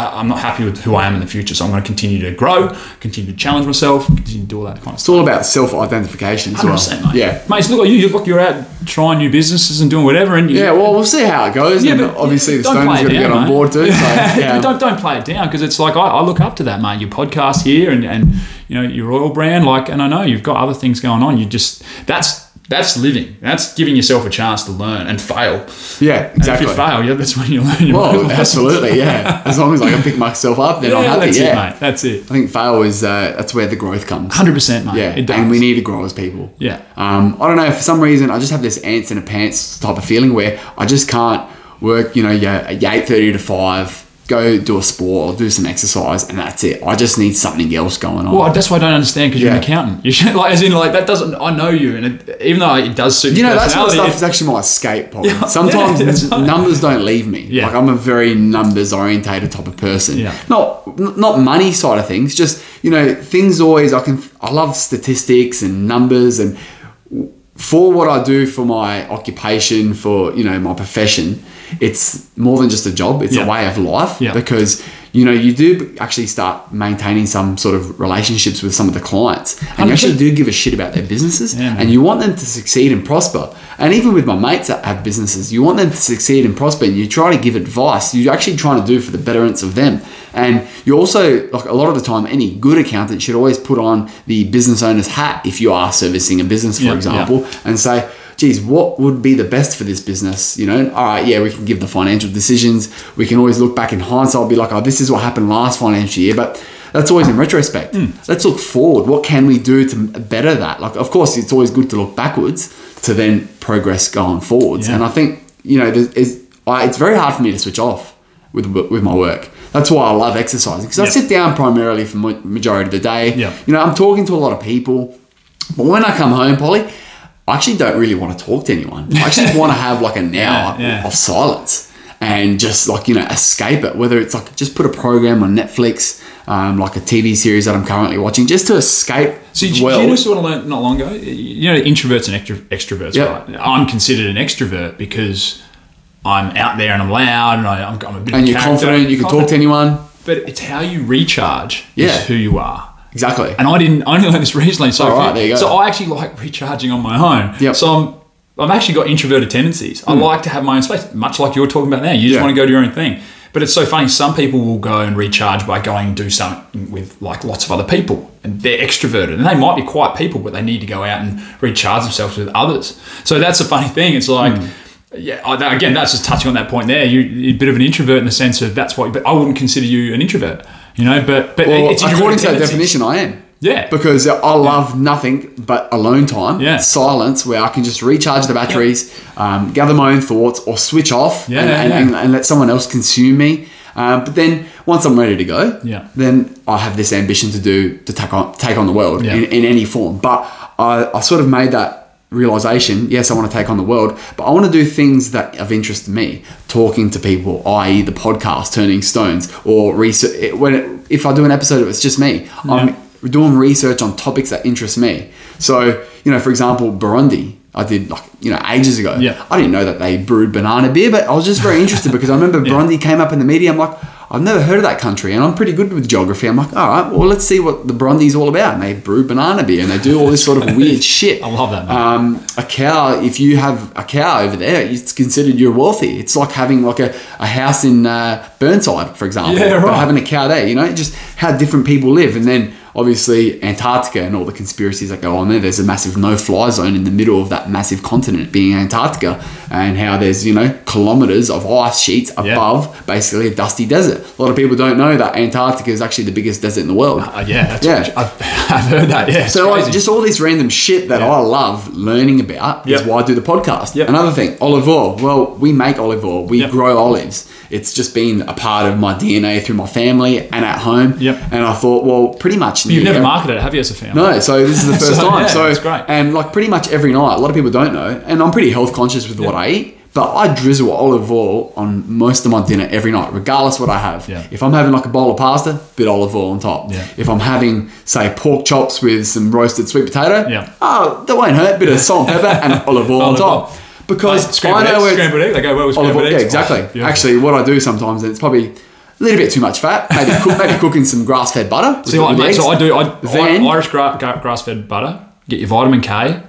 I- I'm not happy with who I am in the future, so I'm going to continue to grow, continue to challenge myself, continue to do all that kind of It's stuff. all about self identification as well. mate. Yeah. mate. Look like you. You look, you're out trying new businesses and doing whatever, and you, Yeah, well, we'll see how it goes. Yeah, and but obviously the Stones got it to get on mate. board too. So, <laughs> yeah. Don't don't play it down because it's like I, I look up to that, mate. Your podcast here and and you know your oil brand, like, and I know you've got other things going on. You just that's that's living. That's giving yourself a chance to learn and fail. yeah, And exactly. if you fail, yeah, that's when you learn. Your Well, <laughs> absolutely, yeah. As long as I can pick myself up, then I'm Yeah, happy. that's yeah. it, mate. That's it. I think fail is uh, that's where the growth comes. Hundred percent, mate. Yeah, it does. and we need to grow as people. Yeah. Um, I don't know. For some reason, I just have this ants in a pants type of feeling where I just can't work, you know, your, your 8.30 to 5, go do a sport or do some exercise, and that's it. I just need something else going on. Well, that's why I don't understand because you're an accountant. You should <laughs> like, as in, like that doesn't. I know you, and it, even though it does suit you know, that's that sort of personality, stuff is actually my escape problem. <laughs> Yeah, Sometimes <laughs> yeah, numbers don't leave me. Yeah. Like I'm a very numbers orientated type of person. Yeah. Not not money side of things. Just you know, things always. I can. I love statistics and numbers and for what I do for my occupation, for you know my profession, it's more than just a job. It's Yeah. a way of life Yeah. because you know you do actually start maintaining some sort of relationships with some of the clients, and you actually do give a shit about their businesses, Yeah, and you want them to succeed and prosper. And even with my mates that have businesses, you want them to succeed and prosper, and you try to give advice. You're actually trying to do for the betterance of them. And you also, like a lot of the time, any good accountant should always put on the business owner's hat if you are servicing a business, for Yeah, example, and say, geez, what would be the best for this business? You know, all right, yeah, we can give the financial decisions. We can always look back in hindsight, be like, oh, this is what happened last financial year, but that's always in retrospect. Hmm. Let's look forward. What can we do to better that? Like, of course, it's always good to look backwards to then progress going forwards. Yeah. And I think, you know, there's, is, I, it's very hard for me to switch off with, with my work. That's why I love exercising because I sit down primarily for ma- majority of the day. Yeah. You know, I'm talking to a lot of people, but when I come home, Polly, I actually don't really want to talk to anyone. I actually <laughs> want to have like an hour Yeah, yeah. of silence and just like you know escape it. Whether it's like just put a program on Netflix, um, like a TV series that I'm currently watching, just to escape. So do, you- do you know what I learned not long ago? You know, introverts and extro- extroverts, Yep. right? I'm considered an extrovert because I'm out there and I'm loud and I, I'm, I'm a bit and you're confident, you can talk to anyone. But it's how you recharge Yeah. is who you are. Exactly. And I didn't. I only learned this recently. So right, there you go. So I actually like recharging on my own. Yep. So I'm. I've actually got introverted tendencies. I like to have my own space, much like you're talking about now. You just Yeah. want to go do your own thing. But it's so funny. Some people will go and recharge by going and do something with like lots of other people, and they're extroverted, and they might be quiet people, but they need to go out and recharge themselves with others. So that's a funny thing. It's like. Hmm. Yeah, again, that's just touching on that point there. You, you're a bit of an introvert in the sense of that's what, but I wouldn't consider you an introvert, you know. But but Well, it's according to that definition, I am. Yeah. Because I love nothing but alone time, Yeah. silence, where I can just recharge the batteries, um, gather my own thoughts, or switch off Yeah, and, yeah, and, and, and let someone else consume me. Um, but then once I'm ready to go, Yeah. then I have this ambition to do to take on take on the world Yeah. in, in any form. But I, I sort of made that realization yes i want to take on the world but i want to do things that of interest to me talking to people i.e the podcast turning stones or research when it, if i do an episode it's just me i'm doing research on topics that interest me so you know for example burundi I did like you know ages ago. Yeah. I didn't know that they brewed banana beer, but I was just very interested <laughs> because I remember Burundi came up in the media. I'm like, I've never heard of that country, and I'm pretty good with geography. I'm like, all right, well, let's see what the Burundi's all about. And they brew banana beer, and they do all this sort of <laughs> weird shit. I love that, man. Um, a cow, if you have a cow over there, it's considered you're wealthy. It's like having like a, a house in uh, Burnside, for example. Yeah, right. But having a cow there, you know, just how different people live, and then obviously Antarctica and all the conspiracies that go on there. There's a massive no-fly zone in the middle of that massive continent, being Antarctica, and how there's you know kilometers of ice sheets Yeah. above basically a dusty desert. A lot of people don't know that Antarctica is actually the biggest desert in the world. Uh, yeah, that's Yeah. I've, <laughs> I've heard that. Yeah, So like just all this random shit that Yeah. I love learning about is why I do the podcast. Yep. Another thing, olive oil. Well, we make olive oil. We Yep. grow olives. It's just been a part of my DNA through my family and at home. Yep. And I thought, well, pretty much. You've never yeah, marketed it, have you, as a family? no, so this is the <laughs> first So, time. yeah, so it's great. and like pretty much every night, a lot of people don't know, and I'm pretty health conscious with what I eat. But I drizzle olive oil on most of my dinner every night, regardless what I have. Yeah. If I'm having like a bowl of pasta, a bit of olive oil on top. Yeah. If I'm having, say, pork chops with some roasted sweet potato, Yeah. oh, that won't hurt. Bit of salt and pepper and <laughs> olive oil on top. oil. Because scrambled I know eggs, it's scrambled egg. They go well with olive scrambled oil. Yeah, exactly. Beautiful. Actually, what I do sometimes, and it's probably a little bit too much fat. Maybe cook, maybe cooking some grass fed butter. See, what I mean? so I do. I, Then- Irish gra- gra- grass-fed butter. Get your vitamin K.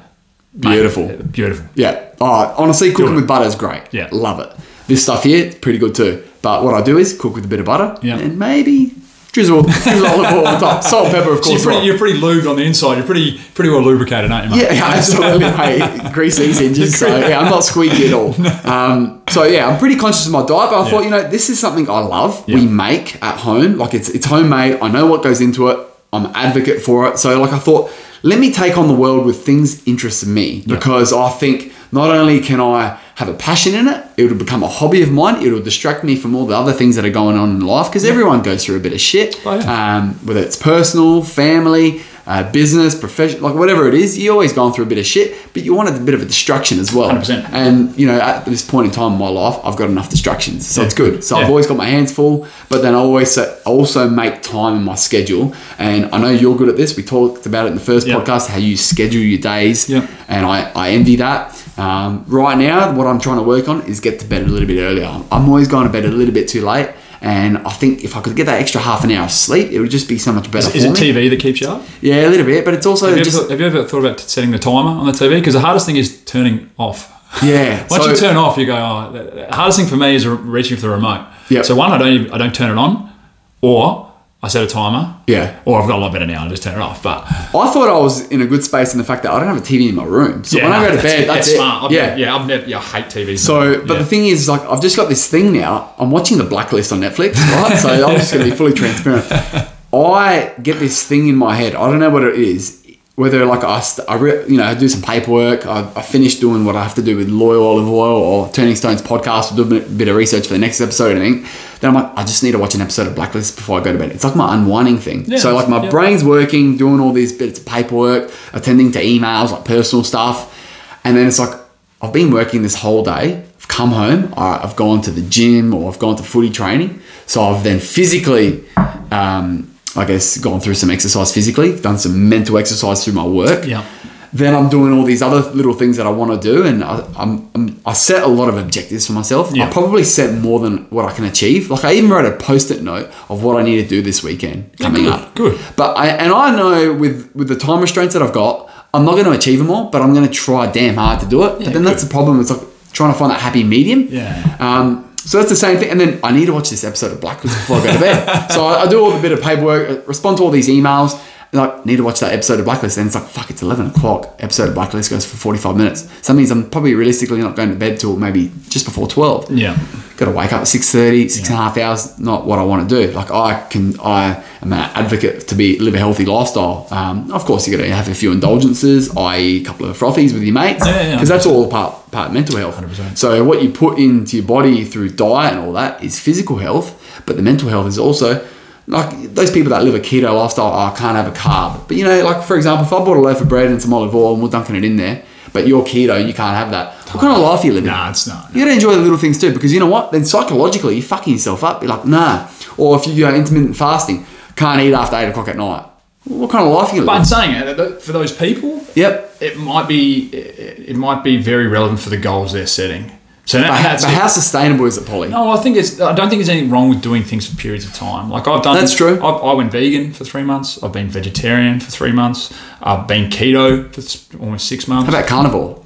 Mate, Beautiful. Uh, beautiful. Yeah. Oh, honestly, cooking it. with butter is great. Yeah. Love it. This stuff here, pretty good too. But what I do is cook with a bit of butter Yeah. and maybe drizzle, drizzle olive oil on top. Salt and pepper, of So you're course. pretty, you're pretty lubed on the inside. You're pretty, pretty well lubricated, aren't you, mate? yeah, yeah, absolutely, mate. Grease these hinges. So, yeah, I'm not squeaky at all. <laughs> Um, so, yeah, I'm pretty conscious of my diet, but I thought, you know, this is something I love. We make at home. Like, it's, it's homemade. I know what goes into it. I'm an advocate for it. So, like, I thought, let me take on the world with things interest me because I think not only can I have a passion in it. It'll become a hobby of mine. It'll distract me from all the other things that are going on in life because everyone goes through a bit of shit. Oh, yeah. um, whether it's personal, family, uh, business, profession, like whatever it is, you're always going through a bit of shit, but you want a bit of a distraction as well. 100%. And you know, at this point in time in my life, I've got enough distractions, so Yeah. it's good. So I've always got my hands full, but then I always I also make time in my schedule. And I know you're good at this. We talked about it in the first Yeah. podcast how you schedule your days, Yeah. and I, I envy that. Um, right now, what I'm trying to work on is get to bed a little bit earlier. I'm always going to bed a little bit too late. And I think if I could get that extra half an hour of sleep, it would just be so much better Is for it. TV that keeps you up? Yeah, a little bit, but it's also Have you, just ever, have you ever thought about setting the timer on the TV? Because the hardest thing is turning off. <laughs> yeah. Once so- you turn off, you go. Oh, the the hardest thing for me is reaching for the remote. Yeah. So one, I don't I don't turn it on, or I set a timer. Yeah. Or I've got a lot better now. I just turn it off. But I thought I was in a good space in the fact that I don't have a TV in my room. So yeah, when I go to bed, that's, That's smart. I've yeah. never- yeah. I've never. Yeah, I hate TVs. So, but yeah. the thing is, like, I've just got this thing now. I'm watching The Blacklist on Netflix, right? so I'm just going to be fully transparent. <laughs> I get this thing in my head. I don't know what it is. Whether like I, st- I re- you know, I do some paperwork. I, I finish doing what I have to do with Loil Olive Oil or Turning Stones podcast. Or do a bit, bit of research for the next episode. I think. Then I'm like, I just need to watch an episode of Blacklist before I go to bed. It's like my unwinding thing. Yeah, so like my yeah. brain's working, doing all these bits of paperwork, attending to emails, like personal stuff, and then it's like I've been working this whole day. I've come home. I've gone to the gym or I've gone to footy training. So I've then physically, um, I guess, gone through some exercise physically, done some mental exercise through my work. Yeah. Then I'm doing all these other little things that I want to do, and I, I'm, I'm I set a lot of objectives for myself. Yeah. I probably set more than what I can achieve. Like I even wrote a post-it note of what I need to do this weekend coming good, up. good. But I and I know with with the time restraints that I've got, I'm not going to achieve them all, but I'm going to try damn hard to do it. but then that's the problem. It's like trying to find that happy medium. Yeah. Um, so that's the same thing. And then I need to watch this episode of Blacklist before I go to bed. <laughs> so I, I do all the bit of paperwork, respond to all these emails. Like, need to watch that episode of Blacklist. And it's like, fuck, it's 11 o'clock. Episode of Blacklist goes for 45 minutes. So that means I'm probably realistically not going to bed till maybe just before 12 yeah. got to wake up at 6.30 six and a half hours not what i want to do like i can i am an advocate to be live a healthy lifestyle um, of course you got to have a few indulgences i.e. a couple of frothies with your mates Yeah, yeah, because that's all part part of mental health 100%. so what you put into your body through diet and all that is physical health but the mental health is also like those people that live a keto lifestyle, oh, I can't have a carb. But you know, like for example, if I bought a loaf of bread and some olive oil and we're dunking it in there, but you're keto, you can't have that. What kind of life are you living? Nah, it's not. You gotta enjoy the little things too, because you know what? Then psychologically, you're fucking yourself up. You're like, nah. Or if you go intermittent fasting, can't eat after eight o'clock at night. What kind of life are you living? But in saying uh, it, for those people, Yep. it might be it might be very relevant for the goals they're setting. So But, how, that's but how sustainable is it, Polly? No, I think it's. I don't think there's anything wrong with doing things for periods of time. Like I've done. That's true. I, I went vegan for three months. I've been vegetarian for three months. I've been keto for almost six months. How about carnivore?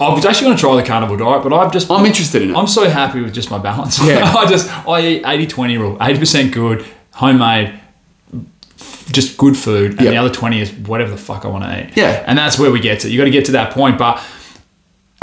I was actually going to try the carnivore diet, but I've just. I'm interested in it. I'm so happy with just my balance. Yeah. <laughs> I just I eat 80-20 rule. Eighty percent good, homemade, just good food, and Yep. the other twenty is whatever the fuck I want to eat. Yeah. and that's where we get to. You got to get to that point, but.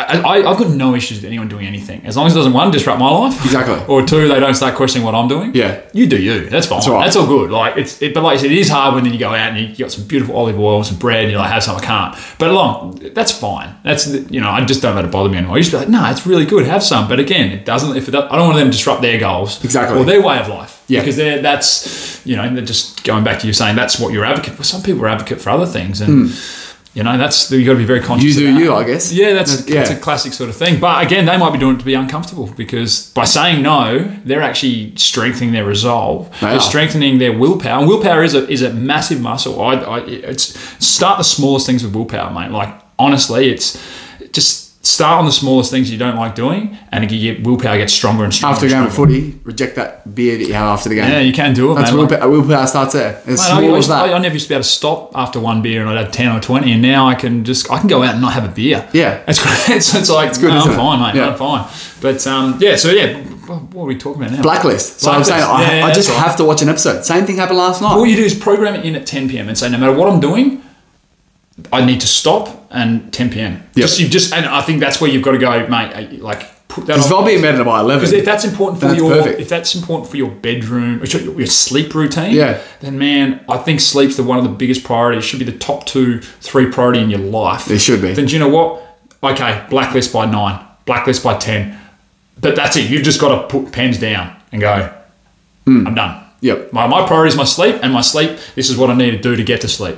I, I've got no issues with anyone doing anything as long as it doesn't one disrupt my life, Exactly. or two they don't start questioning what I'm doing. Yeah. you do you. That's fine. That's, right. all good. Like it's, it, but like I said, it is hard when then you go out and you, you got some beautiful olive oil, and some bread, and you're like, have some. I can't. But along, that's fine. That's you know, I just don't let it bother me anymore. I used to be like, no, it's really good. Have some. But again, it doesn't. If it, does- I don't want them to disrupt their goals, Exactly. or their way of life. Yeah. because they're that's you know, they're just going back to you saying that's what you're advocate for. Some people are advocate for other things, and hmm. You know, that's you got to be very conscious. You do you, I guess. Yeah, that's That's- that's a classic sort of thing. But again, they might be doing it to be uncomfortable because by saying no, they're actually strengthening their resolve. They They're are. strengthening their willpower. And willpower is a is a massive muscle. I, I it's start the smallest things with willpower, mate. Like honestly, it's just start on the smallest things you don't like doing, and you get willpower gets stronger and stronger. After and game of footy, reject that beer that you have after the game. Yeah, you can do it, That's man. Willpower, willpower starts there. As Mate, I, small as that. I, I never used to be able to stop after one beer, and I'd have ten or twenty, and now I can just I can go out and not have a beer. Yeah. it's great. <laughs> It's, it's like good, no, I'm it? fine, mate. Yeah. I'm fine. But um, yeah, so yeah, what are we talking about now? Blacklist. So I'm Blacklist. saying I, Yeah, yeah, I just right. have to watch an episode. Same thing happened last night. All you do is program it in at 10 p.m. and say no matter what I'm doing, I need to stop and 10 p.m. Just you just and I think that's where you've got to go, mate. uh, Like put that. Because I'll be in bed by 11. Because if that's important for That's your perfect. if that's important for your bedroom your, your sleep routine, Yeah. then man, I think sleep's the one of the biggest priorities. Should be the top two, three priority in your life. It should be. Then do you know what? Okay, blacklist by nine. blacklist by 10. But that's it. You've just got to put pens down and go, Hmm. I'm done. Yep. My, my priority is my sleep, and my sleep, this is what I need to do to get to sleep.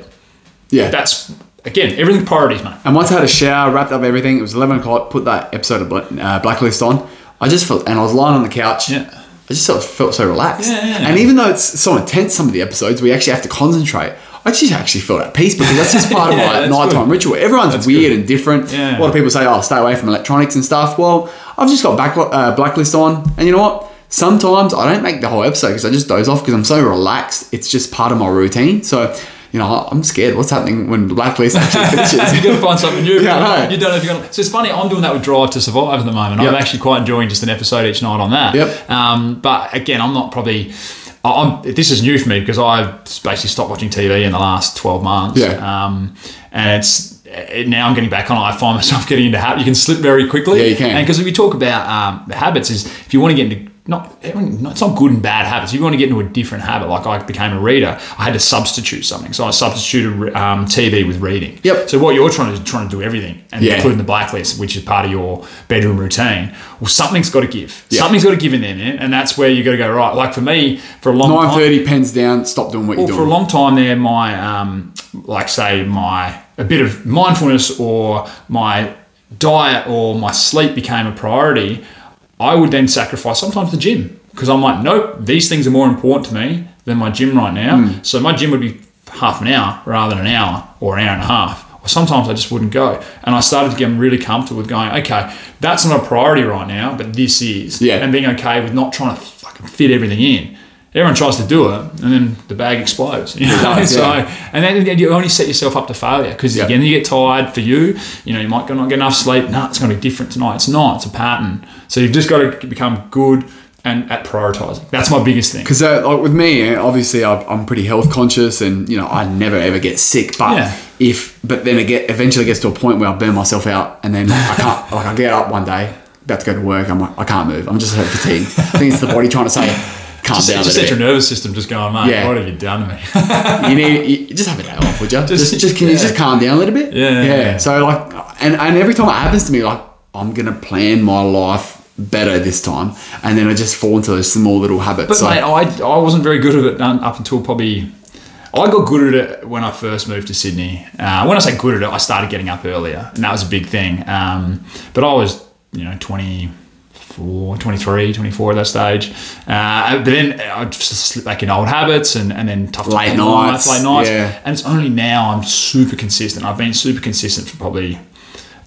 Yeah. That's, again, everything priorities, mate. And once I had a shower, wrapped up everything, it was 11 o'clock, put that episode of uh, Blacklist on. I just felt, and I was lying on the couch. Yeah. I just felt, felt so relaxed. Yeah, yeah. And even though it's so intense, some of the episodes, we actually have to concentrate. I just actually felt at peace because that's just part of <laughs> Yeah, my nighttime good. ritual. Everyone's weird and different. Yeah. A lot of people say, oh, stay away from electronics and stuff. Well, I've just got back, uh, Blacklist on. And you know what? Sometimes I don't make the whole episode because I just doze off because I'm so relaxed. It's just part of my routine. So, you know, I'm scared. What's happening when Blacklist <laughs> actually finishes? you got to find something new. <laughs> Yeah, I know. You don't know if you're going to. So it's funny, I'm doing that with Drive to Survive at the moment. I'm actually quite enjoying just an episode each night on that. Yep. Um, but again, I'm not probably. I'm, this is new for me because I've basically stopped watching TV in the last 12 months. Yeah. Um, and it's now I'm getting back on it. I find <laughs> myself getting into habit. You can slip very quickly. Yeah, you can. And because if you talk about um, the habits, is if you want to get into not it's not good and bad habits. If you want to get into a different habit, like I became a reader, I had to substitute something. So I substituted um, TV with reading. Yep. So what you're trying to do trying to do everything, and Yeah. including the blacklist, which is part of your bedroom routine. Well, something's got to give. Yeah. Something's got to give in there, man. And that's where you got to go right. Like for me, for a long Nine time, thirty, pens down. Stop doing what well, you're doing. for a long time there, my um, like say my a bit of mindfulness or my diet or my sleep became a priority. I would then sacrifice sometimes the gym because I'm like, nope, these things are more important to me than my gym right now. Hmm. So my gym would be half an hour rather than an hour or an hour and a half. Or sometimes I just wouldn't go. And I started to get really comfortable with going, okay, that's not a priority right now, but this is. Yeah. And being okay with not trying to fucking fit everything in. Everyone tries to do it, and then the bag explodes. <laughs> You know? does, so, yeah. and then you only set yourself up to failure because Yeah. again, you get tired. For you, you know, you might not get enough sleep. No, it's going to be different tonight. It's not. It's a pattern. So you've just got to become good and at prioritizing. That's my biggest thing. Because uh, like with me, obviously I'm I'm pretty health conscious, and you know I never ever get sick. But Yeah. if but then it get eventually gets to a point where I burn myself out, and then I <laughs> can't like I get up one day about to go to work, I'm like I can't move. I'm just so fatigued. I think it's the body trying to say <laughs> calm Just, down just a let your nervous system just going, mate. Yeah. What have you done to me? You need <laughs> you just have a day off, would you? Just, Just- just, can you just calm down a little bit? Yeah, yeah, yeah. So like, and and every time it happens to me, like I'm gonna plan my life better this time, and then I just fall into those small little habits. But so, mate, I, I wasn't very good at it up until probably. I got good at it when I first moved to Sydney. Uh, when I say good at it, I started getting up earlier, and that was a big thing. Um, but I was, you know, 24, 23, 24 at that stage. Uh, but then I just slip back in old habits and, and then tough Late times, nights, late nights. yeah. And it's only now I'm super consistent. I've been super consistent for probably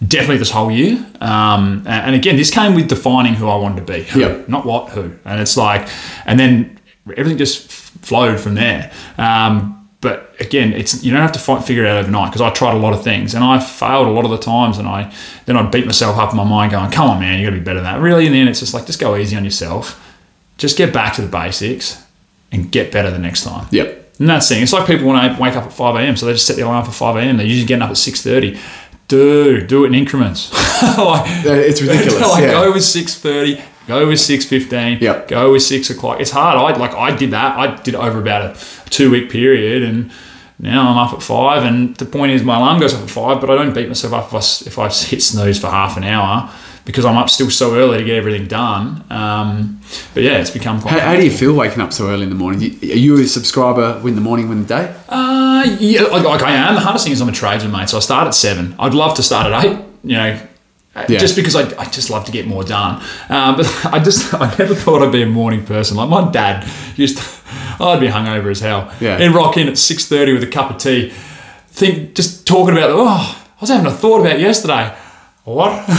definitely this whole year. Um, and, again, this came with defining who I wanted to be. Who, Yep. not what, who. And it's like, and then everything just flowed from there. Um, but again, it's you don't have to fight, figure it out overnight because I tried a lot of things and I failed a lot of the times, and I then I'd beat myself up in my mind, going, "Come on, man, you got to be better than that." Really, in the end, it's just like just go easy on yourself, just get back to the basics, and get better the next time. Yep. And that's the thing. It's like people when I wake up at 5 a.m. So they just set the alarm for 5 a.m. They're usually getting up at 6.30. Dude, do it in increments. <laughs> like, it's ridiculous. <laughs> like yeah. go with 6.30, go with 6.15, Yep. go with 6 o'clock. It's hard. I like I did that. I did it over about a two-week period and now I'm up at 5 and the point is my alarm goes up at 5 but I don't beat myself up if I, if I hit snooze for half an hour because I'm up still so early to get everything done. Um, but yeah, it's become quite How, how do you feel waking up so early in the morning? Are you a subscriber win the morning, win the day? Uh, yeah, like, like I am. The hardest thing is I'm a tradesman, mate. So I start at seven. I'd love to start at eight. You know, uh, Yeah. just because I, I just love to get more done. Um, but <laughs> I just I never thought I'd be a morning person. Like my dad used, to, <laughs> I'd be hungover as hell. Yeah. He'd rock in at six thirty with a cup of tea. Think just talking about oh I was having a thought about yesterday. What? <laughs>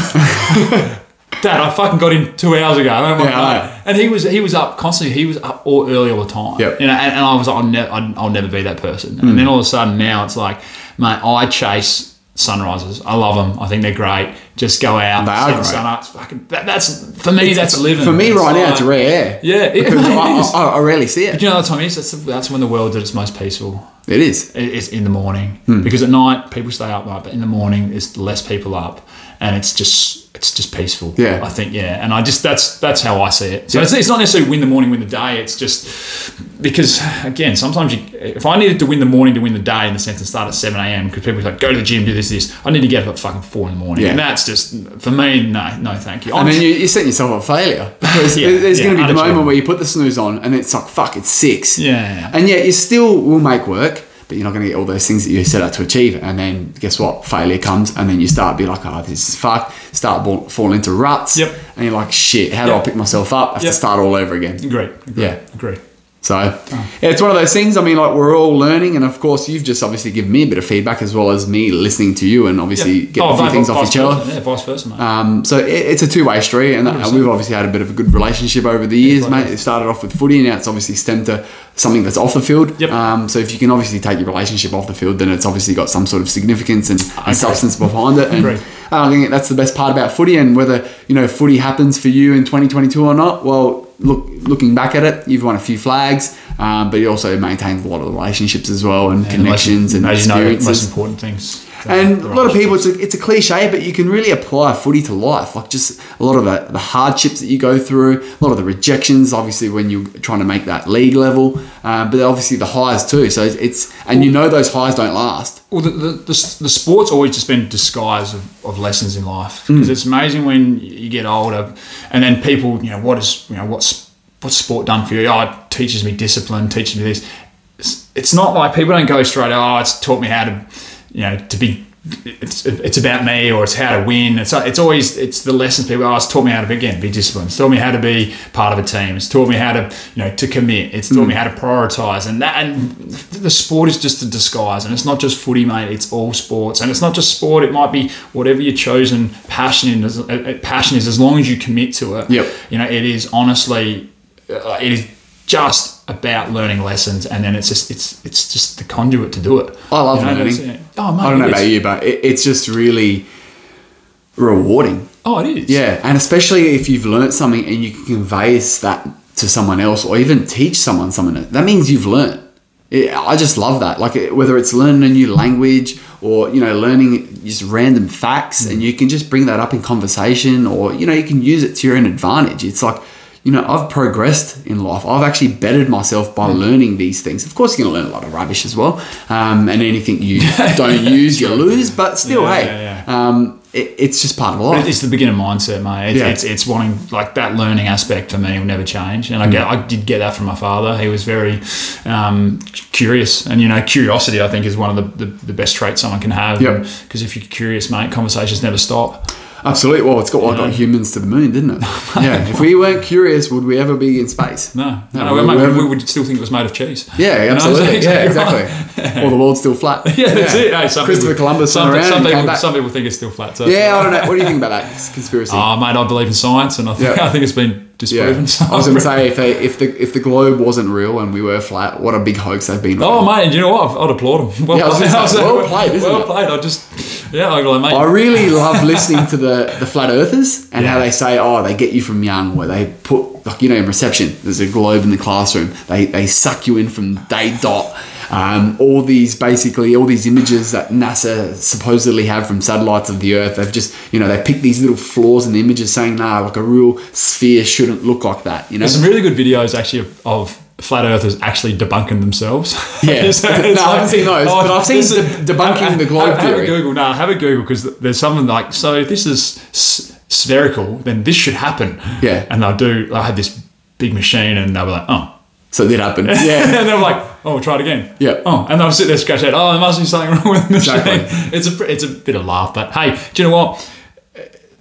Dad, I fucking got in two hours ago. I'm like, Yeah, I know. And he was he was up constantly. He was up all early all the time. Yep. You know, and, and I was like, I'll, ne- I'll, never be that person. And then all of a sudden now it's like, mate, I chase sunrises. I love them. I think they're great. Just go out, They are great. sun up. It's fucking, that, that's for me. that's living. For me, It's right now, it's rare. Yeah, it- because I. I, I rarely see it. But you know what time is? That's, that's when the world's at its most peaceful. It is. It- It's in the morning Hmm. because at night people stay up, right? But in the morning, there's less people up, and it's just it's just peaceful. Yeah. I think yeah, and I just that's that's how I see it. So it's, it's not necessarily win the morning, win the day. It's just because again, sometimes you, if I needed to win the morning to win the day in the sense and start at seven a.m. because people like go to the gym, do this, this. I need to get up at fucking four in the morning, Yeah. and that's just for me. No, no, thank you. i mean, you, you're setting yourself up for failure <laughs> because Yeah, there's yeah, going to be the moment where you put the snooze on and it's like, fuck, it's six. Yeah, yeah. And yet you still will make work, but you're not going to get all those things that you set out to achieve. And then guess what? Failure comes and then you start be like, oh, this is fuck. Start ball, fall into ruts. Yep. And you're like, shit, how do I pick myself up? I have Yep. to start all over again. Great. agree, Yeah. agree. So yeah, it's one of those things. I mean, like we're all learning, and of course, you've just obviously given me a bit of feedback as well as me listening to you, and obviously Yep. getting a few things off each other. Yeah, vice versa, mate. Um, so it, it's a two-way street, and, and we've obviously had a bit of a good relationship over the years, quite mate. It started off with footy, and now it's obviously stemmed to something that's off the field. Yep. Um, so if you can obviously take your relationship off the field, then it's obviously got some sort of significance and, and substance behind it. And Agree. I think that's the best part about footy, and whether you know footy happens for you in 2022 or not. Well, look, looking back at it, you've won a few flags, um, but you also maintained a lot of the relationships as well, and, connections and as you the experiences. most important things. And a lot of people, it's a, it's a cliche, but you can really apply footy to life. Like just a lot of the, the hardships that you go through, a lot of the rejections, obviously, when you're trying to make that league level, um, but obviously the highs too. So it's, and you know those highs don't last. Well, the, the, the, the sport's always just been disguise of, of lessons in life because it's amazing when you get older and then people, you know, what is, you know, what's, what's sport done for you? Oh, it teaches me discipline, teaches me this. It's, it's not like people don't go straight, oh, it's taught me how to, you know, to be, it's, it's about me or it's how to win. It's, it's always, it's the lessons people, oh, it's taught me how to, again, be disciplined. It's taught me how to be part of a team. It's taught me how to, you know, to commit. It's taught me how to prioritize. And that, and the sport is just a disguise. And it's not just footy, mate. It's all sports. And it's not just sport. It might be whatever your chosen passion is, uh, passion is as long as you commit to it. Yep. You know, it is honestly, uh, it is just about learning lessons, and then it's just it's it's just the conduit to do it. I love You know, learning. Oh, mate, I don't know about you, but it, it's just really rewarding. Oh, it is. Yeah, and especially if you've learnt something and you can convey that to someone else or even teach someone something, that means you've learnt. It, I just love that. Like whether it's learning a new language or you know learning just random facts, and mm. you can just bring that up in conversation, or you know you can use it to your own advantage. It's like you know I've progressed in life. I've actually bettered myself by learning these things. Of course, you're gonna learn a lot of rubbish as well, um, and anything you <laughs> don't use, you lose. But still, Yeah, hey, yeah, Um, it, it's just part of life. It's the beginner mindset, mate. It's, Yeah. it's it's wanting like that learning aspect for me will never change, and I get I did get that from my father. He was very um, curious, and you know, curiosity I think is one of the, the, the best traits someone can have. Yep. Because if you're curious, mate, conversations never stop. Absolutely. Well, it's got what got humans to the moon, didn't it? <laughs> yeah. If we weren't curious, would we ever be in space? No, No, no, we- we would still think it was made of cheese. Yeah, You know, absolutely. yeah, <laughs> exactly exactly. or the world's still flat. <laughs> Yeah, that's it. Hey, some Christopher people, Columbus Some, around some people, some people think it's still flat. So Yeah, I don't know. What do you think about that conspiracy? Oh, mate, I believe in science, and I think Yeah. I think it's been yeah. Disproven. So I was going to say <laughs> if they, if the if the globe wasn't real and we were flat, what a big hoax they've been. Oh, mate, and you know what? I'd, I'd applaud them. Well Yeah, I was played. say, well <laughs> played, isn't well it? played. I just, yeah, I go, mate. I really love listening to the, the flat earthers and how they say, oh, they get you from young, where they put, like, you know, in reception, there's a globe in the classroom. They, they suck you in from day dot. Um, all these, basically, all these images that NASA supposedly have from satellites of the Earth, they've just, you know, they pick these little flaws in the images saying, nah, like a real sphere shouldn't look like that, you know? There's some really good videos actually of, of flat earthers actually debunking themselves. Yeah. <laughs> So No, it's I haven't seen those, but I've seen de- debunking the globe have, Have theory. a Google. No, have a Google because there's something like, so if this is s- spherical, then this should happen. Yeah. And they'll do, they'll have this big machine and they'll be like, oh. So it did happen. <laughs> Yeah. and they're like, oh, we'll try it again. Yeah. Oh, and they'll sit there scratch head. Oh, there must be something wrong with the machine. Exactly. <laughs> It's a it's a bit of laugh, but hey, do you know what?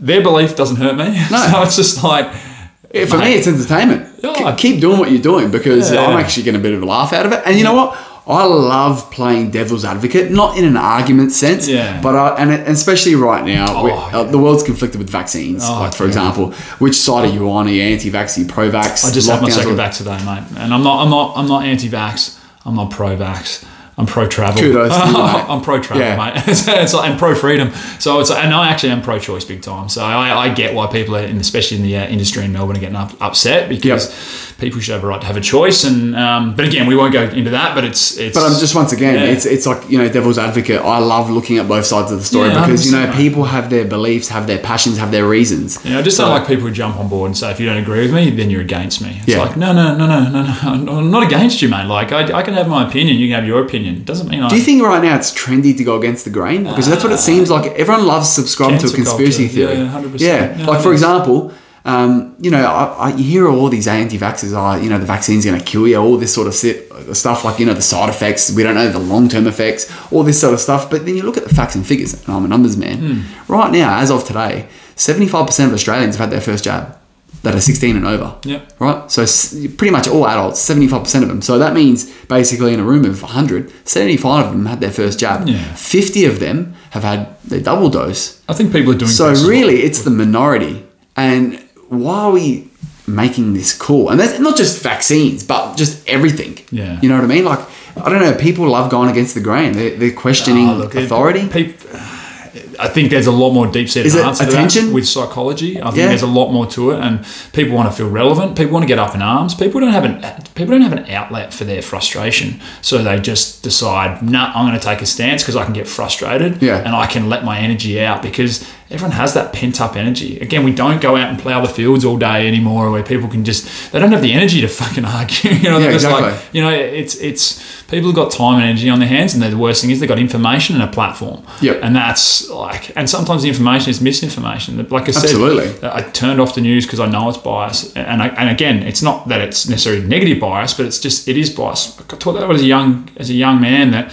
Their belief doesn't hurt me. No. <laughs> So it's just like, for me, it's entertainment. Oh, yeah. Keep doing what you're doing because Yeah. I'm actually getting a bit of a laugh out of it. And you know what? I love playing devil's advocate, not in an argument sense, Yeah. but I, and, especially right now, Oh, uh, the world's conflicted with vaccines. Oh, like for yeah. example, which side are you on? Are you anti-vax? Are you pro-vax? I just had my second vax today, mate, and I'm not I'm not I'm not anti-vax. I'm not pro-vax. I'm pro travel. Kudos you. <laughs> I'm pro travel, Yeah. mate. <laughs> it's like, and pro freedom. So it's and I actually am pro choice big time. So I, I get why people are, in, especially in the uh, industry in Melbourne, are getting up, upset because people should have a right to have a choice. And um, but again, we won't go into that. But it's it's. But I'm just once again, Yeah. it's it's like you know, devil's advocate. I love looking at both sides of the story Yeah, because you know 100%, people have their beliefs, have their passions, have their reasons. You know, I just So- don't like people who jump on board and say, if you don't agree with me, then you're against me. It's Yeah. like, no, no, no, no, no, no. I'm not against you, mate. Like, I, I can have my opinion. You can have your opinion. Doesn't mean I. Do you think right now it's trendy to go against the grain? Because that's what it seems like. Everyone loves subscribing to a conspiracy culture. theory. Yeah, 100%. Yeah, Yeah, like for example, um, you know, I, I, you hear all these anti-vaxxers, oh, you know, the vaccine's going to kill you, all this sort of sit, stuff, like you know, the side effects. We don't know the long-term effects, all this sort of stuff. But then you look at the facts and figures, and I'm a numbers man. Hmm. Right now, as of today, 75% of Australians have had their first jab that are 16 and over. Yep. Right? So pretty much all adults, 75% of them. So that means basically in a room of 100, 75 of them had their first jab. Yeah. 50 of them have had their double dose. I think people are doing So really, it's the minority. And why are we making this cool? And that's not just vaccines, but just everything. Yeah. You know what I mean? Like, I don't know, people love going against the grain. They're, they're questioning Oh, look, it- authority. I think there's a lot more deep seated answer to attention? that with psychology. I think Yeah. there's a lot more to it, and people want to feel relevant. People want to get up in arms. People don't have an people don't have an outlet for their frustration, so they just decide, "Nah, I'm going to take a stance because I can get frustrated, Yeah. and I can let my energy out because." Everyone has that pent up energy. Again, we don't go out and plough the fields all day anymore, where people can just they don't have the energy to fucking <laughs> argue. You know, they're Yeah, just like exactly. you know, it's it's people have got time and energy on their hands, and the worst thing is they've got information and a platform. Yep. And that's like, and sometimes the information is misinformation. Like I said, Absolutely. I turned off the news because I know it's bias, and I, and again, it's not that it's necessarily negative bias, but it's just it is bias. I taught that as a young as a young man that.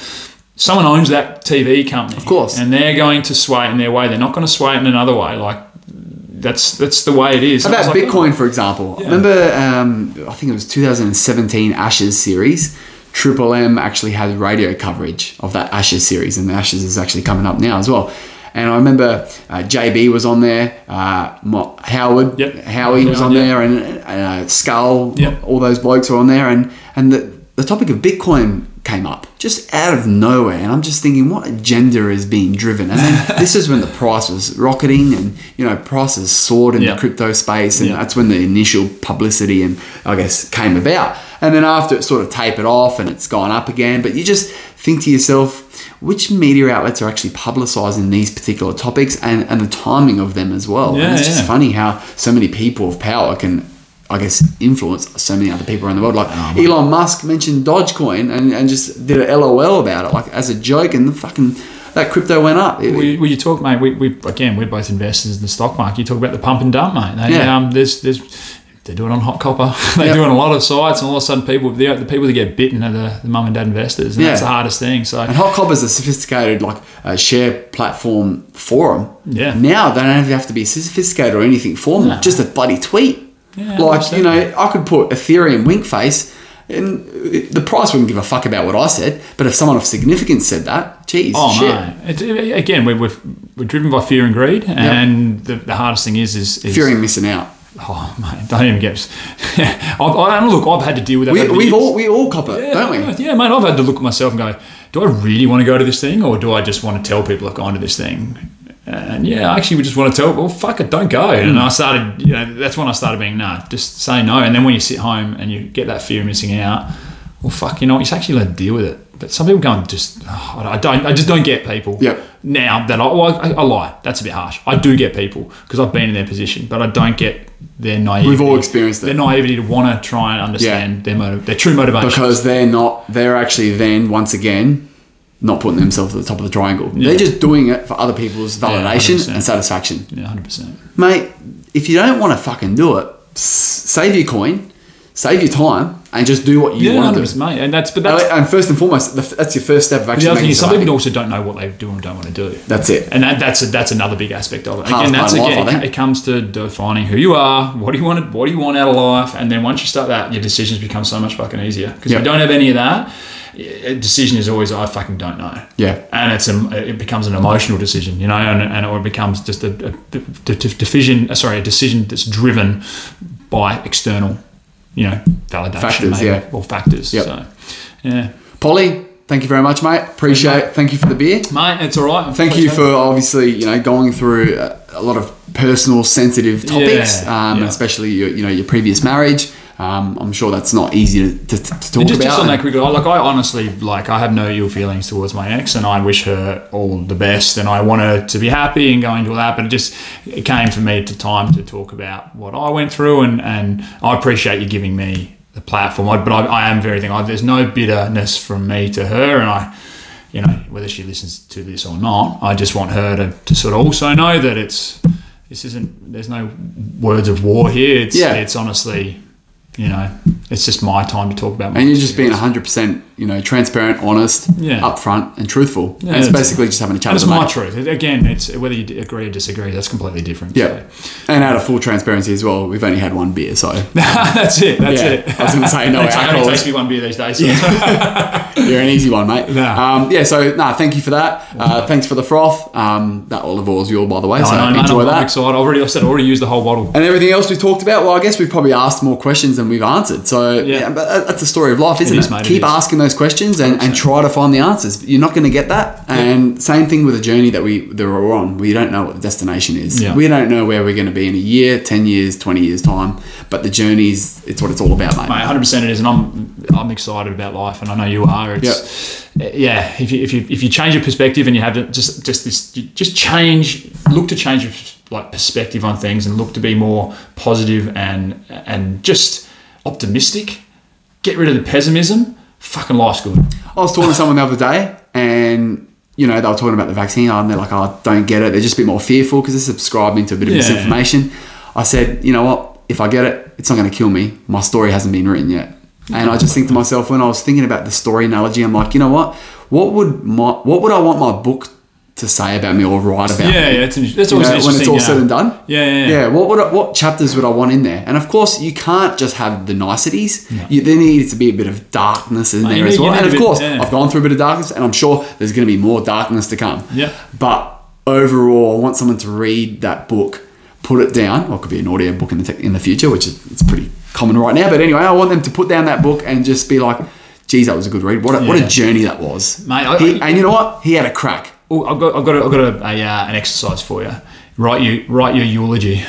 Someone owns that TV company, of course. and they're going to sway it in their way. They're not going to sway it in another way. Like that's that's the way it is. How about like, Bitcoin, for example? Remember, um, I think it was 2017 Ashes series. Triple M actually had radio coverage of that Ashes series, and the Ashes is actually coming up now as well. And I remember uh, JB was on there, uh, Howard, Yep. Howie was on yeah. there, and uh, Skull, Yep. all those blokes were on there, and and the the topic of Bitcoin came up just out of nowhere, and I'm just thinking, what agenda is being driven? And then <laughs> this is when the price was rocketing, and you know, prices soared in Yeah. the crypto space, and Yeah. that's when the initial publicity and I guess came about. And then after it sort of tapered off and it's gone up again, but you just think to yourself, which media outlets are actually publicizing these particular topics and, and the timing of them as well. Yeah, and it's just funny how so many people of power can, I guess, influence so many other people around the world. Like Oh, Elon Musk mentioned Dogecoin and, and just did a LOL about it, like as a joke, and the fucking that crypto went up. It- we, we you talk, mate. We, we again, we're both investors in the stock market. You talk about the pump and dump, mate. They, Yeah. um, there's there's they're doing it on Hot Copper. <laughs> they're Yep. doing a lot of sites, and all of a sudden, people the, the people that get bitten are the, the mum and dad investors, and that's the hardest thing. So And Hot Copper's a sophisticated like uh, share platform forum. Yeah. Now they don't have to be sophisticated or anything formal. No. Just a bloody tweet. Yeah, like you know, I could put Ethereum wink face, and the price wouldn't give a fuck about what I said. But if someone of significance said that, geez, Oh shit. no! It, it- again, we're, we're, we're driven by fear and greed, and the, the hardest thing is is, is Fearing missing out. Oh mate, don't even get. <laughs> I've, I, and look, I've had to deal with that. We, we've all we all cop it, Yeah, don't we? Yeah, mate. I've had to look at myself and go, do I really want to go to this thing, or do I just want to tell people I've gone to this thing? And yeah, I actually would just want to tell. Well, fuck it, don't go. And hmm. I started. You know, that's when I started being nah, just say no. And then when you sit home and you get that fear of missing out, well, fuck, you know, you actually learn to deal with it. But some people go and just, oh, I don't, I just don't get people. Yep. Now that I, well, I, I lie, that's a bit harsh. I do get people because I've been in their position, but I don't get their naivety. We've all experienced it. Their naivety to want to try and understand their motive, their true motivation. Because they're not. They're actually then once again not putting themselves at the top of the triangle. They're just doing it for other people's validation 100%. and satisfaction. yeah, hundred percent. mate, if you don't want to fucking do it, save your coin, save your time, and just do what you Yeah, want to do. mate. And that's but that's uh, And first and foremost, that's your first step of the actually other thing is some people also don't know what they do and don't want to do. That's it. And that, that's a, that's another big aspect of it. Half Again, that's my life, again, it, it comes to defining who you are, what do you want, what do you want out of life, and then once you start that, your decisions become so much fucking easier. Because Yeah. if you don't have any of that, a decision is always I fucking don't know. Yeah. and it's a, it becomes an emotional decision, you know, and, and it becomes just a, a, a, decision. uh, Sorry, a decision that's driven by external, you know, validation, Factors, maybe, yeah. or factors. Yep. So, yeah. Polly, thank you very much, mate. Appreciate. it. Thank you for the beer. Mate, it's all right. Thank you for obviously you know going through a, a lot of personal, sensitive topics, Yeah, um, yeah. especially your you know your previous marriage. Um, I'm sure that's not easy to, to, to talk just, about. just on that quickly, like I honestly like I have no ill feelings towards my ex, and I wish her all the best, and I want her to be happy and going to all that. But it just it came for me to time to talk about what I went through, and and I appreciate you giving me the platform. I, but I, I am very thankful. There's no bitterness from me to her, and I. You know, whether she listens to this or not, I just want her to, to sort of also know that it's this isn't. There's no words of war here. It's Yeah. it's honestly, you know, it's just my time to talk about. My and you're just being experience. 100% you know transparent, honest, Yeah. upfront, and truthful. Yeah, and it's that's- basically just having a chat it's my mate. truth. Again, it's whether you agree or disagree. That's completely different. Yeah, and out of full transparency as well, we've only had one beer, so So. <laughs> that's it. That's Yeah, it. I was gonna say, no <laughs> It only alcohol. takes me one beer these days. so- <laughs> you're an easy one, mate. Nah. Um, yeah, so nah, thank you for that. Uh, thanks for the froth. Um, that olive oil is yours, by the way. so I know, enjoy I'm, I'm that. excited. I've already, I said, I already used the whole bottle. And everything else we talked about, well, I guess we've probably asked more questions than we've answered. So, yeah, but that's the story of life, isn't it? is, mate, Keep asking those questions and, and try to find the answers. You're not going to get that. And same thing with the journey that, we, that we're on. We don't know what the destination is. Yeah. We don't know where we're going to be in a year, 10 years, 20 years' time. But the journey is, it's what it's all about, mate. Mate, 100% it is, and I'm I'm excited about life, and I know you are. It's, eh, Yeah, if you, if you if you change your perspective and you have to just just this, just change, look to change your like perspective on things, and look to be more positive and and just optimistic. Get rid of the pessimism. Fucking life's good. I was talking to someone the other day, and you know they were talking about the vaccine, and they're like, "Oh, I don't get it." They're just a bit more fearful because they're subscribing to a bit of Yeah. misinformation. I said, "You know what? If I get it, it's not going to kill me. My story hasn't been written yet." And I just think to myself when I was thinking about the story analogy, I'm like, you know what? What would my what would I want my book to say about me or write about Yeah, me? yeah, it's, You always know, when it's all you said and done. Yeah, yeah, yeah. Yeah, what would I, what chapters would I want in there? And of course, you can't just have the niceties. You, there needs to be a bit of darkness in there you as well. And of bit- course, yeah. I've gone through a bit of darkness, and I'm sure there's going to be more darkness to come. Yeah. But overall, I want someone to read that book, put it down, or it could be an audio book in the tech in the future, which is it's pretty common right now. But anyway, I want them to put down that book and just be like, "Geez, that was a good read. What a, what a journey that was, Mate, I- He- and you know what? He had a crack. Oh, I've got, I've got, a, I've got a, a, uh, an exercise for you. Write you, write your eulogy.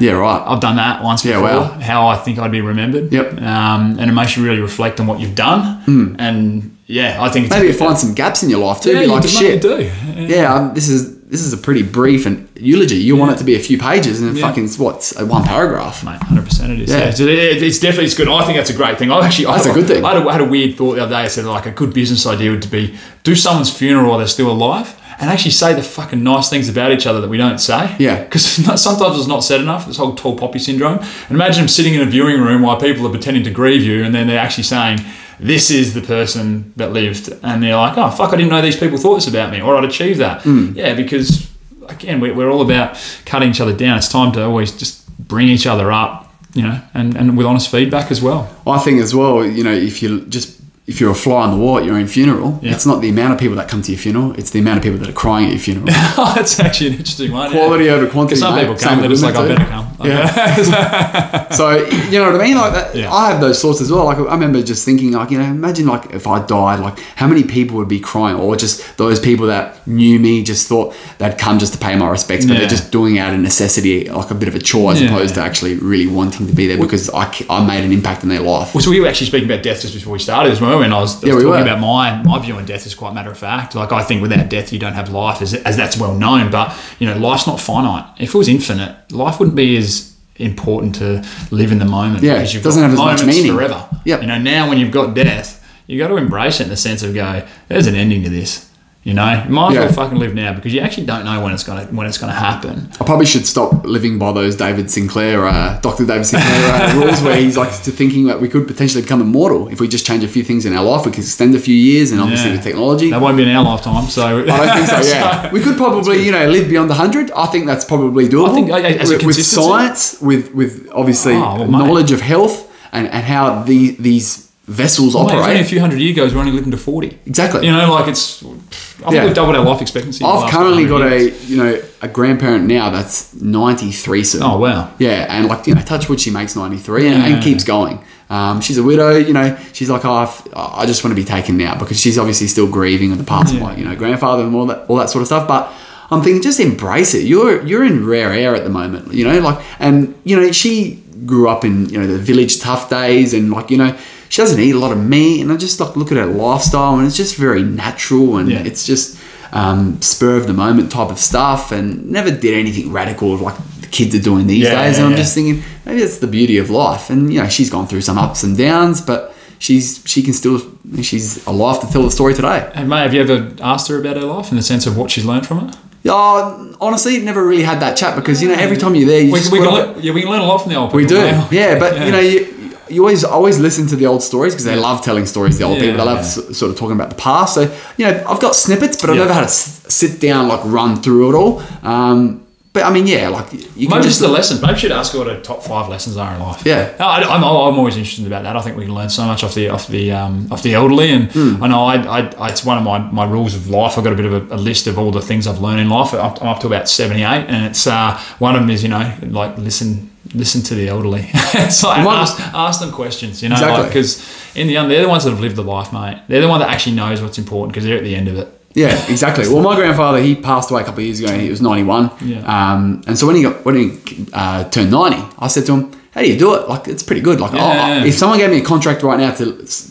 Yeah, right. I've done that once Yeah, before. wow. How I think I'd be remembered. Yep. Um, and it makes you really reflect on what you've done. And yeah, I think it's Maybe you find some gaps in your life too. Yeah, be like, shit. you do. yeah, um, this is this is a pretty brief and eulogy. You want it to be a few pages and Yeah. fucking what uh, one paragraph. Mate, hundred percent it is. Yeah. Yeah, it's definitely it's good. I think that's a great thing. I actually That's I, a good thing. I had a, I had a weird thought the other day. I said like a good business idea would be do someone's funeral while they're still alive. And actually say the fucking nice things about each other that we don't say. Yeah. <laughs> Because sometimes it's not said enough. This whole tall poppy syndrome. And imagine them sitting in a viewing room while people are pretending to grieve you, and then they're actually saying, "This is the person that lived," and they're like, "Oh fuck, I didn't know these people thought this about me, or I'd achieve that." Hmm. Yeah, because again, we're, we're all about cutting each other down. It's time to always just bring each other up, you know, and, and with honest feedback as well. I think as well, you know, if you just if you're a fly on the wall at your own funeral, Yeah. it's not the amount of people that come to your funeral; it's the amount of people that are crying at your funeral. <laughs> That's actually an interesting one. yeah. Quality over quantity. some mate. people come, they're just like, I better come. Yeah. <laughs> <laughs> so you know what I mean? Like that, Yeah. I have those thoughts as well. Like I remember just thinking, like you know, imagine like if I died, like how many people would be crying, or just those people that knew me just thought they'd come just to pay my respects, but Yeah. they're just doing it out of necessity, like a bit of a chore, as Yeah. opposed to actually really wanting to be there because I, I made an impact in their life. Well, so we were actually speaking about death just before we started as well, and I was, I was Yeah, we talking were. about my my view on death is quite matter of fact. Like I think without death you don't have life, as, as that's well known. But you know, life's not finite. If it was infinite, life wouldn't be as important to live in the moment. Yeah, because you've doesn't got have as much moments meaning. forever. Yep. You know, now when you've got death, you got to embrace it in the sense of go, there's an ending to this. You know, you might as Yeah. well fucking live now because you actually don't know when it's gonna when it's gonna happen. I probably should stop living by those David Sinclair, uh, Dr. David Sinclair uh, <laughs> rules, where he's like to thinking that we could potentially become immortal if we just change a few things in our life. We could extend a few years, and obviously Yeah. with technology. That won't be in our lifetime. So I don't think so. <laughs> Yeah, we could probably you know live beyond hundred. I think that's probably doable. I think, uh, as a with, with science, with with obviously Oh, well, mate. knowledge of health and, and how the, these vessels Mate, it's only a few hundred years ago, we're only living to forty. Exactly. You know, like it's. I think Yeah. we've doubled our life expectancy. I've currently got years. a you know a grandparent now that's ninety three. Oh wow. Yeah, and like you know, touch wood, she makes ninety three and, Yeah. and keeps going. Um, she's a widow, you know. She's like, oh, I just want to be taken now because she's obviously still grieving of the past of my, you know, grandfather and all that, all that sort of stuff. But I'm thinking, just embrace it. You're you're in rare air at the moment, you know. Like, and you know, she grew up in you know the village tough days, and like you know, she doesn't eat a lot of meat, and I just like look at her lifestyle, and it's just very natural, and Yeah. it's just um, spur of the moment type of stuff, and never did anything radical like the kids are doing these Yeah, days. yeah, and I'm yeah. just thinking maybe that's the beauty of life, and you know, she's gone through some ups and downs, but she's she can still she's alive to tell the story today. And mate, have you ever asked her about her life in the sense of what she's learned from it? Oh, honestly, never really had that chat because you know every time you're there, you We, we, can learn, yeah, we can learn a lot from the old people. we do, yeah. But <laughs> you know, you, you always always listen to the old stories because they love telling stories. The old Yeah, people, they love yeah. s- sort of talking about the past. So you know, I've got snippets, but I've Yeah. never had to s- sit down like run through it all. Um, but I mean, yeah, like you can Maybe just just the lessons. Maybe you should ask what her top five lessons are in life. Yeah. I, I'm, I'm always interested about that. I think we can learn so much off the off the um, off the elderly, and Hmm. I know I, I, I, it's one of my, my rules of life. I've got a bit of a, a list of all the things I've learned in life. I'm up, I'm up to about seventy eight, and it's uh, one of them is you know like listen listen to the elderly. it's like One- ask, ask them questions, you know, Exactly. because in the end they're the ones that have lived the life, mate. They're the one that actually knows what's important because they're at the end of it. Yeah, exactly. <laughs> Well, my grandfather he passed away a couple of years ago. He was ninety one. Yeah. Um, and so when he got when he uh, turned ninety, I said to him, "How do you do it? Like it's pretty good. Like Yeah. oh, if someone gave me a contract right now to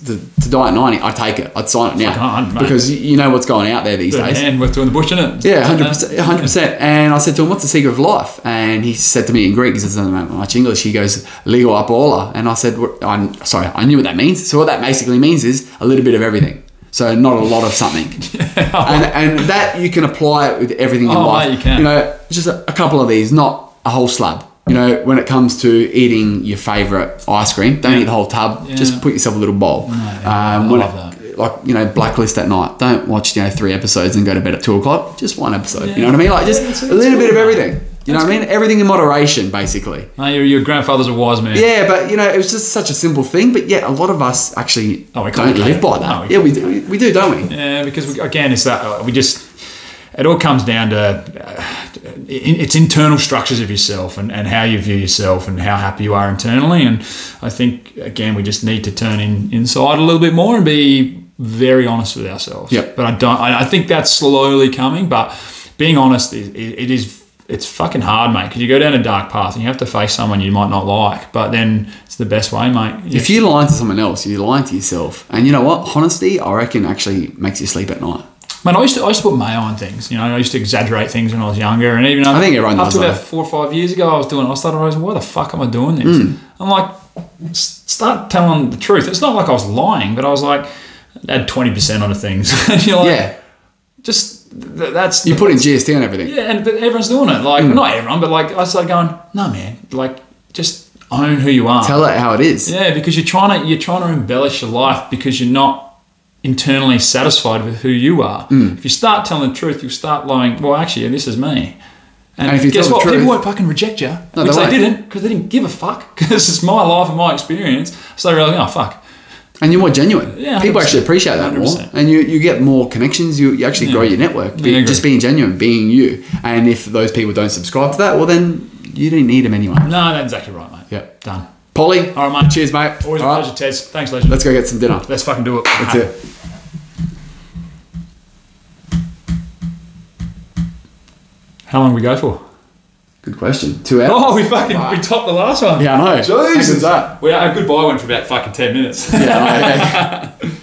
to, to die at ninety, I'd take it. I'd sign it now hard, because you- know what's going out there these Good days. hand worth doing the bush, in it? Yeah, hundred percent, hundred percent. And I said to him, "What's the secret of life?" And he said to me in Greek, he says, "I don't know much English." He goes, "Lego apola," and I said, "What- "I'm sorry, I knew what that means." So what that basically means is a little bit of everything. So not a lot of something, <laughs> and and that you can apply it with everything in Oh, life. mate, you can. You know, just a, a couple of these, not a whole slab. You know, when it comes to eating your favorite ice cream, don't eat the whole tub. Yeah. Just put yourself a little bowl. yeah, um, I love it- like you know blacklist at night. Don't watch you know three episodes and go to bed at two o'clock. Just one episode. You know what i mean? Like just Yeah, it's- a little bit of everything. You know what i mean? everything in moderation basically. Mate, your, your grandfather's a wise man. yeah but you know it was just such a simple thing but yet a lot of us actually Oh, we don't live by that. No, we yeah we do, we, we do don't we? Yeah, because we, again, it's that uh, we just it all comes down to uh, it's internal structures of yourself and, and how you view yourself and how happy you are internally. And I think again, we just need to turn in inside a little bit more and be very honest with ourselves. Yep. But I don't. I, I think that's slowly coming. But being honest, it, it is. It's fucking hard, mate, because you go down a dark path and you have to face someone you might not like. But then it's the best way, mate. if you're lying to someone else you're lying to yourself and you know what honesty i reckon actually makes you sleep at night Man, I used to I used to put mayo on things. You know, I used to exaggerate things when I was younger, and even I think everyone does about that. four or five years ago, I was doing. I started realizing, why the fuck am I doing this? Hmm. I'm like, start telling the truth. It's not like I was lying, but I was like, add twenty percent onto things. and <laughs> you're like, yeah just th- that's you put in gst and everything yeah, and but everyone's doing it. Like not everyone, but like I started going, no, man, like just own who you are. tell it how it is Yeah, because you're trying to you're trying to embellish your life because you're not internally satisfied with who you are. Hmm. If you start telling the truth, you'll start lying. Well, actually, this is me. And, And if you guess tell the what? truth- People won't fucking reject you, No, which they they, didn't because they didn't give a fuck. <laughs> Because it's my life and my experience. So they're like, oh fuck. and you're more genuine. Yeah, People actually appreciate that more, 100%. and you, you get more connections. You, you actually grow your network. Be- Yeah, just being genuine, being you. And if those people don't subscribe to that, well, then you didn't need them anyway. No, that's exactly right, mate. Yep. Done. Polly, All right, mate. Cheers, mate. Always All a right, pleasure, Tez. Thanks, legend. Let's go get some dinner. Let's fucking do it. That's it. How long we go for? Good question. Two hours. Oh, we fucking we topped the last one. Yeah, I know. Jesus. How good's that? We our goodbye went for about fucking ten minutes. Yeah, I know, yeah. <laughs>